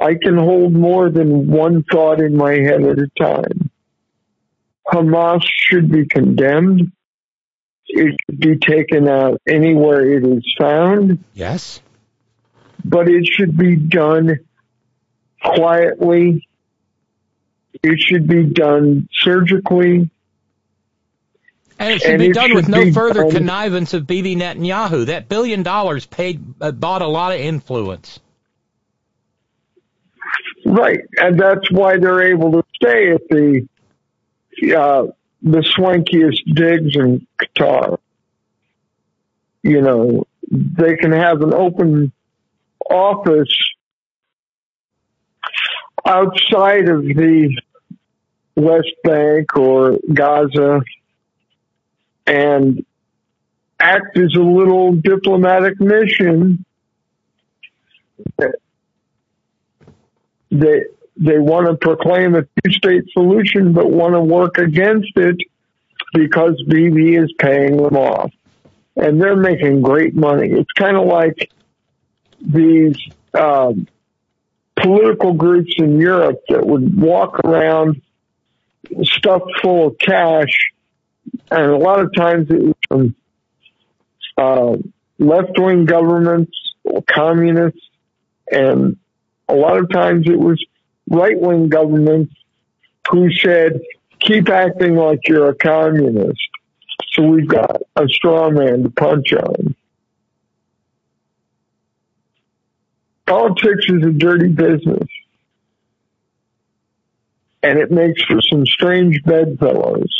I can hold more than one thought in my head at a time. Hamas should be condemned. It should be taken out anywhere it is found, Yes? but it should be done quietly. It should be done surgically. And it should And be it done should with no further done- connivance of Bibi Netanyahu. That billion dollars paid uh, bought a lot of influence. Right, and that's why they're able to stay at the uh, the swankiest digs in Qatar. You know, they can have an open office outside of the West Bank or Gaza and act as a little diplomatic mission they they want to proclaim a two-state solution, but want to work against it because Bibi is paying them off, and they're making great money. It's kind of like these um, political groups in Europe that would walk around stuffed full of cash, and a lot of times it was from uh, left-wing governments or communists, and a lot of times it was right wing governments who said, keep acting like you're a communist. So we've got a straw man to punch on. Politics is a dirty business. And it makes for some strange bedfellows.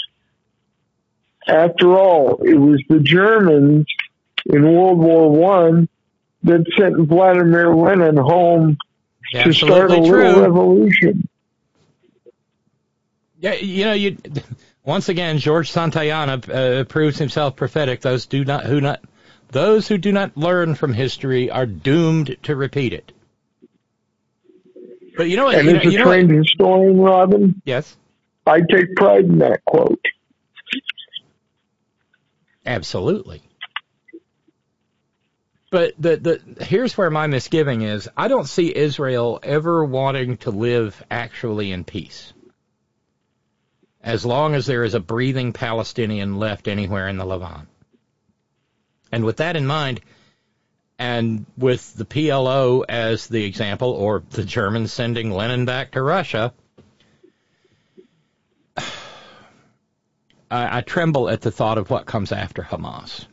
After all, it was the Germans in World War One that sent Vladimir Lenin home to start a Absolutely little true. revolution. Yeah, you know, you once again George Santayana uh, proves himself prophetic. Those do not who not those who do not learn from history are doomed to repeat it. But you know what? And you know, a you know what- trained historian, Robyn, yes, I take pride in that quote. absolutely. But the the here's where my misgiving is. I don't see Israel ever wanting to live actually in peace. As long as there is a breathing Palestinian left anywhere in the Levant. And with that in mind, and with the PLO as the example, or the Germans sending Lenin back to Russia, <sighs> I, I tremble at the thought of what comes after Hamas.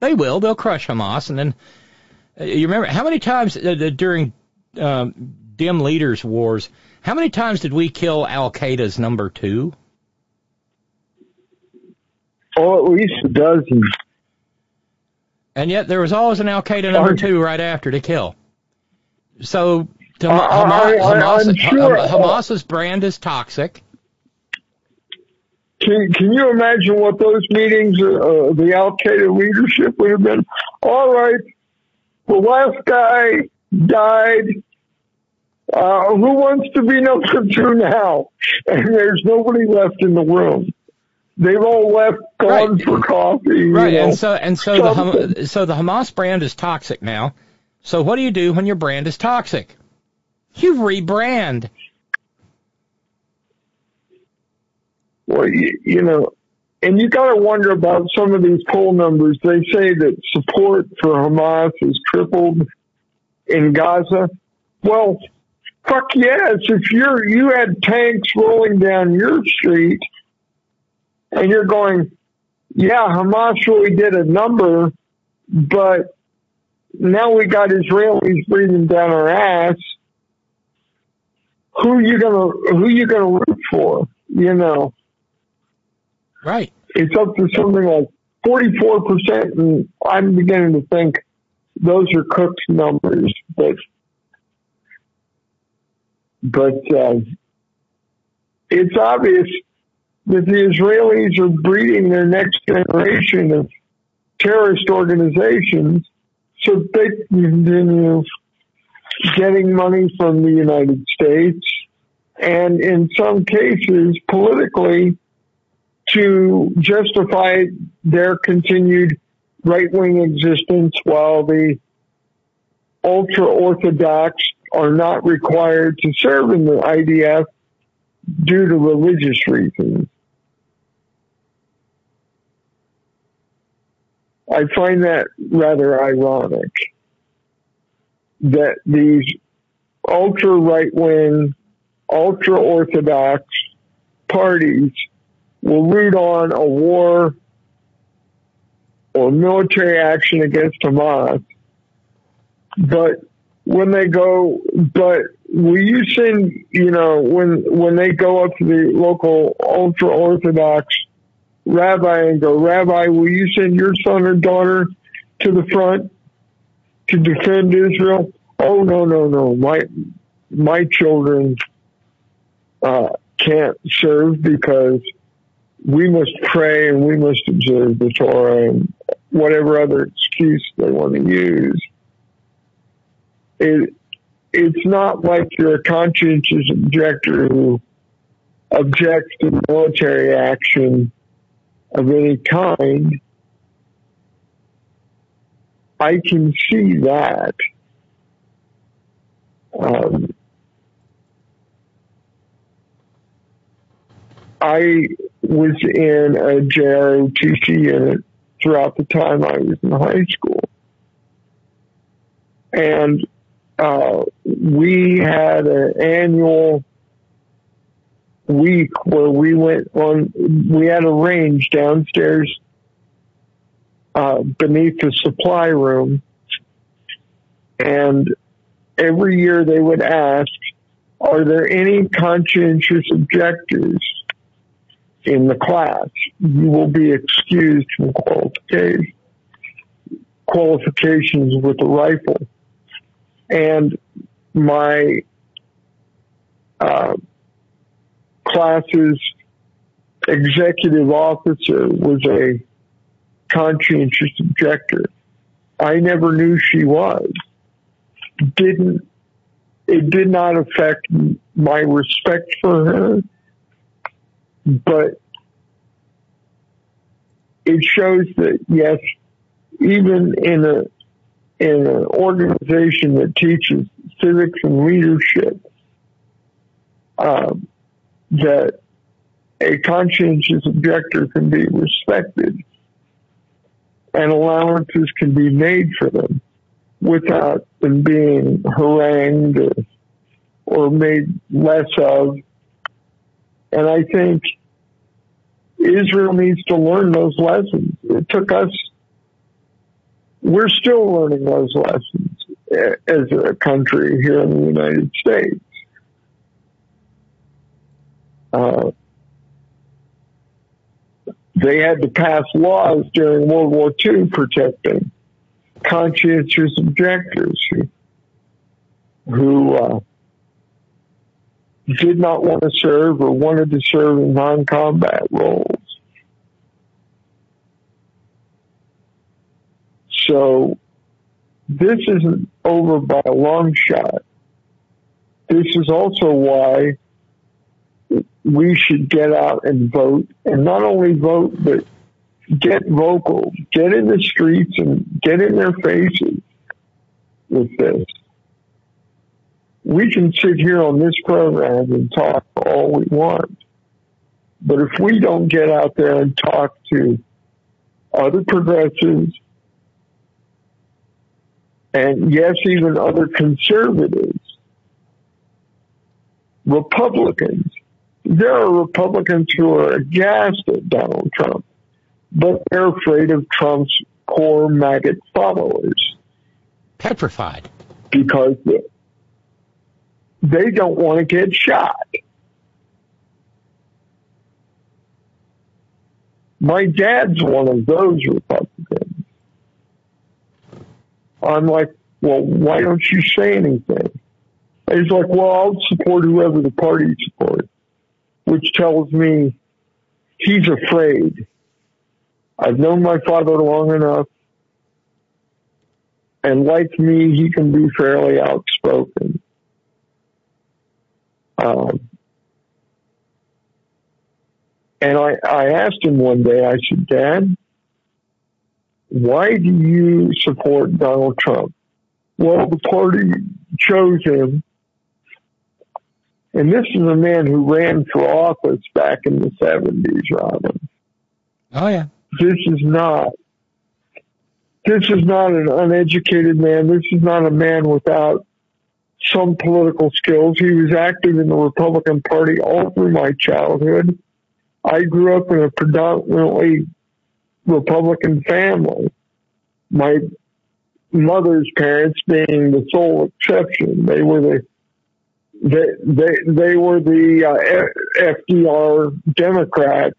They will. They'll crush Hamas, and then uh, you remember how many times uh, uh, during um, dim leaders wars, how many times did we kill Al Qaeda's number two? Oh, at least a dozen. And yet there was always an Al Qaeda number two right after to kill. So to, I- I- Hamas, I- I'm Hamas, sure- Ham- Hamas's brand is toxic. Can, can you imagine what those meetings, uh, the Al Qaeda leadership would have been? All right, the last guy died. Uh, who wants to be number two now? And there's nobody left in the room. They've all left, gone for coffee. Right, know, and so and so the something. Ham- so the Hamas brand is toxic now. So what do you do when your brand is toxic? You rebrand. Well, you, you know, and you got to wonder about some of these poll numbers. They say that support for Hamas has tripled in Gaza. Well, fuck yes. If you're you had tanks rolling down your street, and you're going, yeah, Hamas really did a number, but now we got Israelis breathing down our ass. Who are you gonna who are you gonna root for? You know right? it's up to something like 44%, and I'm beginning to think those are cooked numbers, but but uh, it's obvious that the Israelis are breeding their next generation of terrorist organizations so they can continue getting money from the United States and in some cases politically to justify their continued right wing existence while the ultra orthodox are not required to serve in the IDF due to religious reasons. I find that rather ironic that these ultra right wing, ultra orthodox parties will root on a war or military action against Hamas. But when they go, but will you send, you know, when, when they go up to the local ultra orthodox rabbi and go, Rabbi, will you send your son or daughter to the front to defend Israel? Oh, no, no, no. My, my children, uh, can't serve because we must pray and we must observe the Torah and whatever other excuse they want to use. It, it's not like you're a conscientious objector who objects to military action of any kind. I can see that. Um, I was in a JROTC unit throughout the time I was in high school. And uh, we had an annual week where we went on, we had a range downstairs uh, beneath the supply room. And every year they would ask, are there any conscientious objectors in the class? You will be excused from qualification, qualifications with a rifle. And my uh, class's executive officer was a conscientious objector. I never knew she was. Didn't it did not affect my respect for her, but it shows that yes, even in a in an organization that teaches civics and leadership, um, that a conscientious objector can be respected and allowances can be made for them without them being harangued or, or made less of. And I think Israel needs to learn those lessons. It took us, we're still learning those lessons as a country here in the United States. Uh, They had to pass laws during World War II protecting conscientious objectors who, who uh, did not want to serve or wanted to serve in non-combat roles. So this isn't over by a long shot. This is also why we should get out and vote and not only vote, but get vocal, get in the streets and get in their faces with this. We can sit here on this program and talk all we want, but if we don't get out there and talk to other progressives, and yes, even other conservatives, Republicans. There are Republicans who are aghast at Donald Trump, but they're afraid of Trump's core maggot followers. Petrified. Because they don't want to get shot. My dad's one of those Republicans. I'm like, well, why don't you say anything? And he's like, well, I'll support whoever the party supports, which tells me he's afraid. I've known my father long enough, and like me, he can be fairly outspoken. Um, and I, I asked him one day, I said, Dad, why do you support Donald Trump? Well, the party chose him. And this is a man who ran for office back in the 70s, Robyn. Oh, yeah. This is not, this is not an uneducated man. This is not a man without some political skills. He was active in the Republican Party all through my childhood. I grew up in a predominantly Republican family. My mother's parents being the sole exception. They were the they they, they were the uh, FDR Democrats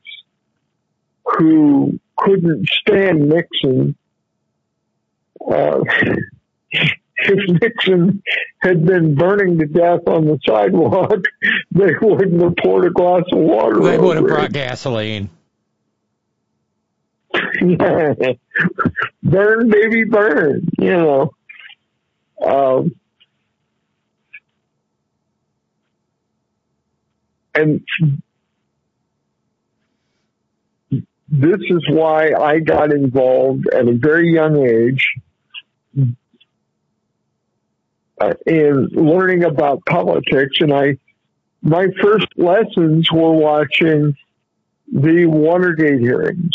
who couldn't stand Nixon. Uh, <laughs> if Nixon had been burning to death on the sidewalk, <laughs> they wouldn't have poured a glass of water. They would have brought it. gasoline. <laughs> burn, baby, burn. You know. Um, and this is why I got involved at a very young age Uh, in learning about politics. And I, my first lessons were watching the Watergate hearings.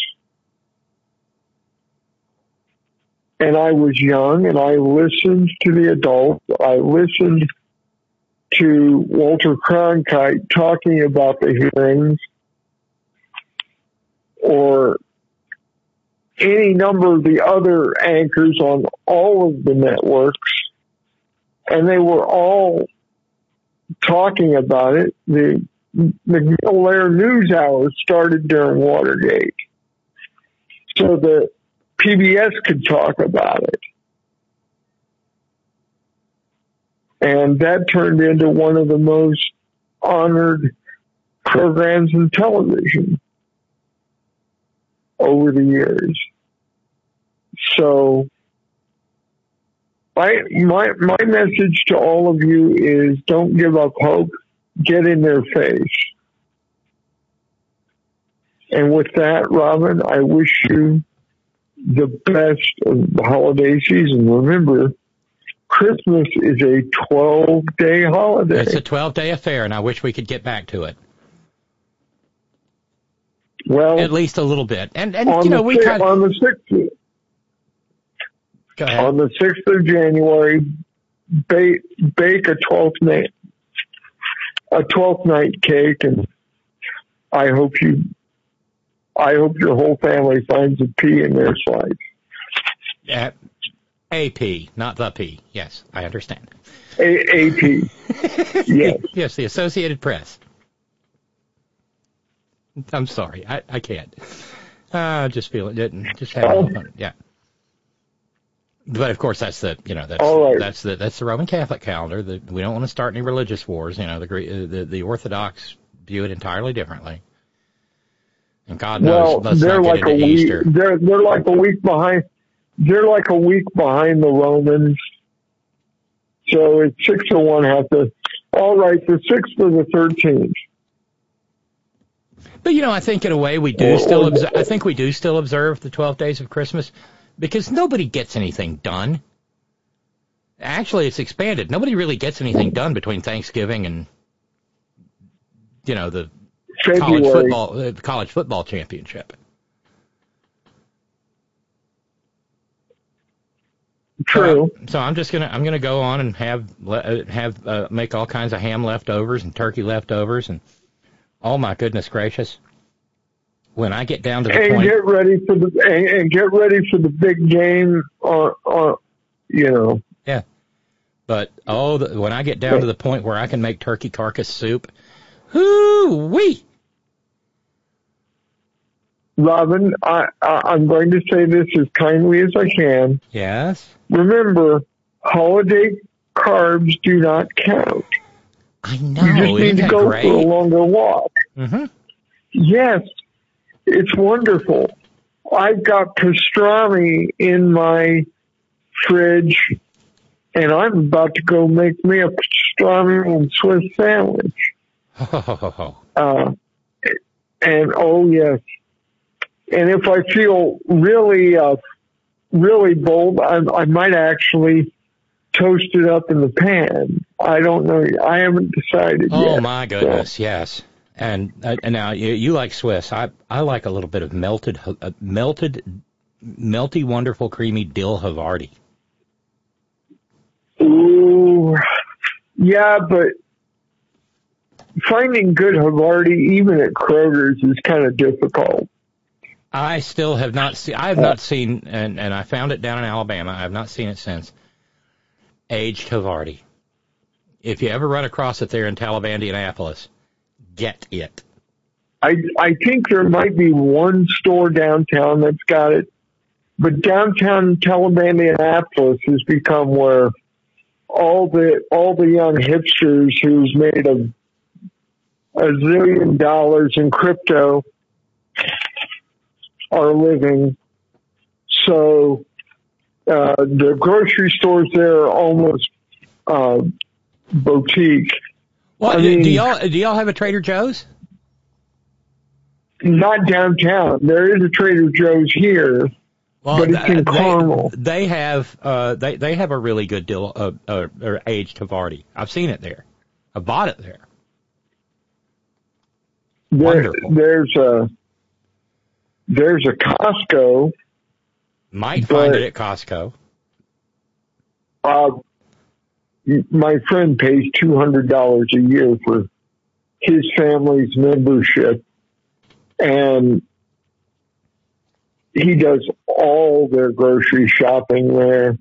And I was young and I listened to the adults. I listened to Walter Cronkite talking about the hearings or any number of the other anchors on all of the networks. And they were all talking about it. The MacNeil Lehrer News Hour started during Watergate. So the PBS could talk about it. And that turned into one of the most honored programs in television over the years. So my my my message to all of you is don't give up hope. Get in their face. And with that, Robyn, I wish you the best of the holiday season. Remember, Christmas is a 12 day holiday. It's a 12 day affair, and I wish we could get back to it. Well, at least a little bit. And, and you know, we kind of. on the sixth Go ahead. On the sixth of January, bake bake a twelfth night a twelfth night cake, and I hope you, I hope your whole family finds a P in their slice. Uh, AP, not the P. Yes, I understand. A- AP. <laughs> yes. yes, the Associated Press. I'm sorry, I, I can't. Uh, just feel it didn't. Just having fun. Yeah. But of course, that's the you know that's right. that's the that's the Roman Catholic calendar. The, we don't want to start any religious wars. You know, the uh, the the Orthodox view it entirely differently. And God knows, well, they're like a week. Easter. They're they're like a week behind. They're like a week behind the Romans. So it's six to one. Have to. All right, the sixth or the thirteenth. But you know, I think in a way we do still. or- Obs- I think we do still observe the twelve days of Christmas because nobody gets anything done. Actually, it's expanded. Nobody really gets anything done between Thanksgiving and you know the college football uh, college football championship. True. So I'm just gonna I'm gonna go on and have uh, have uh, make all kinds of ham leftovers and turkey leftovers and oh my goodness gracious. When I get down to the and point, get ready for the and, and get ready for the big game. or on you know. Yeah. But oh, the, when I get down to the point where I can make turkey carcass soup, whoo wee! Robyn, I, I, I'm going to say this as kindly as I can. Yes. Remember, holiday carbs do not count. I know. You just need to go great? for a longer walk. Mm-hmm. Yes, it's wonderful. I've got pastrami in my fridge, and I'm about to go make me a pastrami and Swiss sandwich. <laughs> Uh, and oh yes, and if I feel really, uh, really bold, I, I might actually toast it up in the pan. I don't know. I haven't decided Oh yet. Oh my goodness, yes. And uh, and now you, you like Swiss. I I like a little bit of melted uh, melted melty wonderful creamy dill Havarti. Ooh, yeah, but finding good Havarti even at Kroger's is kind of difficult. I still have not seen. I have not seen, and and I found it down in Alabama. I have not seen it since. Aged Havarti. If you ever run across it there in Taliband, Annapolis, get it. I I think there might be one store downtown that's got it, but downtown Telebandianapolis has become where all the all the young hipsters who's made a a zillion dollars in crypto are living. So uh, the grocery stores there are almost uh, boutique. Well, I do- mean- do y'all do y'all have a Trader Joe's? Not downtown. There is a Trader Joe's here, but it's in th- Carmel. They, they have uh, they they have a really good deal uh, uh, or aged Havarti. I've seen it there. I bought it there. There, there's a there's a Costco. Might find But- it at Costco. Uh, my friend pays two hundred dollars a year for his family's membership, and he does all their grocery shopping there.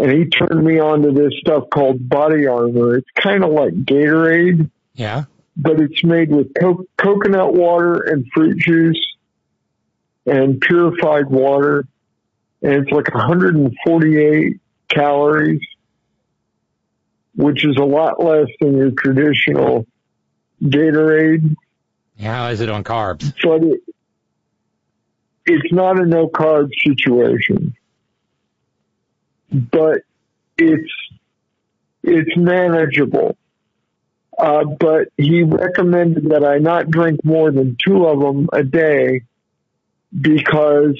And he turned me on to this stuff called Body Armor. It's kind of like Gatorade. Yeah. but it's made with co- coconut water and fruit juice and purified water. And it's like 148 calories, which is a lot less than your traditional Gatorade. How is it on carbs? But it, it's not a no carb situation, but it's, it's manageable. Uh, but he recommended that I not drink more than two of them a day because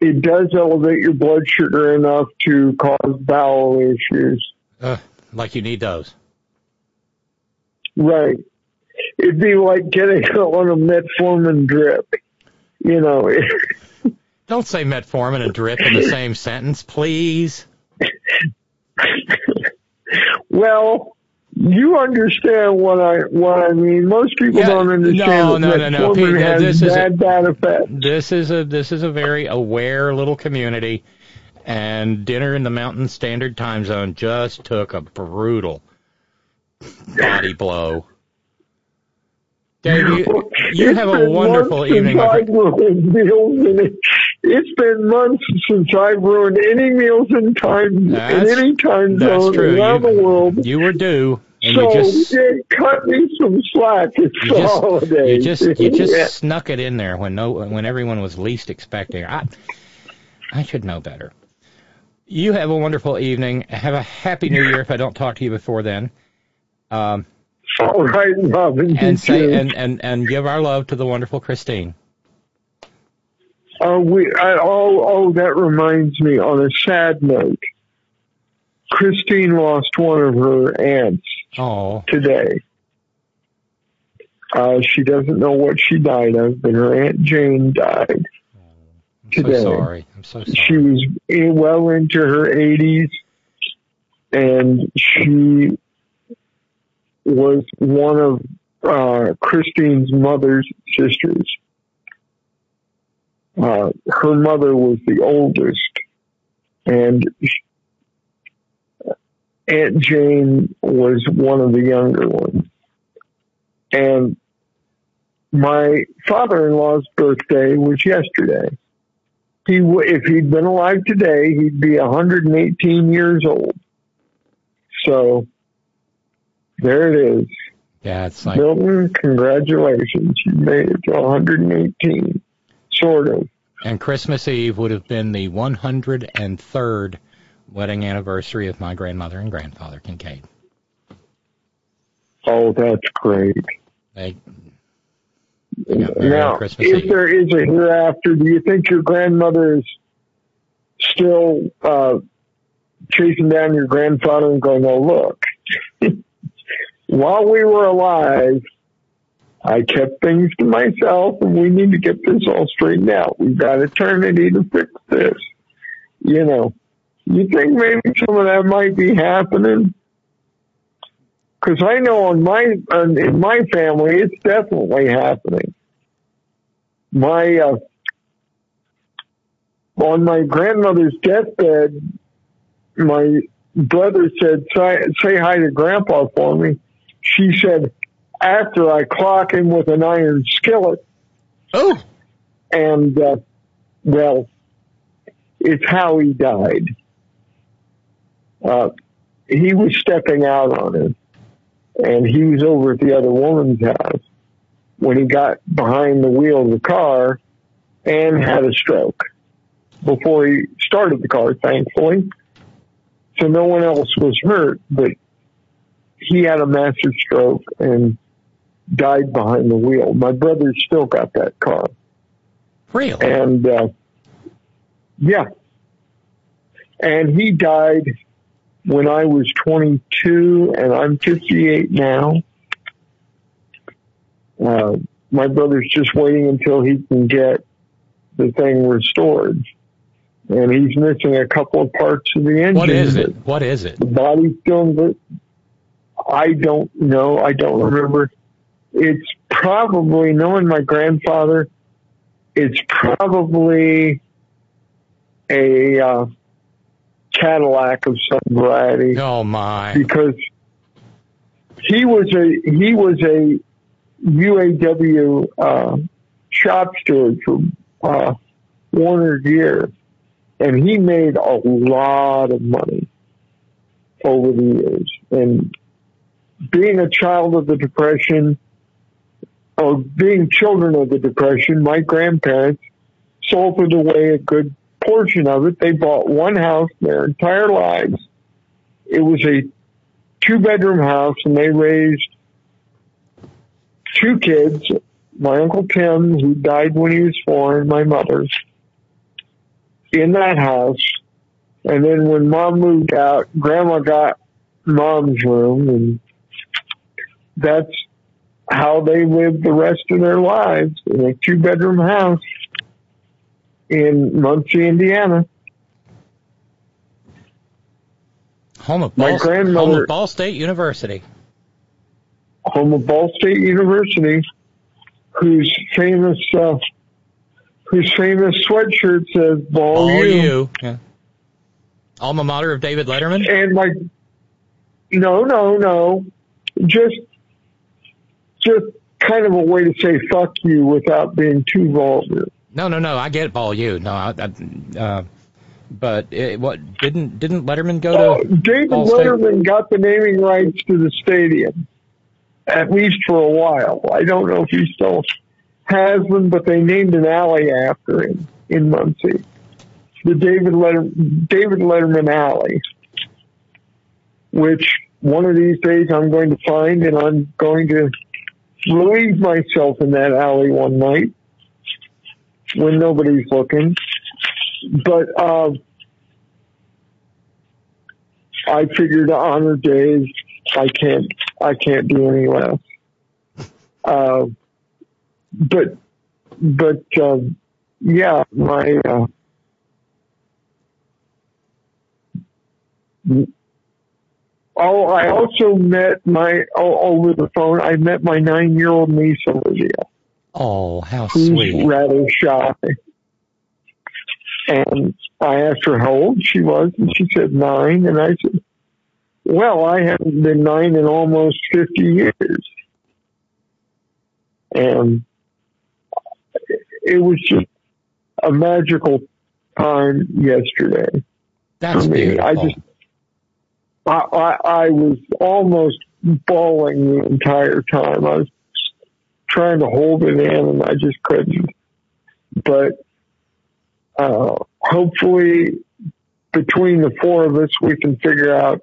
it does elevate your blood sugar enough to cause bowel issues. Uh, like you need those. Right. It'd be like getting <laughs> on a metformin drip. You know, <laughs> Don't say metformin and drip in the same sentence, please. well, you understand what I what I mean. Most people Yeah, don't understand no, that no, no, no. has this is a- bad bad effects. This is a this is a very aware little community, and dinner in the Mountain Standard Time Zone just took a brutal body blow. Dave, you, you have a wonderful evening. Since my I've friend. ruined meals in it. It's been months since I've ruined any meals in time That's- in any time zone true. around You, the world. you were due, and so you just cut me some slack. It's you just holidays. you just you just <laughs> Yeah. snuck it in there when no when everyone was least expecting. I I should know better. You have a wonderful evening. Have a happy New Year if I don't talk to you before then. Um, All right, Robyn. and say and, and and give our love to the wonderful Christine. Uh, we, I, oh, oh, that reminds me. On a sad note, Christine lost one of her aunts Oh, today. Uh, she doesn't know what she died of, but her aunt Jane died today. so sorry. I'm so sorry. She was well into her 80s, and she was one of uh, Christine's mother's sisters. Uh, her mother was the oldest, and Aunt Jane was one of the younger ones. And my father-in-law's birthday was yesterday he w- if he'd been alive today, he'd be 118 years old. So there it is. Yeah, it's like Milton, congratulations. You made it to 118. Sort of. and Christmas Eve would have been the 103rd wedding anniversary of my grandmother and grandfather Kincaid. Oh, that's great. They, Now, Christmas if Eve. there is a hereafter, do you think your grandmother is still uh, chasing down your grandfather and going, oh, look, <laughs> while we were alive, I kept things to myself and we need to get this all straightened out. We've got eternity to fix this. You know, you think maybe some of that might be happening? Because I know on my in my family, it's definitely happening. My uh, on my grandmother's deathbed, my brother said, "Say, say hi to Grandpa for me." She said, "After I clock him with an iron skillet." Oh, and uh, well, it's how he died. Uh, he was stepping out on it and he was over at the other woman's house when he got behind the wheel of the car and had a stroke before he started the car, thankfully. So no one else was hurt, but he had a massive stroke and died behind the wheel. My brother still got that car. Real? And, uh, yeah. And he died when I was 22 and I'm 58 now. Uh, my brother's just waiting until he can get the thing restored. And he's missing a couple of parts of the engine. What is it? What is it? The body's still in the, I don't know. I don't remember. It's probably, knowing my grandfather, it's probably a uh, Cadillac of some variety. Oh my! Because he was a he was a UAW uh, shop steward for uh, Warner Gear, and he made a lot of money over the years. And being a child of the Depression, or being children of the Depression, my grandparents salted away a good portion of it. They bought one house their entire lives. It was a two bedroom house and they raised two kids. My uncle Tim, who died when he was four, and my mother in that house. And then when mom moved out, grandma got mom's room and that's how they lived the rest of their lives in a two bedroom house in Muncie, Indiana. Home of Ball, home of Ball State University. home of Ball State University, whose famous uh, whose famous sweatshirt says "Ball, All U." you. Yeah. Alma mater of David Letterman. And my no, no, no, just just kind of a way to say fuck you without being too vulgar. No, no, no. I get all you. No, I, I, uh, but it, what didn't didn't Letterman go Oh, to? David Ball State? Letterman got the naming rights to the stadium, at least for a while. I don't know if he still has them, but they named an alley after him in Muncie, the David Letter David Letterman Alley, which one of these days I'm going to find, and I'm going to relieve myself in that alley one night when nobody's looking. But uh, I figured to honor Dave, I can't I can't do any less. Uh, but but um, yeah, my uh, oh, I also met my oh, over the phone. I met my nine year old niece Olivia Oh, how who's sweet. rather shy. And I asked her how old she was, and she said nine. And I said, "Well, I haven't been nine in almost fifty years." And it was just a magical time yesterday. That's for me. beautiful. I just, I, I, I was almost bawling the entire time. I was trying to hold it in and I just couldn't. But, uh, hopefully between the four of us, we can figure out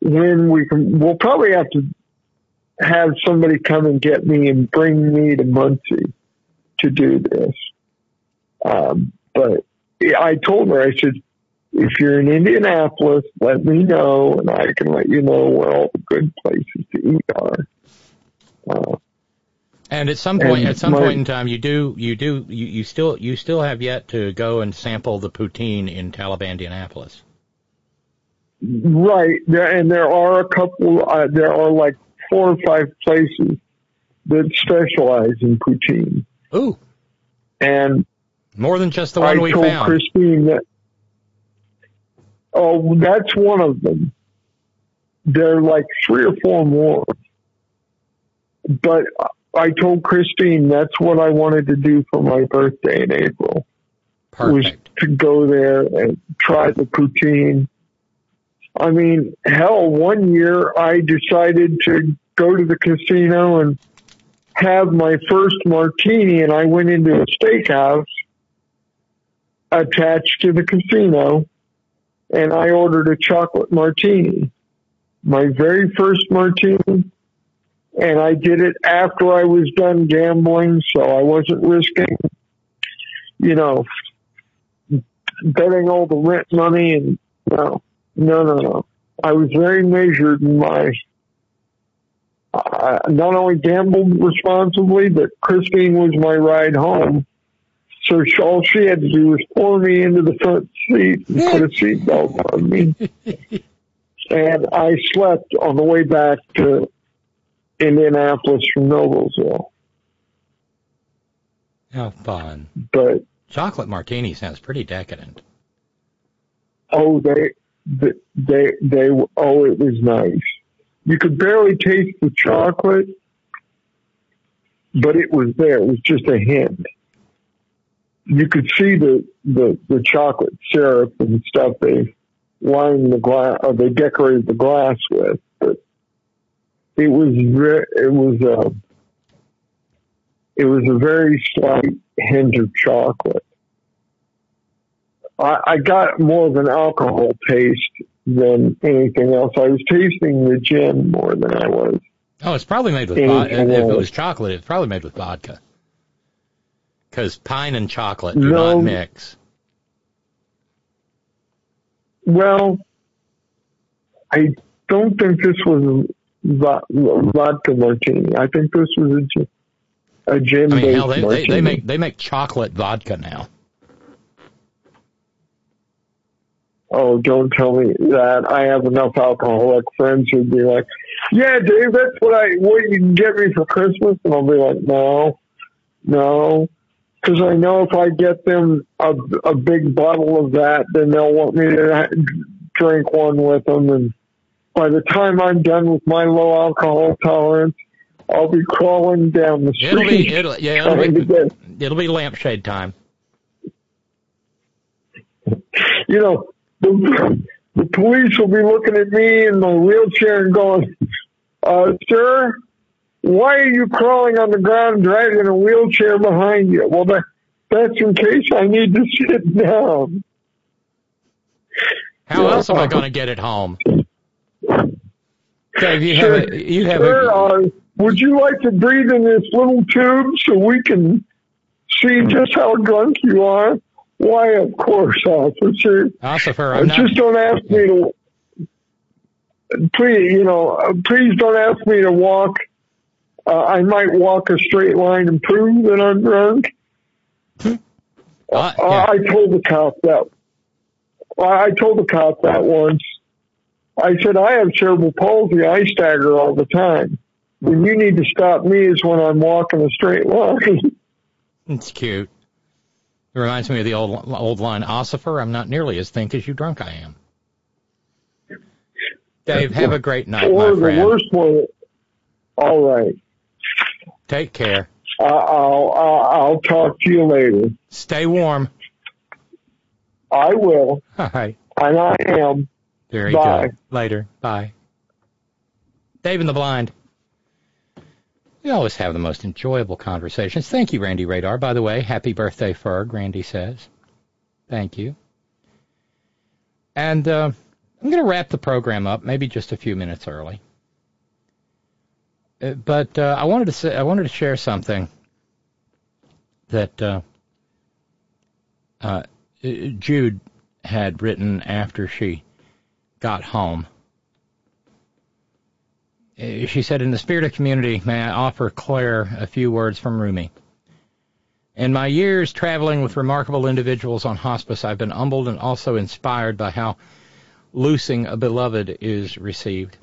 when we can, we'll probably have to have somebody come and get me and bring me to Muncie to do this. Um, but I told her, I said, if you're in Indianapolis, let me know and I can let you know where all the good places to eat are. Uh, And at some point, at some my- point in time, you do, you do, you, you still, you still have yet to go and sample the poutine in Taliban, Indianapolis. Right. There, and there are a couple, uh, there are like four or five places that specialize in poutine. Ooh. And more than just the one I we told found. Christine that, oh, that's one of them. There are like three or four more. But I told Christine that's what I wanted to do for my birthday in April. Was to go there and try the poutine. I mean, hell, one year I decided to go to the casino and have my first martini and I went into a steakhouse attached to the casino and I ordered a chocolate martini. My very first martini. And I did it after I was done gambling, so I wasn't risking, you know, betting all the rent money and no, no, no, no. I was very measured in my, I not only gambled responsibly, but Christine was my ride home. So she, all she had to do was pour me into the front seat and put a <laughs> seatbelt on me. and I slept on the way back to Indianapolis from Noblesville. How fun. But Chocolate martini sounds pretty decadent. oh, they, they, they, they, oh, it was nice. You could barely taste the chocolate, but it was there. It was just a hint. You could see the, the, the chocolate syrup and stuff they lined the glass, or they decorated the glass with, it was very, it was, uh, it was a very slight hint of chocolate. I, I got more of an alcohol taste than anything else. I was tasting the gin more than I was. Oh, it's probably made with vodka. If it was chocolate, it's probably made with vodka. Because pine and chocolate do No. not mix. Well, I don't think this was vodka martini. I think this was a, a gin I mean, hell, they, they, they make they make chocolate vodka now. Oh, don't tell me that. I have enough alcoholic friends who'd be like, "Yeah, Dave, that's what I what you can get me for Christmas," and I'll be like, "No, no," because I know if I get them a, a big bottle of that, then they'll want me to ha- drink one with them, and by the time I'm done with my low alcohol tolerance, I'll be crawling down the street. It'll be it'll yeah it'll be, get- it'll be lampshade time. you know, the, the police will be looking at me in my wheelchair and going, uh, sir, why are you crawling on the ground dragging a wheelchair behind you? Well, that, that's in case I need to <laughs> sit down. How Yeah. else am I going to get it home? Dave, you have a, you have sir, a, uh, would you like to breathe in this little tube so we can see just how drunk you are? Why, of course, officer. Uh, I'm not. just don't ask me to. Please, you know, uh, please don't ask me to walk. Uh, I might walk a straight line and prove that I'm drunk. Uh, Uh, I told the cop that. I I told the cop that once. I said I have cerebral palsy. I stagger all the time. When you need to stop me is when I'm walking a straight line. <laughs> It's cute. It reminds me of the old old line, Ossifer, I'm not nearly as think as you drunk I am. Dave, have a great night, or my the worst one. All right. Take care. Uh, I'll, I'll I'll talk to you later. Stay warm. I will, All right. and I am. Very Bye. good. Later. Bye. Dave in the blind. We always have the most enjoyable conversations. Thank you, Randy Radar. By the way, happy birthday, Ferg, Randy says. Thank you. And uh, I'm going to wrap the program up, maybe just a few minutes early. Uh, but uh, I wanted to say, I wanted to share something that uh, uh, Jude had written after she got home. Uh, She said, In the spirit of community, may I offer Claire a few words from Rumi. In my years traveling with remarkable individuals on hospice, I've been humbled and also inspired by how loosing a beloved is received.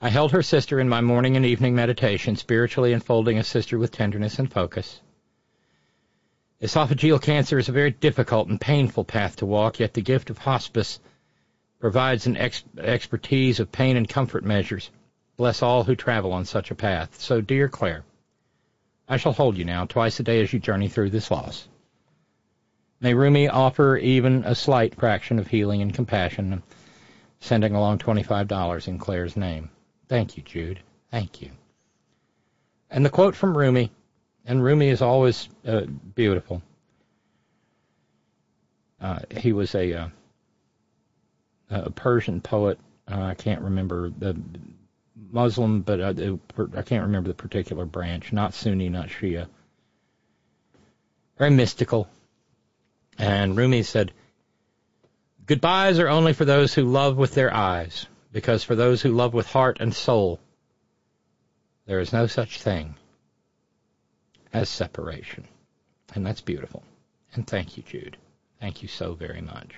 I held her sister in my morning and evening meditation, spiritually enfolding a sister with tenderness and focus. Esophageal cancer is a very difficult and painful path to walk, yet the gift of hospice provides an ex- expertise of pain and comfort measures. Bless all who travel on such a path. So, dear Claire, I shall hold you now twice a day as you journey through this loss. May Rumi offer even a slight fraction of healing and compassion, sending along $25 in Claire's name. Thank you, Jude. Thank you. And the quote from Rumi, and Rumi is always uh, beautiful. Uh, he was a uh, a Persian poet. Uh, I can't remember the Muslim, but uh, the- I can't remember the particular branch. Not Sunni, not Shia. Very mystical. And Rumi said, "Goodbyes are only for those who love with their eyes, because for those who love with heart and soul, there is no such thing as separation." And that's beautiful. And thank you, Jude. Thank you so very much.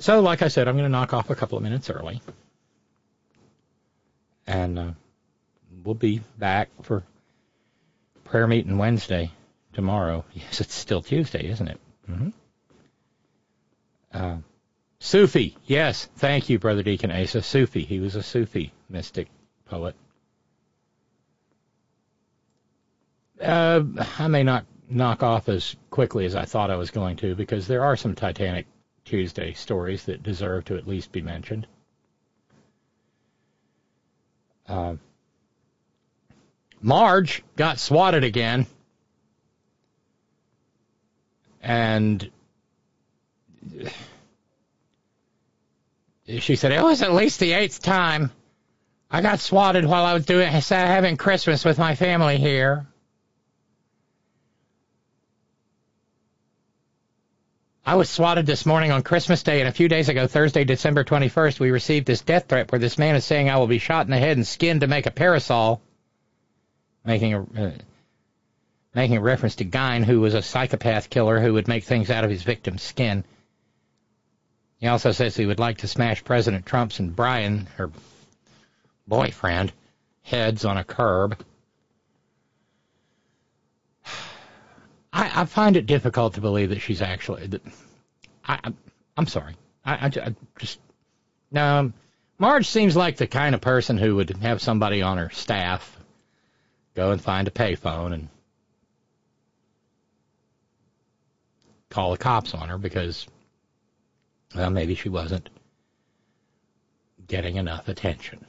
So, like I said, I'm going to knock off a couple of minutes early. And uh, we'll be back for prayer meeting Wednesday tomorrow. <laughs> Yes, it's still Tuesday, isn't it? hmm Uh, Sufi, yes, thank you, Brother Deacon Asa. Sufi, he was a Sufi mystic poet. Uh, I may not knock off as quickly as I thought I was going to because there are some Titanic Tuesday stories that deserve to at least be mentioned. Uh, Marge got swatted again, and she said it was at least the eighth time I got swatted while I was doing having Christmas with my family here. I was swatted this morning on Christmas Day, and a few days ago, Thursday, December 21st, we received this death threat where this man is saying I will be shot in the head and skinned to make a parasol, making a uh, making a reference to Gein, who was a psychopath killer who would make things out of his victim's skin. He also says he would like to smash President Trump's and Brian, her boyfriend, heads on a curb. I, I find it difficult to believe that she's actually. That, I, I'm sorry. I, I, I just no. Um, Marge seems like the kind of person who would have somebody on her staff go and find a payphone and call the cops on her because, well, maybe she wasn't getting enough attention.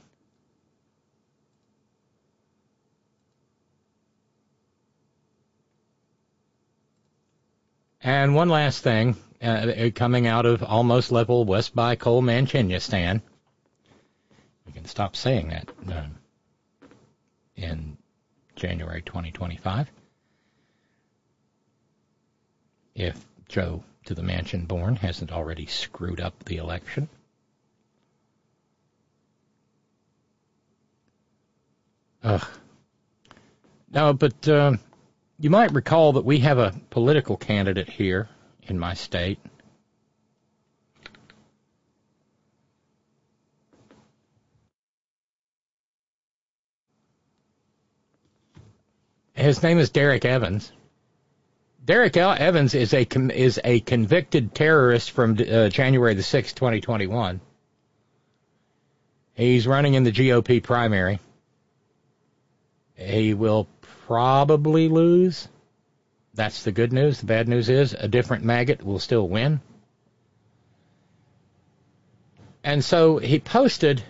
And one last thing, uh, coming out of almost level West by Coal Manchinistan, we can stop saying that uh, in January 2025. If Joe to the mansion born hasn't already screwed up the election. Ugh. No, but uh, you might recall that we have a political candidate here in my state. His name is Derek Evans. Derek L. Evans is a is a convicted terrorist from uh, January the sixth, twenty twenty one. He's running in the GOP primary. He will probably lose. That's the good news. The bad news is a different maggot will still win. And so he posted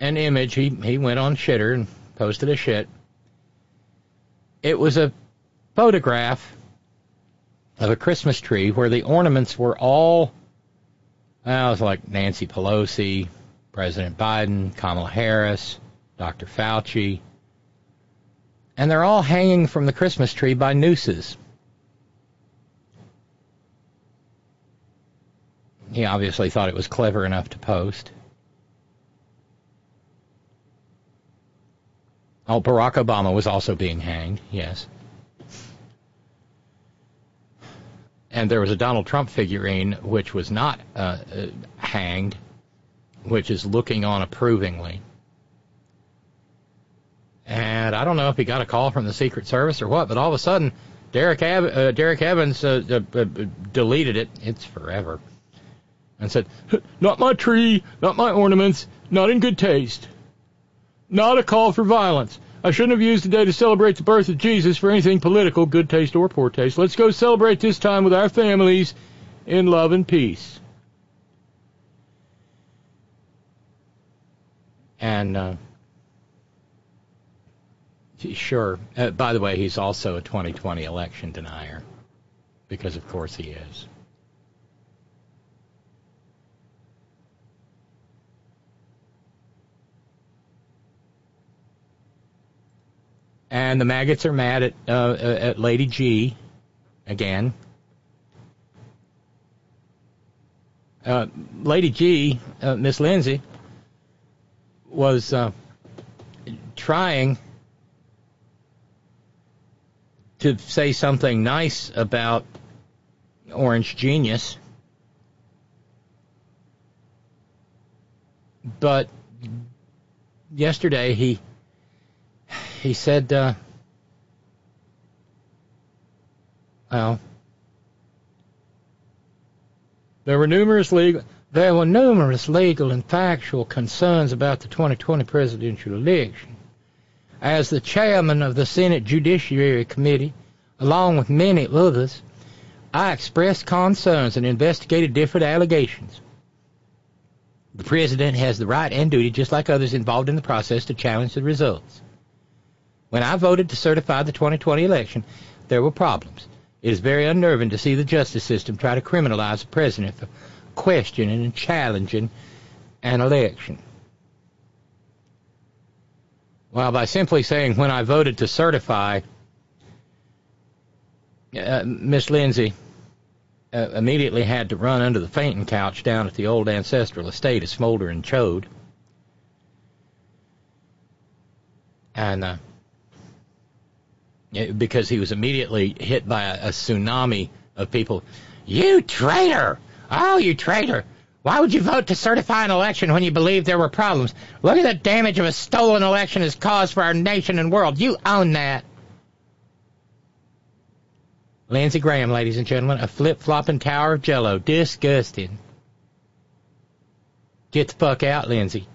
an image. He he went on Shitter and posted a shit. It was a photograph of a Christmas tree where the ornaments were all, it was like Nancy Pelosi, President Biden, Kamala Harris, Dr. Fauci, and they're all hanging from the Christmas tree by nooses. He obviously thought it was clever enough to post. Oh, Barack Obama was also being hanged, yes. And there was a Donald Trump figurine which was not uh, uh, hanged, which is looking on approvingly. And I don't know if he got a call from the Secret Service or what, but all of a sudden, Derek, Ab- uh, Derek Evans uh, uh, uh, deleted it. It's forever. And said, Not my tree, not my ornaments, not in good taste. Not a call for violence. I shouldn't have used the day to celebrate the birth of Jesus for anything political, good taste or poor taste. Let's go celebrate this time with our families in love and peace. And uh, Sure. Uh, by the way, he's also a 2020 election denier, because of course he is. And the maggots are mad at uh, uh at Lady G again. Uh, Lady G, uh, Miss Lindsey, was uh, trying to say something nice about Orange Genius, but yesterday he he said, uh, well, there were numerous legal there were numerous legal and factual concerns about the 2020 presidential election. As the chairman of the Senate Judiciary Committee, along with many others, I expressed concerns and investigated different allegations. The President has the right and duty, just like others involved in the process, to challenge the results. When I voted to certify the 2020 election, there were problems. It is very unnerving to see the justice system try to criminalize the President for questioning and challenging an election. Well, by simply saying when I voted to certify, uh, Miss Lindsey uh, immediately had to run under the fainting couch down at the old ancestral estate of Smolder and Chode. And uh, because he was immediately hit by a, a tsunami of people, you traitor! Oh, you traitor! Why would you vote to certify an election when you believe there were problems? Look at the damage of a stolen election has caused for our nation and world. You own that. Lindsey Graham, ladies and gentlemen, a flip-flopping tower of jello. Disgusting. Get the fuck out, Lindsey.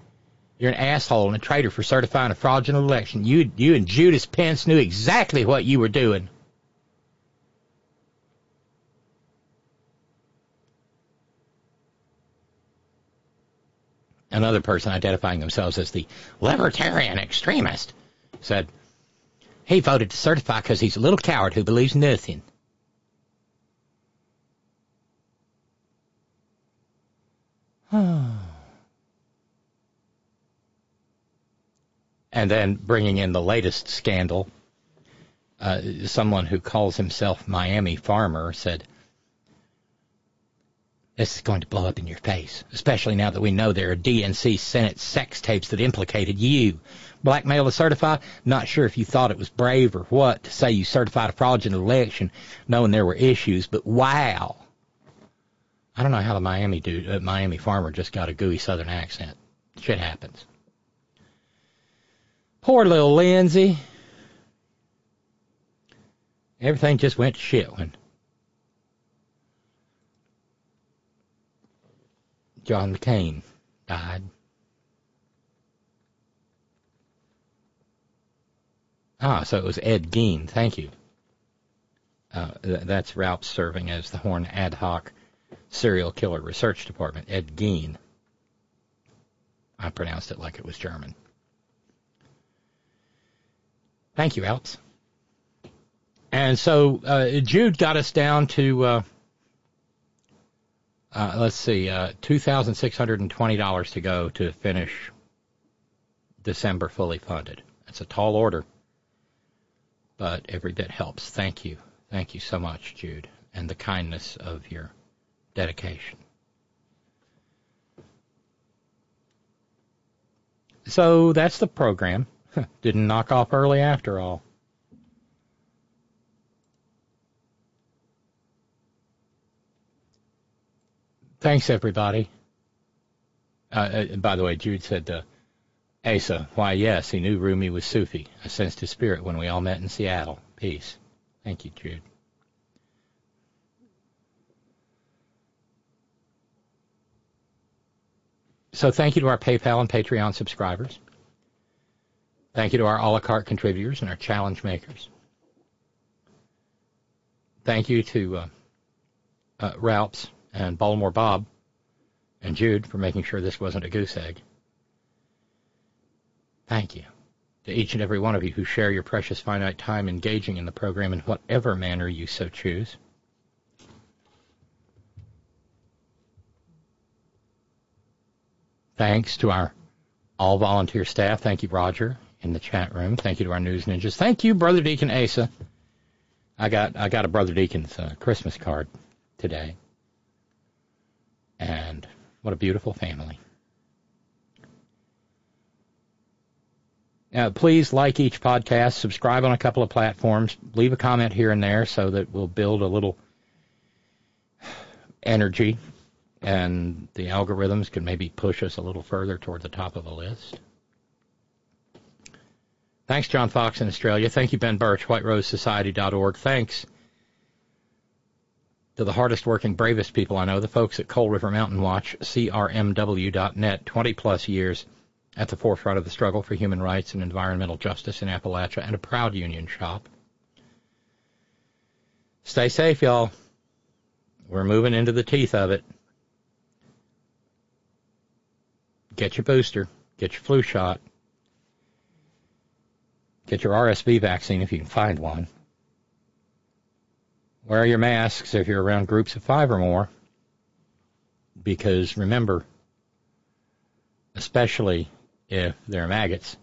You're an asshole and a traitor for certifying a fraudulent election. You, you and Judas Pence knew exactly what you were doing. Another person identifying themselves as the libertarian extremist said he voted to certify because he's a little coward who believes nothing. <sighs> and then bringing in the latest scandal, uh, someone who calls himself Miami Farmer said, this is going to blow up in your face, especially now that we know there are DNC Senate sex tapes that implicated you. Blackmail to certify? Not sure if you thought it was brave or what to say you certified a fraudulent election knowing there were issues, but wow. I don't know how the Miami dude, uh, Miami farmer just got a gooey southern accent. Shit happens. Poor little Lindsey. Everything just went to shit when John McCain died. Ah, so it was Ed Gein. Thank you. Uh, th- that's Ralph serving as the Horn Ad Hoc Serial Killer Research Department. Ed Gein. I pronounced it like it was German. Thank you, Alps. And so uh, Jude got us down to uh, uh, let's see, uh, $2,620 to go to finish December fully funded. That's a tall order, but every bit helps. Thank you. Thank you so much, Jude, and the kindness of your dedication. So that's the program. <laughs> Didn't knock off early after all. Thanks, everybody. Uh, uh, by the way, Jude said, uh, Asa, why, yes, he knew Rumi was Sufi. I sensed his spirit when we all met in Seattle. Peace. Thank you, Jude. So thank you to our PayPal and Patreon subscribers. Thank you to our a la carte contributors and our challenge makers. Thank you to uh, uh, Ralphs and Baltimore Bob and Jude for making sure this wasn't a goose egg. Thank you to each and every one of you who share your precious finite time engaging in the program in whatever manner you so choose. Thanks to our all volunteer staff. Thank you, Roger, in the chat room. Thank you to our news ninjas. Thank you, Brother Deacon Asa. I got I got a Brother Deacon's uh, Christmas card today. And what a beautiful family. Please like each podcast, subscribe on a couple of platforms, leave a comment here and there so that we'll build a little energy and the algorithms can maybe push us a little further toward the top of the list. Thanks, John Fox in Australia. Thank you, Ben Birch, WhiteRoseSociety.org. Thanks to the hardest working, bravest people I know, the folks at Coal River Mountain Watch, CRMW.net, 20 plus years at the forefront of the struggle for human rights and environmental justice in Appalachia, and a proud union shop. Stay safe, y'all. We're moving into the teeth of it. Get your booster. Get your flu shot. Get your RSV vaccine if you can find one. Wear your masks if you're around groups of five or more. Because remember, especially if they're maggots,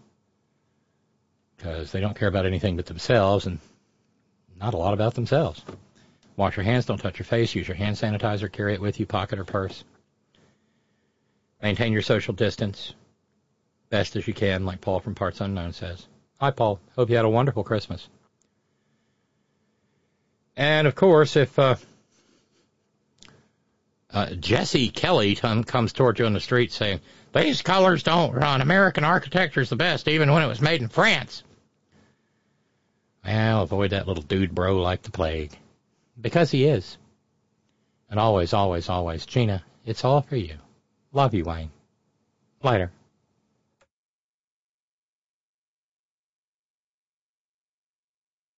because they don't care about anything but themselves and not a lot about themselves. Wash your hands, don't touch your face, use your hand sanitizer, carry it with you, pocket or purse. Maintain your social distance best as you can, like Paul from Parts Unknown says. Hi, Paul. Hope you had a wonderful Christmas. And of course, if uh, uh, Jesse Kelly t- comes toward you on the street saying, These colors don't run, American architecture is the best, even when it was made in France. Well, avoid that little dude bro like the plague. Because he is. And always, always, always, Gina, it's all for you. Love you, Wayne. Later.